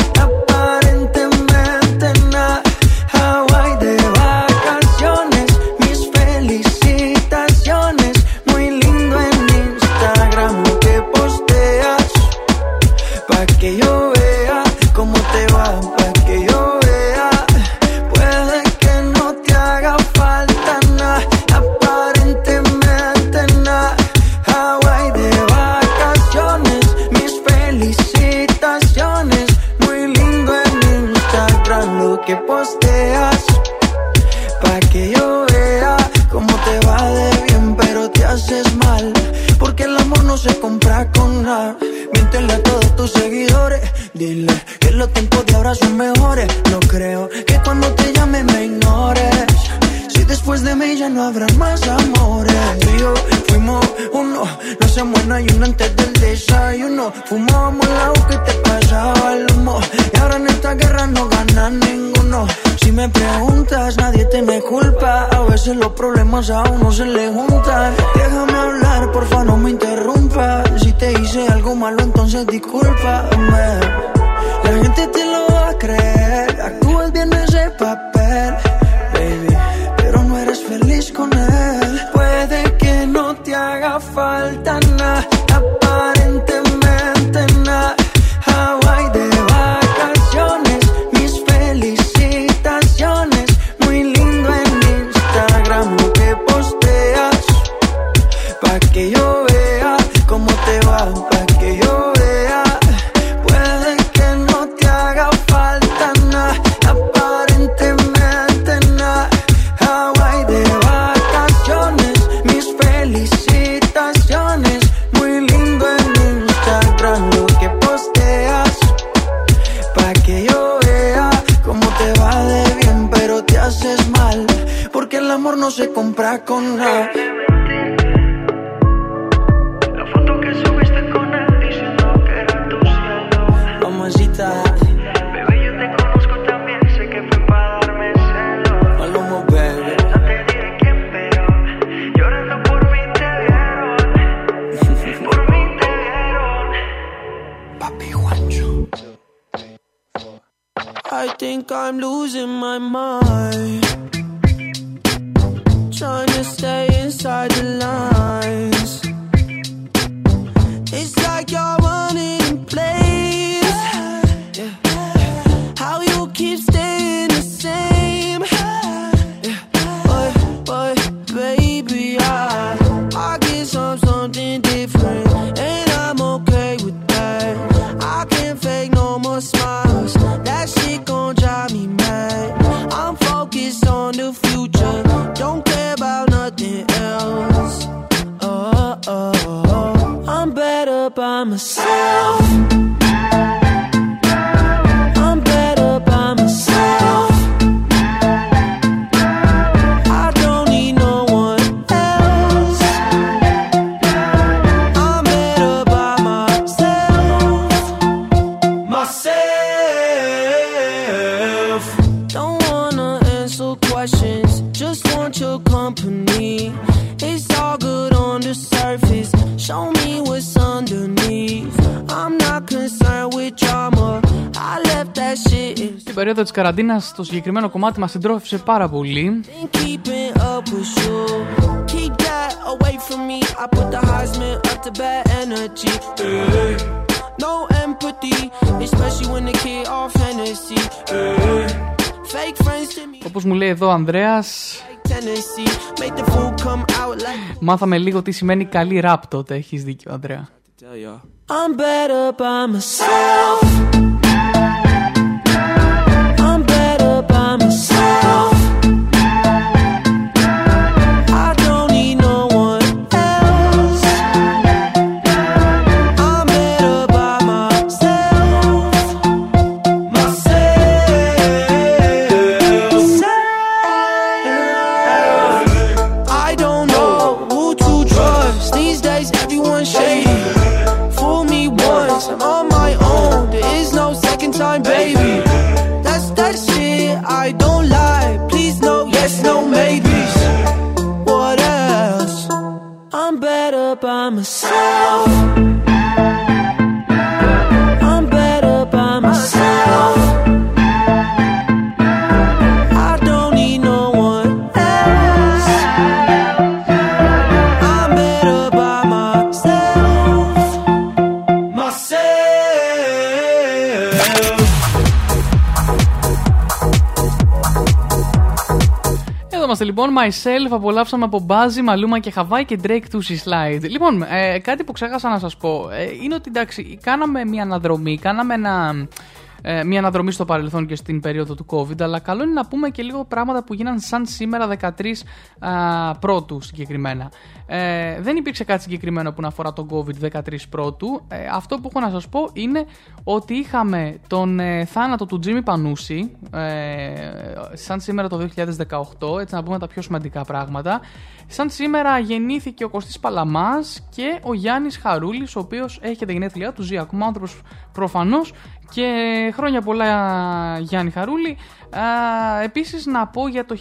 στο συγκεκριμένο κομμάτι μας συντρόφισε πάρα πολύ. No Όπως μου λέει εδώ ο Ανδρέας Μάθαμε λίγο τι σημαίνει καλή ραπ τότε. Έχεις δίκιο Ανδρέα. I'm better by myself. Επιστρέψαμε λοιπόν, myself, απολαύσαμε από Μπάζι, Μαλούμα και Χαβάη και Drake του Slide. Λοιπόν, ε, κάτι που ξέχασα να σας πω ε, είναι ότι εντάξει, κάναμε μια αναδρομή, κάναμε ένα ε, μια αναδρομή στο παρελθόν και στην περίοδο του COVID, αλλά καλό είναι να πούμε και λίγο πράγματα που γίναν σαν σήμερα 13 α, πρώτου συγκεκριμένα. Ε, δεν υπήρξε κάτι συγκεκριμένο που να αφορά τον COVID 13 πρώτου. Ε, αυτό που έχω να σας πω είναι ότι είχαμε τον ε, θάνατο του Τζίμι Πανούση, ε, σαν σήμερα το 2018, έτσι να πούμε τα πιο σημαντικά πράγματα. Σαν σήμερα γεννήθηκε ο Κωστής Παλαμάς και ο Γιάννης Χαρούλης, ο οποίος έχει τα γενέθλιά του, ζει ακόμα άνθρωπος προφανώς και χρόνια πολλά Γιάννη Χαρούλη. Α, επίσης να πω για το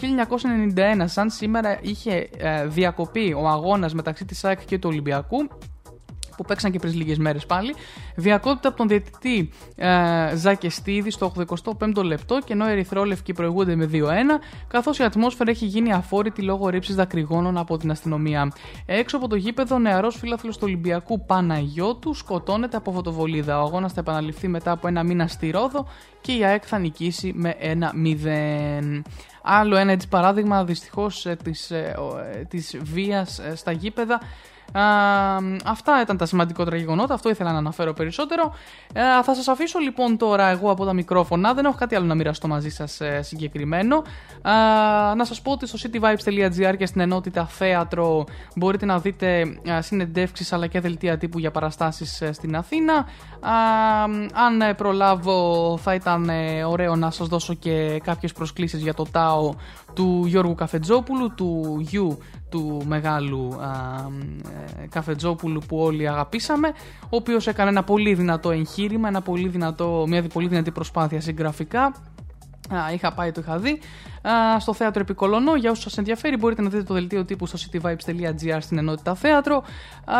1991, σαν σήμερα είχε ε, διακοπεί ο αγώνας μεταξύ της ΑΕΚ και του Ολυμπιακού, που παίξαν και πριν λίγες μέρες πάλι. Διακόπτεται από τον διαιτητή ε, Ζακεστίδη στο 85ο λεπτό και ενώ οι Ερυθρόλευκοι προηγούνται με 2-1, καθώς η ατμόσφαιρα έχει γίνει αφόρητη λόγω ρήψης δακρυγόνων από την αστυνομία. Έξω από το γήπεδο, ο νεαρός φίλαθλος του Ολυμπιακού Παναγιώτου σκοτώνεται από φωτοβολίδα. Ο αγώνας θα επαναληφθεί μετά από ένα μήνα στη Ρόδο και η ΑΕΚ θα νικήσει με 1-0. Άλλο ένα έτσι παράδειγμα δυστυχώς ε, της, ε, ο, ε, της βίας ε, στα γήπεδα Α, αυτά ήταν τα σημαντικότερα γεγονότα, αυτό ήθελα να αναφέρω περισσότερο. Ε, θα σας αφήσω λοιπόν τώρα εγώ από τα μικρόφωνα, δεν έχω κάτι άλλο να μοιραστώ μαζί σας ε, συγκεκριμένο. Α, να σας πω ότι στο cityvibes.gr και στην ενότητα θέατρο μπορείτε να δείτε α, συνεντεύξεις αλλά και δελτία τύπου για παραστάσεις ε, στην Αθήνα. Α, αν ε, προλάβω θα ήταν ε, ωραίο να σας δώσω και κάποιες προσκλήσεις για το ΤΑΟ του Γιώργου Καφετζόπουλου, του γιου του μεγάλου α, ε, Καφετζόπουλου που όλοι αγαπήσαμε, ο οποίος έκανε ένα πολύ δυνατό εγχείρημα, ένα πολύ δυνατό, μια πολύ δυνατή προσπάθεια συγγραφικά. Α, είχα πάει, το είχα δει. Α, στο θέατρο Επικολονό. Για όσους σας ενδιαφέρει, μπορείτε να δείτε το δελτίο τύπου στο cityvibes.gr στην ενότητα θέατρο. Α,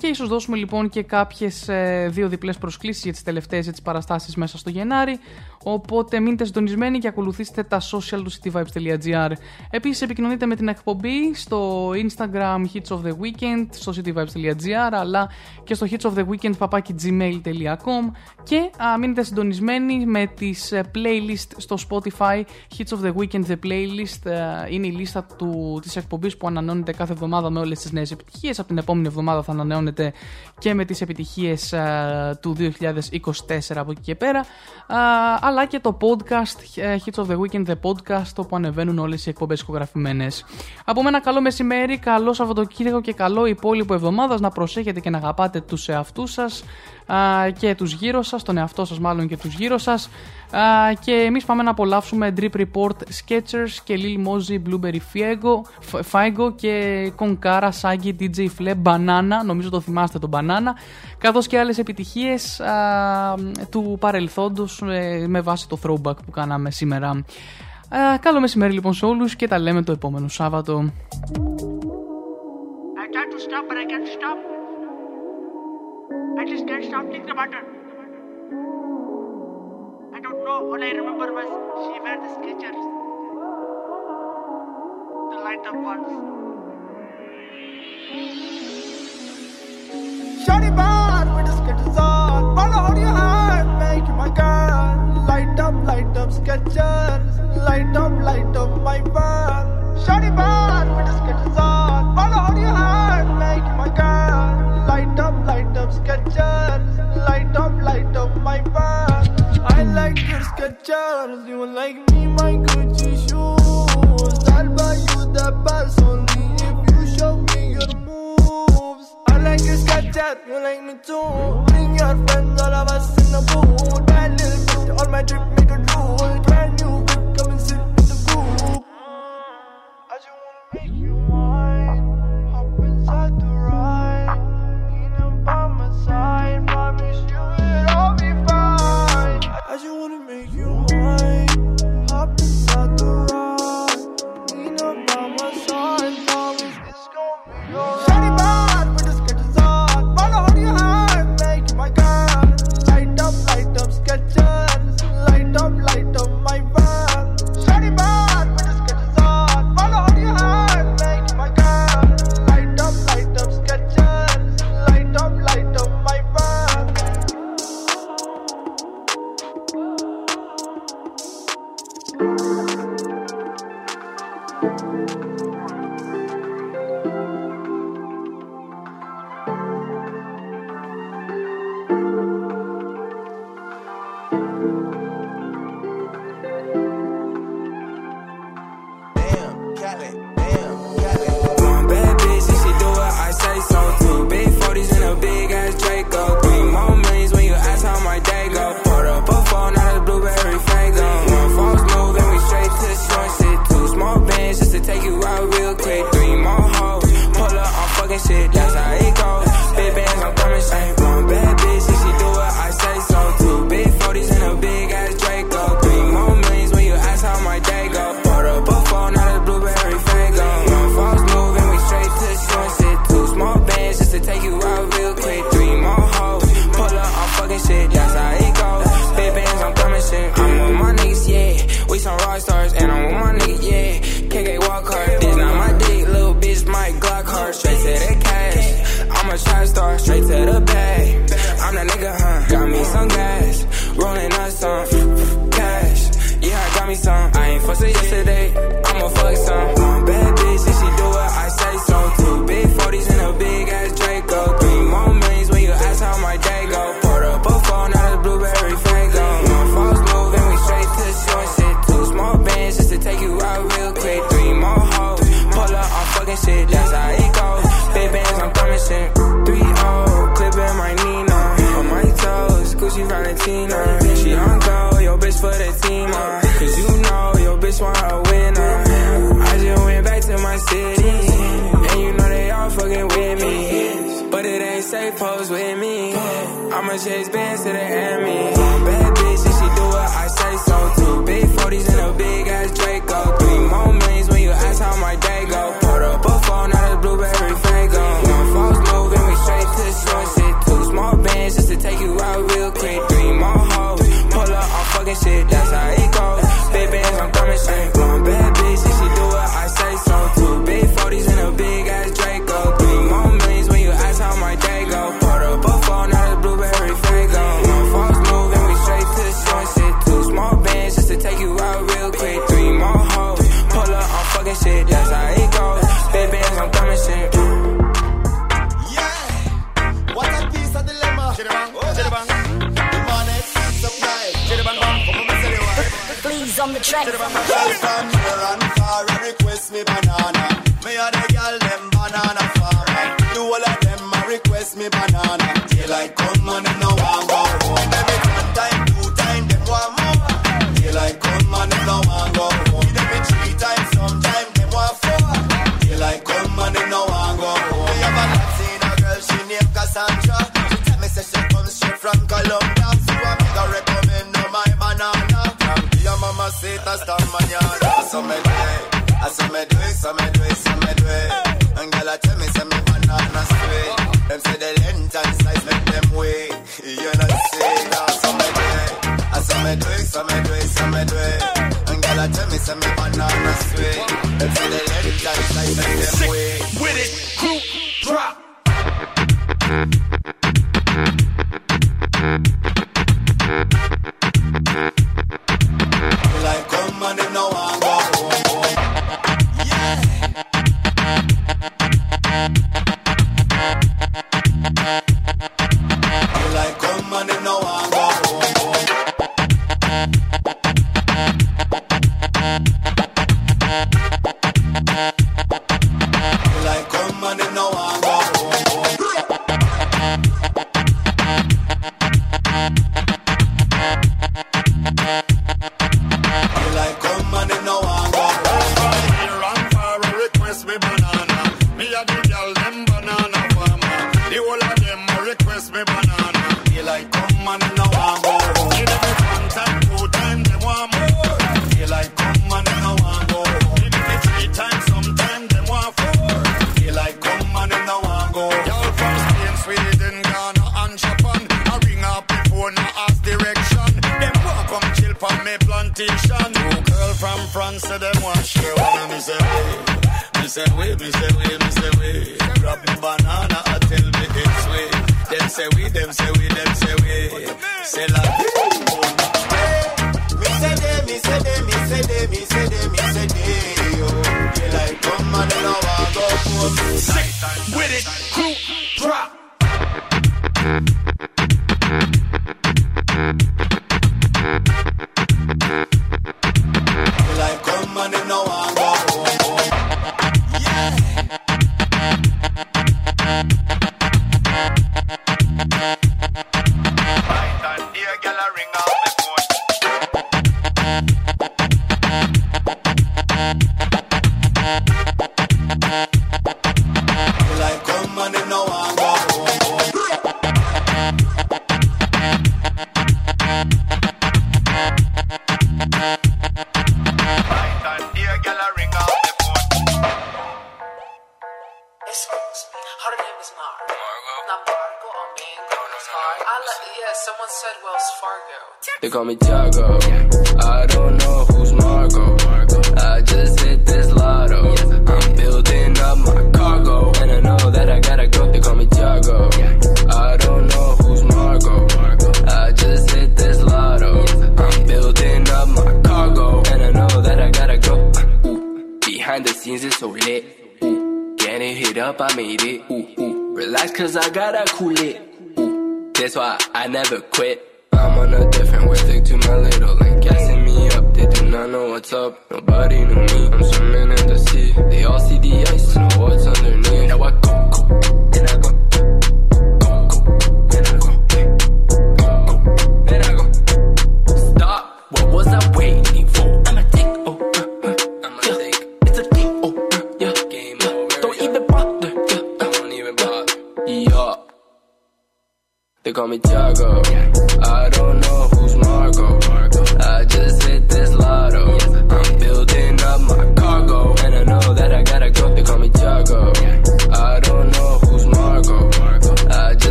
και ίσως δώσουμε λοιπόν και κάποιες δύο διπλές προσκλήσεις για τις τελευταίες παραστάσεις μέσα στο Γενάρη. Οπότε μείνετε συντονισμένοι και ακολουθήστε τα social του cityvibes.gr. Επίσης, επικοινωνείτε με την εκπομπή στο Instagram Hits of the Weekend, στο cityvibes.gr, αλλά και στο hits of the weekend papakigmail.com και α, μείνετε συντονισμένοι με τις ε, playlist στο Spotify. Hits of the Weekend The Playlist ε, είναι η λίστα του, της εκπομπής που ανανεώνεται κάθε εβδομάδα με όλες τις νέες επιτυχίες. Από την επόμενη εβδομάδα θα ανανεώνεται και με τις επιτυχίες ε, του 2024 από εκεί και πέρα. Α, αλλά και το podcast ε, Hits of the Weekend The Podcast όπου ανεβαίνουν όλες οι εκπομπές ηχογραφημένες. Από μένα καλό μεσημέρι, καλό Σαββατοκύριακο και καλό υπόλοιπο εβδομάδας. Να προσέχετε και να αγαπάτε τους εαυτούς σας. α, και τους γύρω σας, τον εαυτό σας μάλλον και τους γύρω σας Α, και εμείς πάμε να απολαύσουμε Drip Report Sketchers και Lil Mozzie Blueberry Fiego, Figo και Konkara Sagi DJ Fle Banana, νομίζω το θυμάστε τον Banana, καθώς και άλλες επιτυχίες α, του παρελθόντος ε, με βάση το throwback που κάναμε σήμερα. Α, καλό μεσημέρι λοιπόν σε όλους και τα λέμε το επόμενο Σάββατο. I tried to stop, but I can't stop. I just can't stop thinking about her. I don't know. All I remember was she wear the Skechers, the light up ones. Shawty bad with the Skechers on. Wanna hold your hand, make my girl. Light up, light up Skechers. Light up, light up my world. Shawty bad with the Skechers on. Wanna hold your hand, make my girl. Light up, light up Skechers. Light up, light up my world. I like your Skechers. You like me, my Gucci shoes. I'll buy you the best only if you show me your moves. I like your Skechers. You like me too. Bring your friends, all of us in the booth. Bad little bitch, all my drip make a drool.